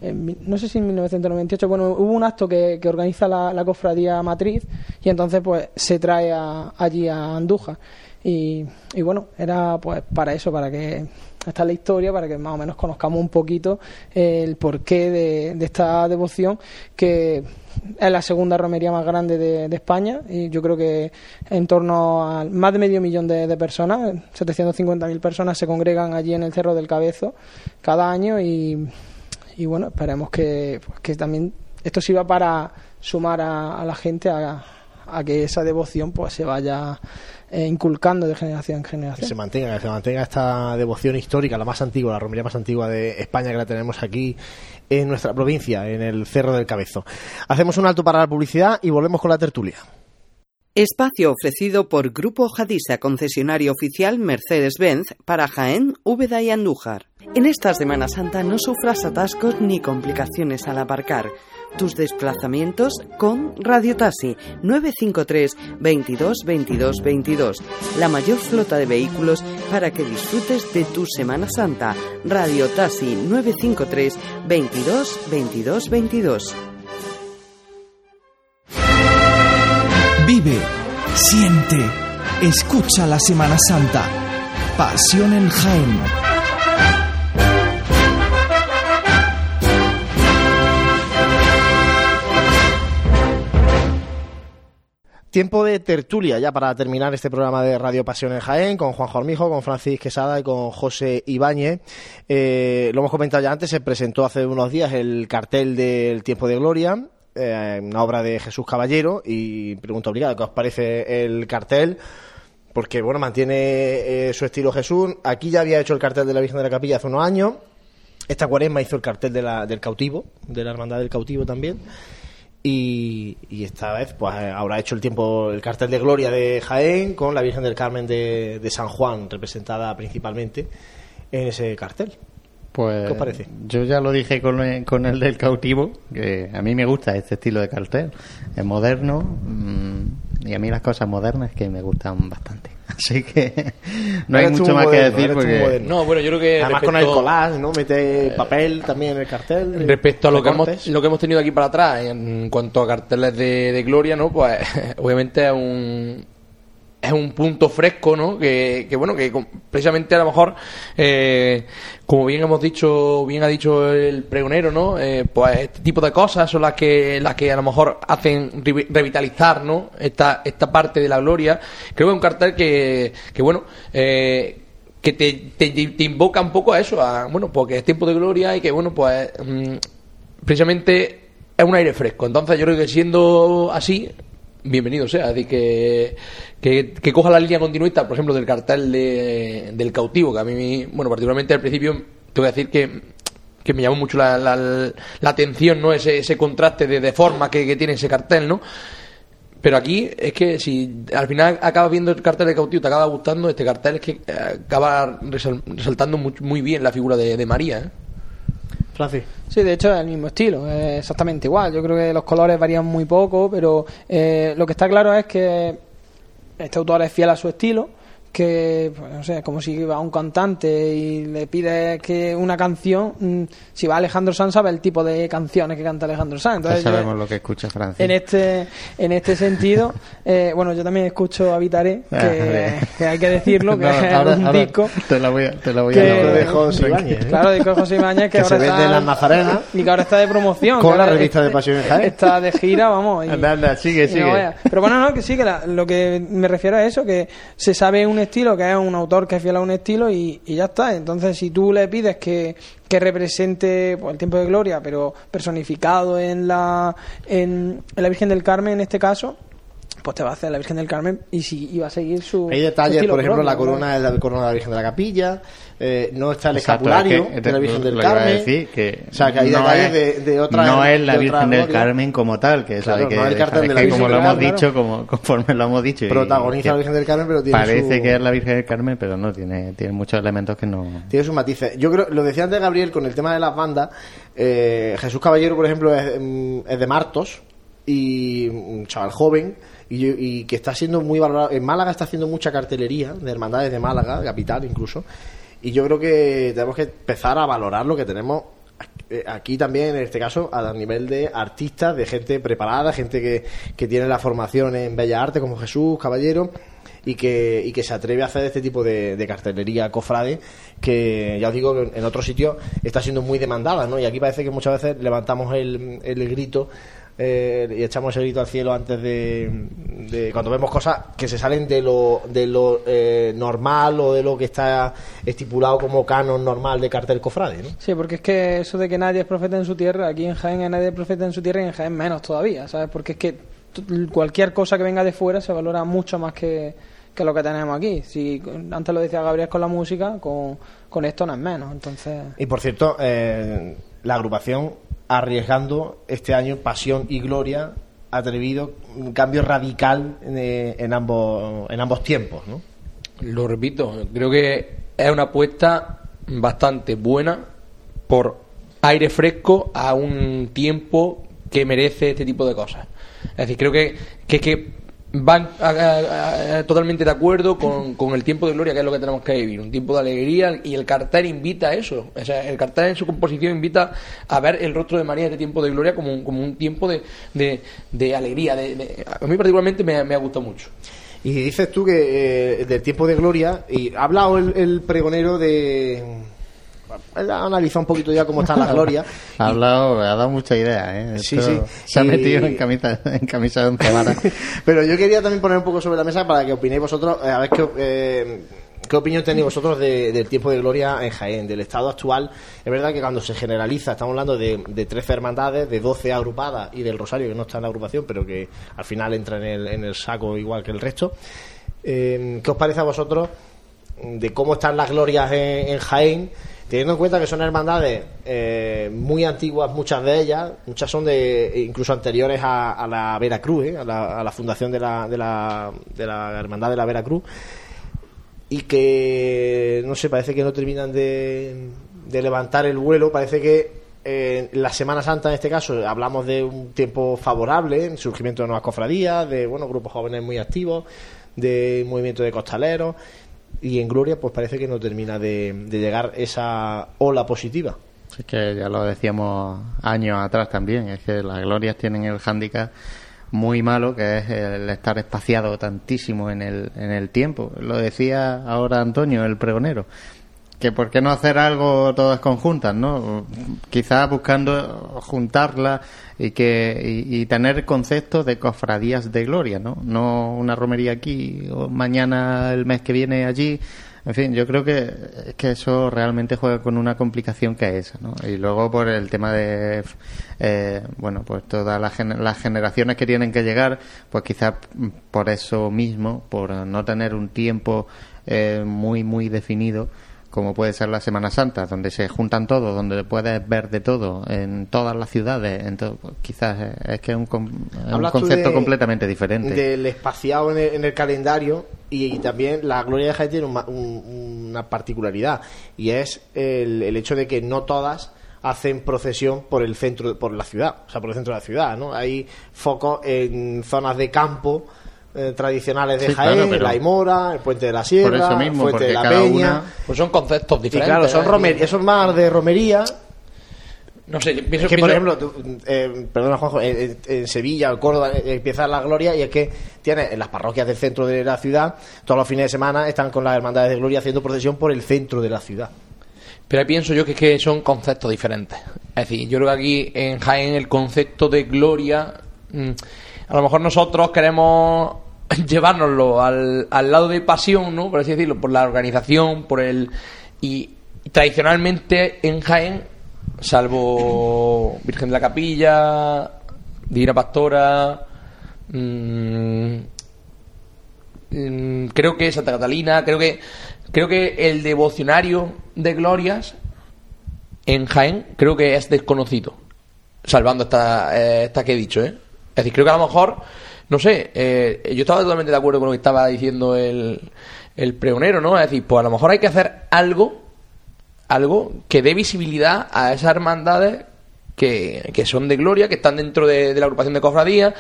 no sé si en 1998, bueno, hubo un acto que, organiza la, cofradía matriz y entonces pues se trae allí a Andújar. Y, y, bueno, era pues para eso, para que esta es la historia, para que más o menos conozcamos un poquito el porqué de, de esta devoción que es la segunda romería más grande de, España y yo creo que en torno a más de medio millón de, personas, 750.000 personas se congregan allí en el Cerro del Cabezo cada año y, y bueno, esperemos que, pues, que también esto sirva para sumar a, la gente a, a, que esa devoción pues se vaya eh, inculcando de generación en generación. Que se mantenga, que se mantenga esta devoción histórica, la más antigua, la romería más antigua de España que la tenemos aquí en nuestra provincia, en el Cerro del Cabezo. Hacemos un alto para la publicidad y volvemos con la tertulia. Espacio ofrecido por Grupo Jadisa, concesionario oficial Mercedes-Benz para Jaén, Úbeda y Andújar. En esta Semana Santa no sufras atascos ni complicaciones al aparcar tus desplazamientos con Radio Taxi 953 22 22 22. La mayor flota de vehículos para que disfrutes de tu Semana Santa. Radio Taxi 953 22 22 22. Vive, siente, escucha la Semana Santa. Pasión en Jaén. Tiempo de tertulia ya para terminar este programa de Radio Pasión en Jaén con Juan Jormijo, con Francis Quesada y con José Ibáñez. Eh, lo hemos comentado ya antes, se presentó hace unos días el cartel del Tiempo de Gloria, eh, una obra de Jesús Caballero y pregunta obligada, ¿qué os parece el cartel? Porque, bueno, mantiene eh, su estilo Jesús. Aquí ya había hecho el cartel de la Virgen de la Capilla hace unos años. Esta cuaresma hizo el cartel de la, del cautivo, de la Hermandad del Cautivo también. Y, esta vez pues habrá hecho el tiempo el cartel de gloria de Jaén con la Virgen del Carmen de, San Juan representada principalmente en ese cartel. Pues, ¿Qué os parece? Yo ya lo dije con el, con el del cautivo, que a mí me gusta este estilo de cartel. Es moderno mm, y a mí las cosas modernas que me gustan bastante. Así que no hay mucho más que decir porque... No, bueno, yo creo que... Además con el collage, ¿no? Mete papel también en el cartel. Respecto a lo que, hemos, lo que hemos tenido aquí para atrás en cuanto a carteles de, de Gloria, ¿no? Pues obviamente es un es un punto fresco, ¿no? Que, que bueno, que precisamente a lo mejor, eh, como bien hemos dicho, bien ha dicho el pregonero, ¿no? Eh, pues este tipo de cosas son las que, las que a lo mejor hacen revitalizar, ¿no? Esta, esta parte de la gloria. Creo que es un cartel que, que bueno, eh, que te, te, invoca un poco a eso, a, bueno, porque es tiempo de gloria y que, bueno, pues, mm, precisamente es un aire fresco. Entonces yo creo que siendo así, bienvenido sea. Es decir, que, que, que coja la línea continuista, por ejemplo, del cartel de, del cautivo, que a mí, bueno, particularmente al principio, te voy a decir que, que me llamó mucho la, la, la atención, ¿no? Ese, ese contraste de, de forma que, que tiene ese cartel, ¿no? Pero aquí es que si al final acabas viendo el cartel de cautivo, te acaba gustando, este cartel es que eh, acaba resal- resaltando muy, muy bien la figura de, de María. ¿eh? Sí, de hecho es el mismo estilo, es exactamente igual. Yo creo que los colores varían muy poco, pero eh, lo que está claro es que este autor es fiel a su estilo, que, pues, no sé, es como si va un cantante y le pide que una canción, mm, si va Alejandro Sanz sabe el tipo de canciones que canta Alejandro Sanz. Ya Entonces, yo- sabemos lo que escucha Francis. en este en este sentido eh, bueno yo también escucho Habitaré que, Ah, que hay que decirlo que No, es un ahora disco Te la voy a, te la voy que- a de José Ibáñez, ¿eh? claro disco de José Ibáñez que, Que ahora se vende está en Nazarenas. y que ahora está de promoción Con que la revista de Pasión Jaén. está de gira vamos y- Anda, anda, sigue, no sigue. pero bueno no que sí que la- lo que me refiero a eso que se sabe un estilo que es un autor que es fiel a un estilo y, y ya está entonces si tú le pides que que represente pues, el tiempo de gloria pero personificado en la en, en la Virgen del Carmen en este caso pues te va a hacer la Virgen del Carmen y si iba a seguir su Hay detalles, por ejemplo, propio, la ¿no? corona es la corona de la Virgen de la Capilla, eh, no está el Exacto, escapulario es que- de la Virgen del Carmen. decir, que o sea, que hay no detalles es- de, de otra no es la de Virgen del. Carmen como tal, que eso Claro, que no es el dejar- cartel es de la Virgen como lo hemos dicho, como, conforme lo hemos dicho. Protagoniza la Virgen del Carmen, pero tiene Parece su- que es la Virgen del Carmen, pero no, tiene, tiene muchos elementos que no... Tiene sus matices. Yo creo, lo decía antes Gabriel con el tema de las bandas. eh, Jesús Caballero, por ejemplo, es, mm, es de Martos y un chaval joven y que está siendo muy valorado. En Málaga está haciendo mucha cartelería de hermandades de Málaga, capital incluso. Y yo creo que tenemos que empezar a valorar lo que tenemos eh, aquí también, en este caso, a nivel de artistas, de gente preparada, gente que, que tiene la formación en Bellas Artes, como Jesús Caballero, y que, y que se atreve a hacer este tipo de, de cartelería cofrade, que ya os digo que en otros sitios está siendo muy demandada, ¿no? Y aquí parece que muchas veces levantamos el, el grito eh, y echamos el grito al cielo antes de, de- cuando vemos cosas que se salen de lo, de lo eh, normal o de lo que está estipulado como canon normal de cartel cofrade, ¿no? Sí, porque es que eso de que nadie es profeta en su tierra, aquí en Jaén nadie es profeta en su tierra y en Jaén menos todavía, ¿sabes? Porque es que cualquier cosa que venga de fuera se valora mucho más que, que lo que tenemos aquí. Si antes lo decía Gabriel con la música, con, con esto no es menos, entonces... Y por cierto, eh, la agrupación arriesgando este año pasión y gloria atrevido un cambio radical en, eh, en ambos en ambos tiempos, ¿no? Lo repito, creo que es una apuesta bastante buena por aire fresco a un tiempo que merece este tipo de cosas. Es decir, creo que, que, que van totalmente de acuerdo con, con el tiempo de gloria que es lo que tenemos que vivir, un tiempo de alegría y el cartel invita a eso. O sea, el cartel en su composición invita a ver el rostro de María este tiempo de gloria como como un tiempo de, de, de alegría. De, a mí particularmente me, me ha gustado mucho. Y dices tú que eh, del tiempo de gloria, y ha hablado el pregonero de... Analizado un poquito ya cómo está la gloria. Ha hablado, ha dado mucha idea, ¿eh? Sí, Esto sí. Se ha Y- metido en camisa, en camisa de once varas. Pero yo quería también poner un poco sobre la mesa para que opinéis vosotros, eh, a ver qué, eh, qué opinión tenéis vosotros de- del tiempo de gloria en Jaén, del estado actual. Es verdad que cuando se generaliza, estamos hablando de, de 13 hermandades, de 12 agrupadas y del Rosario, que no está en la agrupación, pero que al final entra en el, en el saco igual que el resto. Eh, ¿Qué os parece a vosotros de cómo están las glorias en, en Jaén? Teniendo en cuenta que son hermandades eh, muy antiguas, muchas de ellas, muchas son de incluso anteriores a, a la Veracruz, ¿eh? a, la, a la fundación de la, de, la, de la hermandad de la Veracruz, y que no sé, parece que no terminan de, levantar el vuelo, parece que eh, la Semana Santa en este caso hablamos de un tiempo favorable, surgimiento de nuevas cofradías, de bueno grupos jóvenes muy activos, de movimiento de costaleros y en Gloria pues parece que no termina de, llegar esa ola positiva. Es que ya lo decíamos años atrás también, es que las glorias tienen el hándicap muy malo, que es el estar espaciado tantísimo en el, en el tiempo. Lo decía ahora Antonio, el pregonero, que por qué no hacer algo todas conjuntas, ¿no? Quizás buscando juntarlas y que y, y tener conceptos de cofradías de gloria, ¿no? No una romería aquí o mañana el mes que viene allí En fin, yo creo que, que eso realmente juega con una complicación que es esa, ¿no? Y luego por el tema de, eh, bueno, pues todas las, las generaciones que tienen que llegar, pues quizás por eso mismo, por no tener un tiempo eh, muy, muy definido, como puede ser la Semana Santa, donde se juntan todos, donde puedes ver de todo en todas las ciudades. Entonces, pues, quizás es que es un, concepto completamente diferente. Del espaciado en el, calendario y, también la Gloria de Jaén tiene una particularidad y es el, el hecho de que no todas hacen procesión por el centro, por la ciudad, o sea, por el centro de la ciudad, ¿no? Hay focos en zonas de campo eh, tradicionales de Jaén, la Imora, el Puente de la Sierra, el Puente de la Peña. Pues son conceptos diferentes. claro, son, romer son más de romería. No sé, pienso, que, por ejemplo, eh, perdona Juanjo, en, Sevilla o Córdoba eh, empieza la gloria y es que tiene en las parroquias del centro de la ciudad, todos los fines de semana están con las hermandades de gloria haciendo procesión por el centro de la ciudad. Pero pienso yo que, es que son conceptos diferentes. Es decir, yo creo que aquí en Jaén el concepto de gloria, mm, a lo mejor nosotros queremos llevárnoslo al, al lado de pasión, ¿no? Por así decirlo, por la organización, por el... Y, tradicionalmente en Jaén, salvo Virgen de la Capilla, Divina Pastora, mm, mm, creo que Santa Catalina, creo que creo que el devocionario de glorias en Jaén creo que es desconocido, salvando esta, eh, esta que he dicho, ¿eh? Es decir, creo que a lo mejor no sé, eh, yo estaba totalmente de acuerdo con lo que estaba diciendo el, el pregonero, ¿no? Es decir, pues a lo mejor hay que hacer algo, algo que dé visibilidad a esas hermandades que, que son de gloria, que están dentro de, la agrupación de cofradías.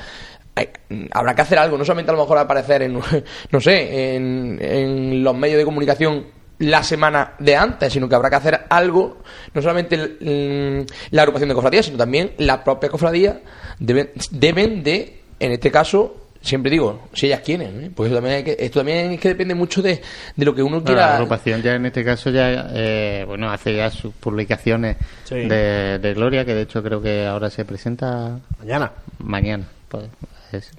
habrá que hacer algo, no solamente a lo mejor aparecer en, no sé, en, en los medios de comunicación la semana de antes, sino que habrá que hacer algo, no solamente la agrupación de cofradías, sino también la propia cofradía deben, deben de en este caso, siempre digo, si ellas quieren, ¿eh? pues también que, esto también es que depende mucho de, lo que uno quiera. la agrupación ya en este caso ya, eh, bueno, hace ya sus publicaciones de, Gloria, que de hecho creo que ahora se presenta... Mañana. Mañana, pues,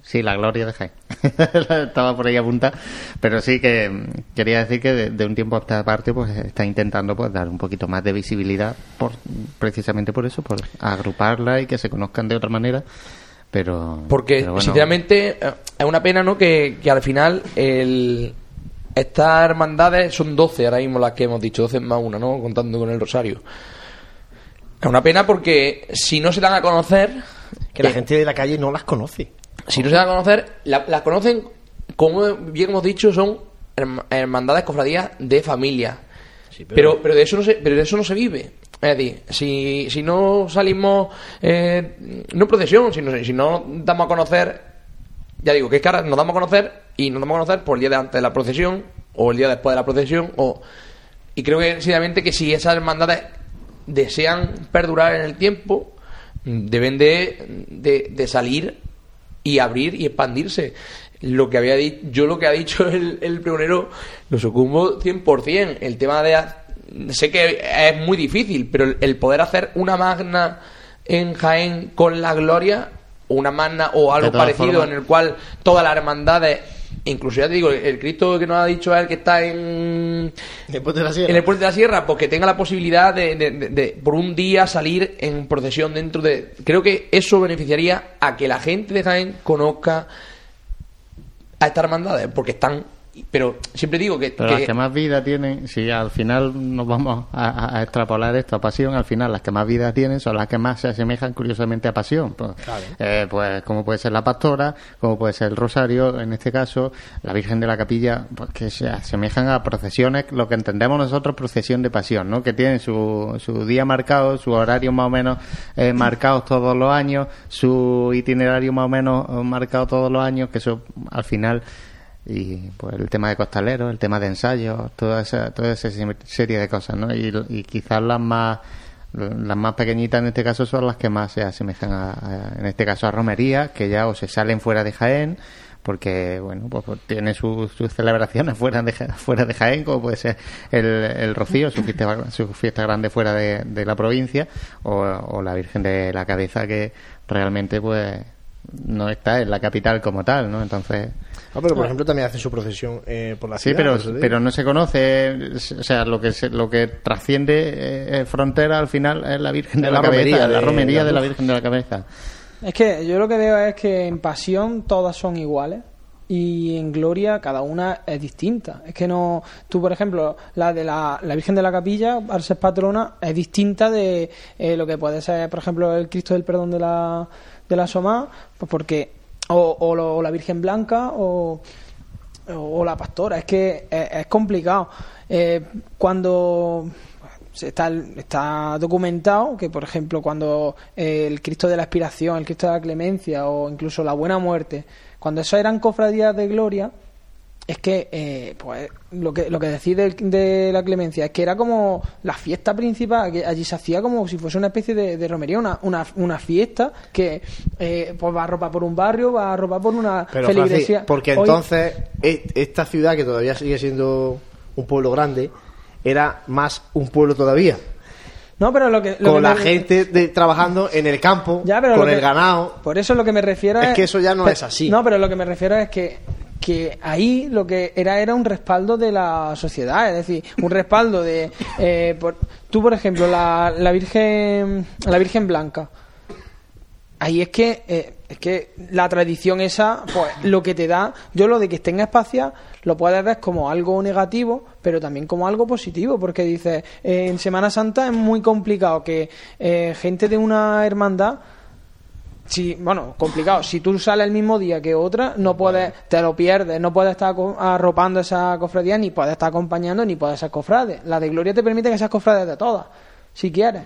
sí, la Gloria de Jaén. Estaba por ahí apuntada, pero sí que quería decir que de, un tiempo a esta parte pues está intentando pues dar un poquito más de visibilidad por precisamente por eso, por agruparla y que se conozcan de otra manera pero porque sinceramente eh, es una pena no que, al final el estas hermandades son 12 ahora mismo las que hemos dicho 12 más una no contando con el rosario. Es una pena porque si no se dan a conocer que la eh, gente de la calle no las conoce si no se dan a conocer las conocen como bien hemos dicho son hermandades cofradías de familia pero... pero de eso no se pero de eso no se vive es decir, si, si no salimos, eh, no procesión, sino si no damos a conocer, ya digo, que es que ahora nos damos a conocer y nos damos a conocer por el día de antes de la procesión o el día después de la procesión. O, y creo que sencillamente que si esas hermandades desean perdurar en el tiempo, deben de, de, salir y abrir y expandirse lo que había dicho, yo lo que ha dicho el, el pregonero lo sucumbo 100%. El tema de sé que es muy difícil, pero el poder hacer una magna en Jaén con la gloria, una magna o algo parecido en el cual todas las hermandades incluso ya te digo, el Cristo que nos ha dicho él que está en, el Puente de la Sierra, en el Puente de la Sierra pues que tenga la posibilidad de, de, por un día salir en procesión dentro de... Creo que eso beneficiaría a que la gente de Jaén conozca a estas hermandades, porque están pero siempre digo que, pero las que más vida tienen si al final nos vamos a, extrapolar esto a pasión al final las que más vida tienen son las que más se asemejan curiosamente a pasión. Pues, eh, pues como puede ser la pastora como puede ser el rosario en este caso la virgen de la capilla pues que se asemejan a procesiones lo que entendemos nosotros procesión de pasión no que tienen su, su día marcado su horario más o menos eh, marcados todos los años su itinerario más o menos eh, marcado todos los años que eso al final y pues el tema de costaleros, el tema de ensayos, toda esa, toda esa serie de cosas, ¿no? Y, quizás las más las más pequeñitas en este caso son las que más se asemejan a, en este caso a romería, que ya o se salen fuera de Jaén, porque bueno, pues, pues tiene sus celebraciones fuera de fuera de Jaén, como puede ser el, el Rocío, su fiesta, su fiesta grande fuera de, de la provincia, o, o la Virgen de la Cabeza que realmente pues no está en la capital como tal, ¿no? Entonces... Ah, pero por ejemplo también hace su procesión eh, por la Sí, ciudad. pero, te digo. pero no se conoce, o sea, lo que se- lo que trasciende eh, frontera al final es la Virgen de, la, la romería Cabeza, la de romería la de la. Virgen de la Cabeza. Es que yo lo que veo es que en pasión todas son iguales y en gloria cada una es distinta. Es que no, tú por ejemplo, la de la, la Virgen de la Capilla, al ser patrona, es distinta de eh, lo que puede ser, por ejemplo, el Cristo del Perdón de la, de la Soma, pues porque, o, o lo- o la Virgen Blanca, o, o la pastora. Es que es, complicado. Eh, cuando está, está documentado que, por ejemplo, cuando el Cristo de la Aspiración, el Cristo de la Clemencia o incluso la Buena Muerte, cuando eso eran cofradías de gloria, es que eh, pues lo que lo que el- de la clemencia es que era como la fiesta principal que allí se hacía como si fuese una especie de, de romería una, una, una fiesta que eh, pues va a ropar por un barrio va a ropar por una Pero, feligresía Francis, porque Hoy- entonces e- esta ciudad, que todavía sigue siendo un pueblo grande, era más un pueblo todavía. no pero lo que lo con que la me- gente de- trabajando en el campo, Ya, pero con el ganado. Por eso lo que me refiero es... Es que eso ya no es así. No, pero lo que me refiero es que, que ahí lo que era era un respaldo de la sociedad, es decir, un respaldo de... eh, por- tú, por ejemplo, la, la Virgen la Virgen Blanca, ahí es que eh, es que la tradición esa pues lo que te da yo lo de que esté en lo puedes ver como algo negativo pero también como algo positivo porque dices en Semana Santa es muy complicado que eh, gente de una hermandad si, bueno, complicado. Si tú sales el mismo día que otra, no puedes, te lo pierdes, no puedes estar arropando esa cofradía, ni puedes estar acompañando, ni puedes ser cofrade. La de Gloria te permite que seas cofrade de todas, si quieres.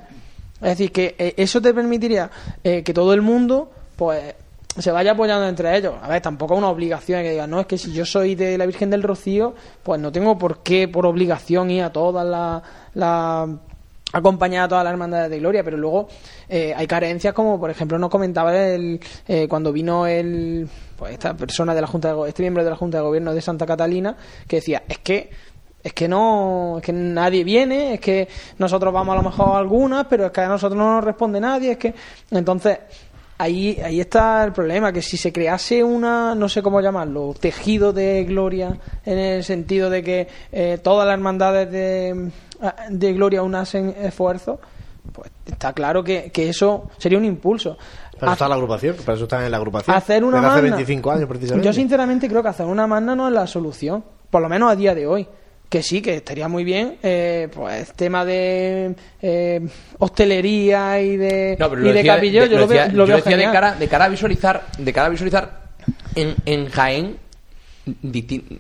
Es decir, que eh, eso te permitiría eh, que todo el mundo, pues, se vaya apoyando entre ellos. A ver, tampoco es una obligación que digan, no, es que si yo soy de la Virgen del Rocío, pues no tengo por qué, por obligación, ir a todas las. las acompañar a todas las hermandades de gloria, pero luego eh, hay carencias como, por ejemplo, nos comentaba el, eh, cuando vino el, pues esta persona de la Junta de, este miembro de la Junta de Gobierno de Santa Catalina, que decía, es que es que no, es que nadie viene, es que nosotros vamos a lo mejor a algunas, pero es que a nosotros no nos responde nadie, es que entonces ahí ahí está el problema, que si se crease una, no sé cómo llamarlo, tejido de gloria en el sentido de que eh, todas las hermandades de, de gloria unasen esfuerzos, pues está claro que, que eso sería un impulso. Para eso está la agrupación, para eso están en la agrupación. Hacer una Desde hace magna- 25 años, precisamente. Yo sinceramente creo que hacer una magna no es la solución, por lo menos a día de hoy. Que sí, que estaría muy bien, eh, pues tema de eh, hostelería y de, No, y de capillo, de- yo lo decía- veo, lo yo veo decía de cara, de cara a visualizar, de cara a visualizar en, en Jaén distin-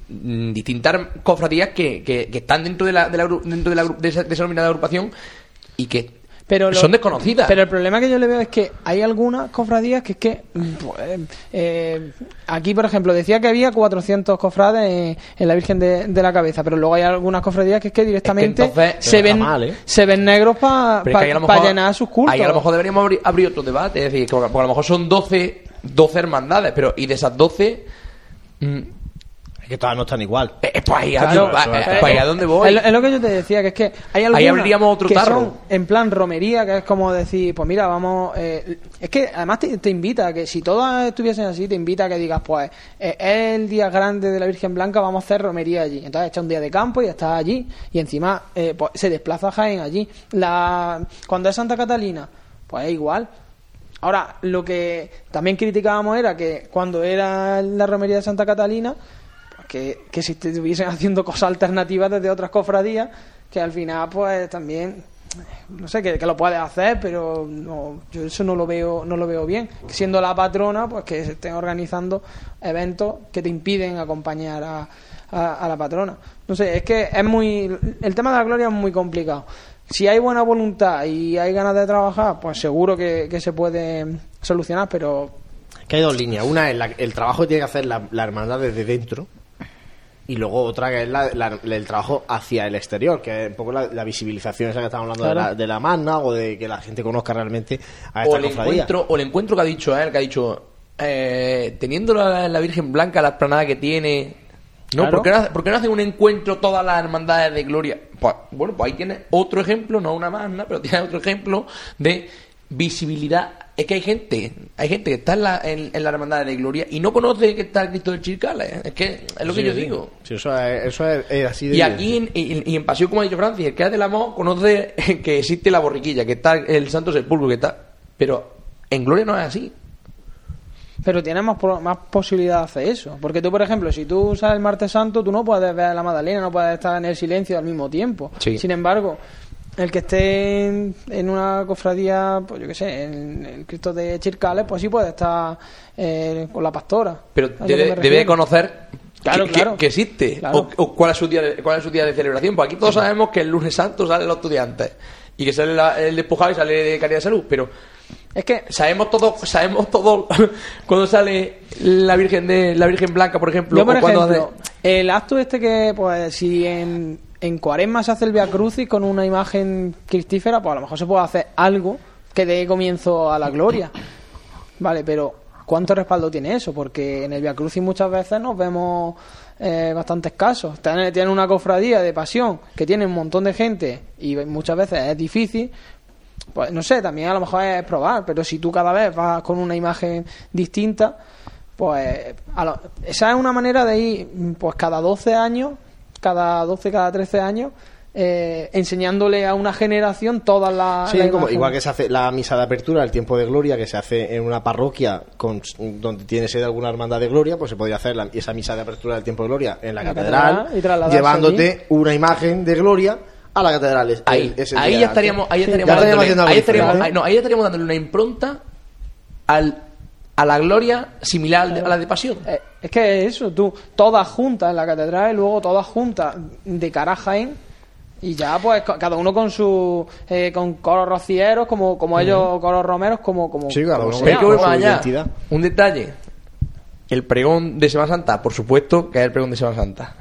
distintas cofradías que, que, que están dentro de la, de la dentro de, la, de esa, de esa denominada agrupación y que Pero lo- son desconocidas. Pero el problema que yo le veo es que hay algunas cofradías que es que. mm, pues, eh, aquí, por ejemplo, decía que había 400 cofrades en, en la Virgen de, de la Cabeza, pero luego hay algunas cofradías que es que directamente entonces- se, ven, mal, ¿eh? se ven negros para Pero es que ahí a lo mejor- llenar sus cultos. Ahí a lo mejor deberíamos abrir, abrir otro debate. Es decir, que porque a lo mejor son 12, 12 hermandades, pero y de esas 12. mm, Es que todas no están igual. eh, pues ahí, Claro, a- eh, pues ahí a dónde voy. Es, lo- es lo que yo te decía, que es que hay algunas abriríamos otro que tarro. son en plan romería, que es como decir, pues mira, vamos... eh, es que además te, te invita, que si todas estuviesen así, te invita a que digas, pues eh, es el día grande de la Virgen Blanca, vamos a hacer romería allí. Entonces echa un día de campo y estás allí. Y encima eh, pues, se desplaza Jaén allí. La, cuando es Santa Catalina, pues es igual. Ahora, lo que también criticábamos era que cuando era la romería de Santa Catalina, pues que, si estuviesen haciendo cosas alternativas desde otras cofradías, que al final, pues también, no sé, que, lo puedes hacer, pero no, yo eso no lo veo no lo veo bien. Siendo la patrona, pues que se estén organizando eventos que te impiden acompañar a, a- a la patrona. No sé, es que es muy. El tema de la gloria es muy complicado. Si hay buena voluntad y hay ganas de trabajar, pues seguro que, que se puede solucionar, pero Que hay dos líneas. Una es la- el trabajo que tiene que hacer la, la hermandad desde dentro. Y luego otra que es la- la- el trabajo hacia el exterior, que es un poco la, la visibilización esa que estamos hablando de, la, de la magna o de que la gente conozca realmente a o esta el cofradía. encuentro o el encuentro que ha dicho él que ha dicho eh, teniendo la, la Virgen Blanca la esplanada que tiene no Claro. ¿por, qué no, por qué no hacen un encuentro todas las hermandades de gloria pues, bueno pues ahí tiene otro ejemplo no una magna pero tiene otro ejemplo de visibilidad. Es que hay gente, hay gente que está en la, en, en la hermandad de Gloria y no conoce que está el Cristo del Chircales. Es que es lo que Sí, yo sí. digo. Sí, eso es, eso es- es así de Y aquí, en, y, y en Pasión, como ha dicho Francis, el que hace del amor conoce que existe la borriquilla, que está el Santo Sepulcro, que está. Pero en Gloria no es así. Pero tienes más, pro- más posibilidad de hacer eso. Porque tú, por ejemplo, si tú sales el martes santo, tú no puedes ver a la Magdalena, no puedes estar en el silencio al mismo tiempo. Sí. Sin embargo, el que esté en, en una cofradía, pues yo qué sé, en el Cristo de Chircales, pues sí puede estar eh, con la pastora. Pero debe, debe conocer Claro, que, claro. que- que existe. Claro. O, o cuál, es su día de, cuál es su día de celebración. Pues aquí todos sabemos que el lunes santo salen los estudiantes. Y que sale la- el despojado y sale de caridad de salud. Pero Es que sabemos todo, sabemos todo cuando sale la Virgen de la Virgen Blanca, por ejemplo. Yo, por o cuando ejemplo, hace- el acto este que, pues, si en, en Cuaresma se hace el Via Crucis con una imagen cristífera, pues a lo mejor se puede hacer algo que dé comienzo a la gloria. Vale, pero ¿cuánto respaldo tiene eso? Porque en el Via Crucis muchas veces nos vemos eh, bastantes casos. Tiene, tiene una cofradía de pasión que tiene un montón de gente y muchas veces es difícil. Pues no sé, también a lo mejor es probar, pero si tú cada vez vas con una imagen distinta, pues a lo- esa es una manera de ir pues cada 12 años, cada 12, cada 13 años, eh, enseñándole a una generación todas las... Sí, las como, igual que se hace la misa de apertura, el tiempo de gloria, que se hace en una parroquia con, donde tiene sede alguna hermandad de gloria, pues se podría hacer la- esa misa de apertura del tiempo de gloria en la, la catedral, catedral y trasladarse llevándote una imagen de gloria a la catedral. es- Ahí, ya estaríamos, ahí Sí, estaríamos, ya estaríamos dándole- ahí estaríamos- no, ahí estaríamos dándole una impronta al, a la gloria similar al de- a la de pasión. Eh, es que eso, tú, todas juntas en la catedral y luego todas juntas de cara a Jaén y ya pues ca- cada uno con su eh, con coros rocieros como como ellos coros romeros como como, Sí, cada como uno sea. Allá. Un detalle. El pregón de Semana Santa, por supuesto que es el pregón de Semana Santa.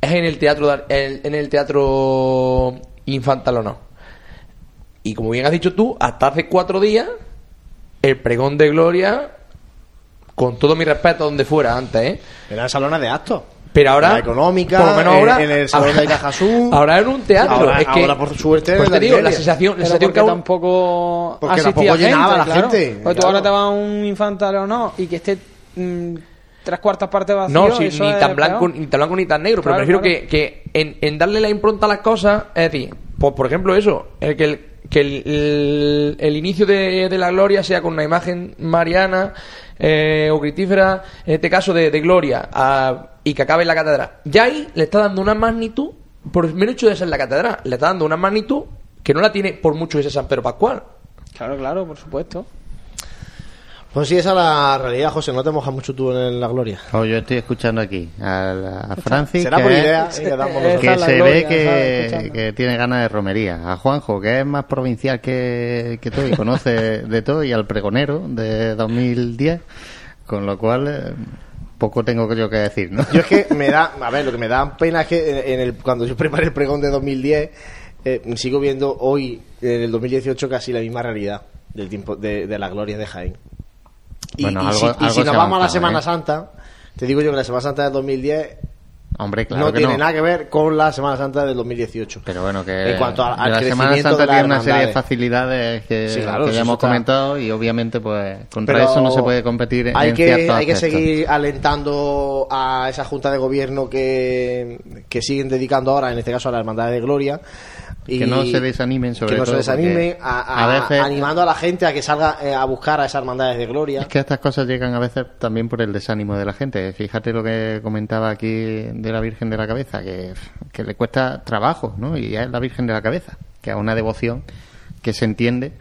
Es en el teatro de- en, en el teatro infantil o no. Y como bien has dicho tú, hasta hace cuatro días, el pregón de Gloria, con todo mi respeto donde fuera antes, ¿eh? Eran salones de actos. Pero ahora, La económica, por lo menos en- ahora, en el salón de Cajasú. Ahora en un teatro. Ahora- es que, ahora, por suerte, pues te la digo, la sensación, la Pero sensación que aún- tampoco Porque tampoco llenaba gente, la claro. gente, Porque tú claro. ahora te vas a un infantil o no y que esté mm, tres cuartas partes vacío No, sí, eso ni es tan blanco, peor. ni tan blanco ni tan negro, pero Claro, prefiero claro. que, que en, en darle la impronta a las cosas, es decir, pues, por ejemplo eso, el que el, que el, el- inicio de, de la gloria sea con una imagen mariana eh, o critífera, en este caso de, de gloria, y que acabe en la catedral. Ya ahí le está dando una magnitud, por el mero hecho de ser la catedral, le está dando una magnitud que no la tiene por mucho ese San Pedro Pascual. Claro, claro, por supuesto. Pues sí, esa es la realidad, José. No te mojas mucho tú en la gloria. Oh, yo estoy escuchando aquí a, a Francis Será que, por idea Eh, que la se gloria, ve que, tiene ganas de romería. A Juanjo, que es más provincial que, que todo y conoce de todo, y al pregonero de 2010, con lo cual eh, poco tengo yo que decir, ¿no? Yo es que me da, a ver, lo que me da pena es que en el, cuando yo preparé el pregón de 2010, eh, sigo viendo hoy, en el 2018, casi la misma realidad del tiempo de, de la gloria de Jaén. Y, Bueno, y algo- si, y nos vamos a la Semana ¿eh? Santa, te digo yo que la Semana Santa del 2010 Hombre, claro no que tiene no. nada que ver con la Semana Santa del 2018. Pero bueno, que En cuanto a- al la Semana Santa tiene una serie de facilidades que, Sí, claro, que sí, ya eso hemos está- comentado y obviamente pues contra Pero eso no se puede competir hay en que hay que seguir alentando a esa junta de gobierno que, que siguen dedicando ahora en este caso a la hermandad de gloria y Que no se desanimen, sobre que no todo, se desanimen a, a- a veces- animando a la gente a que salga eh, a buscar a esas hermandades de gloria Es que estas cosas llegan a veces también por el desánimo de la gente. Fíjate lo que comentaba aquí de la Virgen de la Cabeza, que, que le cuesta trabajo, ¿no? Y es la Virgen de la Cabeza, que es una devoción que se entiende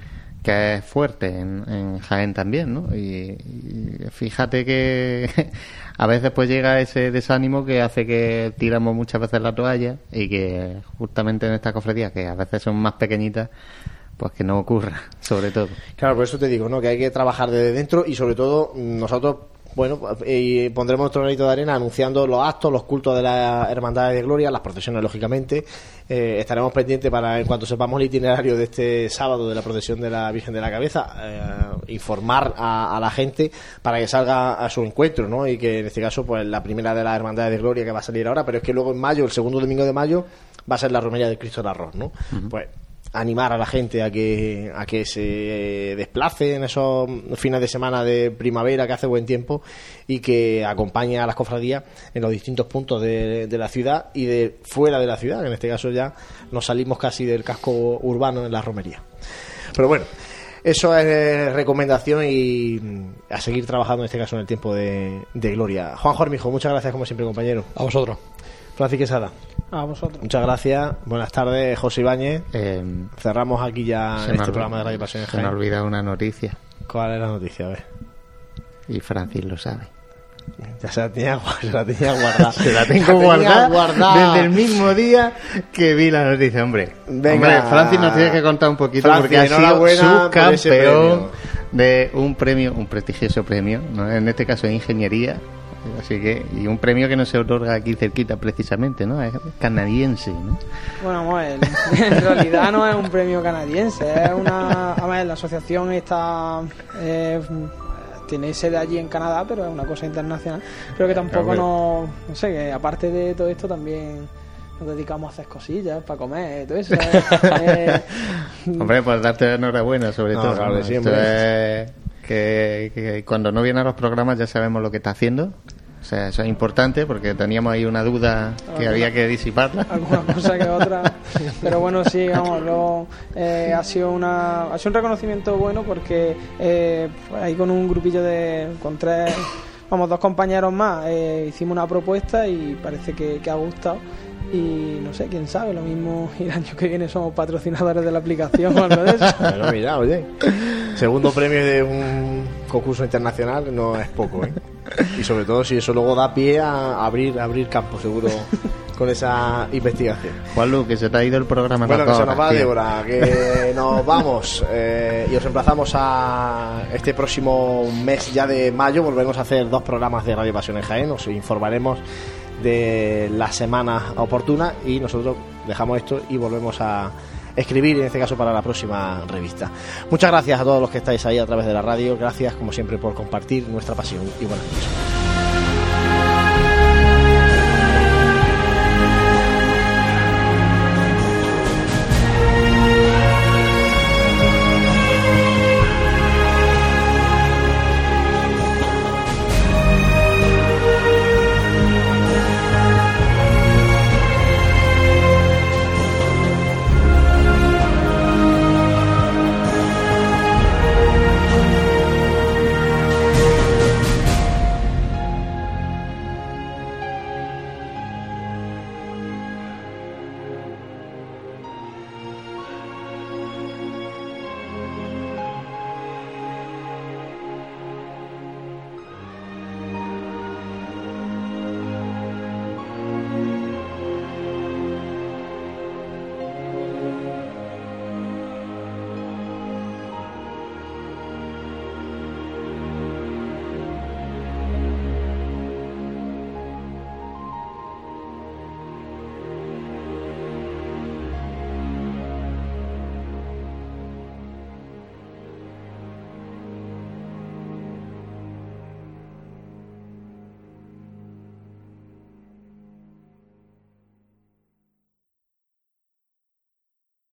que es fuerte en, Jaén también, ¿no? Y, y fíjate que a veces pues llega ese desánimo que hace que tiramos muchas veces la toalla y que justamente en estas cofradías, que a veces son más pequeñitas, pues que no ocurra, sobre todo. Claro, por eso te digo, ¿no? Que hay que trabajar desde dentro y sobre todo nosotros, bueno, eh, pondremos nuestro granito de arena anunciando los actos, los cultos de las hermandades de gloria, las procesiones, lógicamente. Eh, estaremos pendientes para, en cuanto sepamos el itinerario de este sábado de la procesión de la Virgen de la Cabeza, eh, informar a, a la gente para que salga a su encuentro, ¿no? Y que en este caso, pues la primera de las hermandades de gloria que va a salir ahora, pero es que luego en mayo, el segundo domingo de mayo, va a ser la romería del Cristo del Arroz, ¿no? Pues animar a la gente a que, a que se desplace en esos fines de semana de primavera que hace buen tiempo y que acompañe a las cofradías en los distintos puntos de, de la ciudad y de fuera de la ciudad, que en este caso ya nos salimos casi del casco urbano en la romería. Pero bueno, eso es recomendación y a seguir trabajando en este caso en el tiempo de, de gloria. Juan Jormijo, muchas gracias como siempre, compañero. A vosotros. Francis Quesada. A vosotros. Muchas gracias. Buenas tardes, José Ibáñez. Cerramos aquí ya este olvi- programa de Radio Pasión en Se me ha olvidado una noticia. ¿Cuál es la noticia? A ver. Y Francis lo sabe. Ya se la tenía, se la tenía guardada. Se la La tengo tenía guardada, guardada. desde el mismo día que vi la noticia, hombre. Venga. Hombre, Francis nos tiene que contar un poquito Francis, porque ha sido subcampeón de un premio, un prestigioso premio, ¿no? en este caso de ingeniería. Así que, y un premio que no se otorga aquí cerquita precisamente, ¿no? Es canadiense, ¿no? Bueno, ver, en realidad no es un premio canadiense, es una. A ver, la asociación está. eh, tiene sede allí en Canadá, pero es una cosa internacional. Pero que tampoco nos. No sé, que aparte de todo esto también nos dedicamos a hacer cosillas para comer y todo eso. ¿eh? Hombre, pues darte enhorabuena sobre No, todo. claro ¿no? es que, que cuando no viene a los programas ya sabemos lo que está haciendo. O sea, eso es importante porque teníamos ahí una duda que Alguna- había que disiparla. alguna cosa que otra. Pero bueno, sí, vamos, luego, eh, ha, sido una, ha sido un reconocimiento bueno porque eh, ahí con un grupillo de. con tres. Vamos, dos compañeros más, eh, hicimos una propuesta y parece que, que ha gustado. Y no sé, quién sabe, lo mismo y el año que viene somos patrocinadores de la aplicación o algo de eso. Mira, oye. Segundo premio de un concurso internacional no es poco, ¿eh? Y sobre todo si eso luego da pie a abrir, abrir campo, seguro, con esa investigación. Juanlu, que se te ha ido el programa. Bueno, que se nos va de tío. hora, que nos vamos eh, y os emplazamos a este próximo mes ya de mayo. Volvemos a hacer dos programas de Radio Pasión en Jaén. Os informaremos de la semana oportuna y nosotros dejamos esto y volvemos a escribir, en este caso para la próxima revista. Muchas gracias a todos los que estáis ahí a través de la radio. Gracias, como siempre, por compartir nuestra pasión y buenas noches.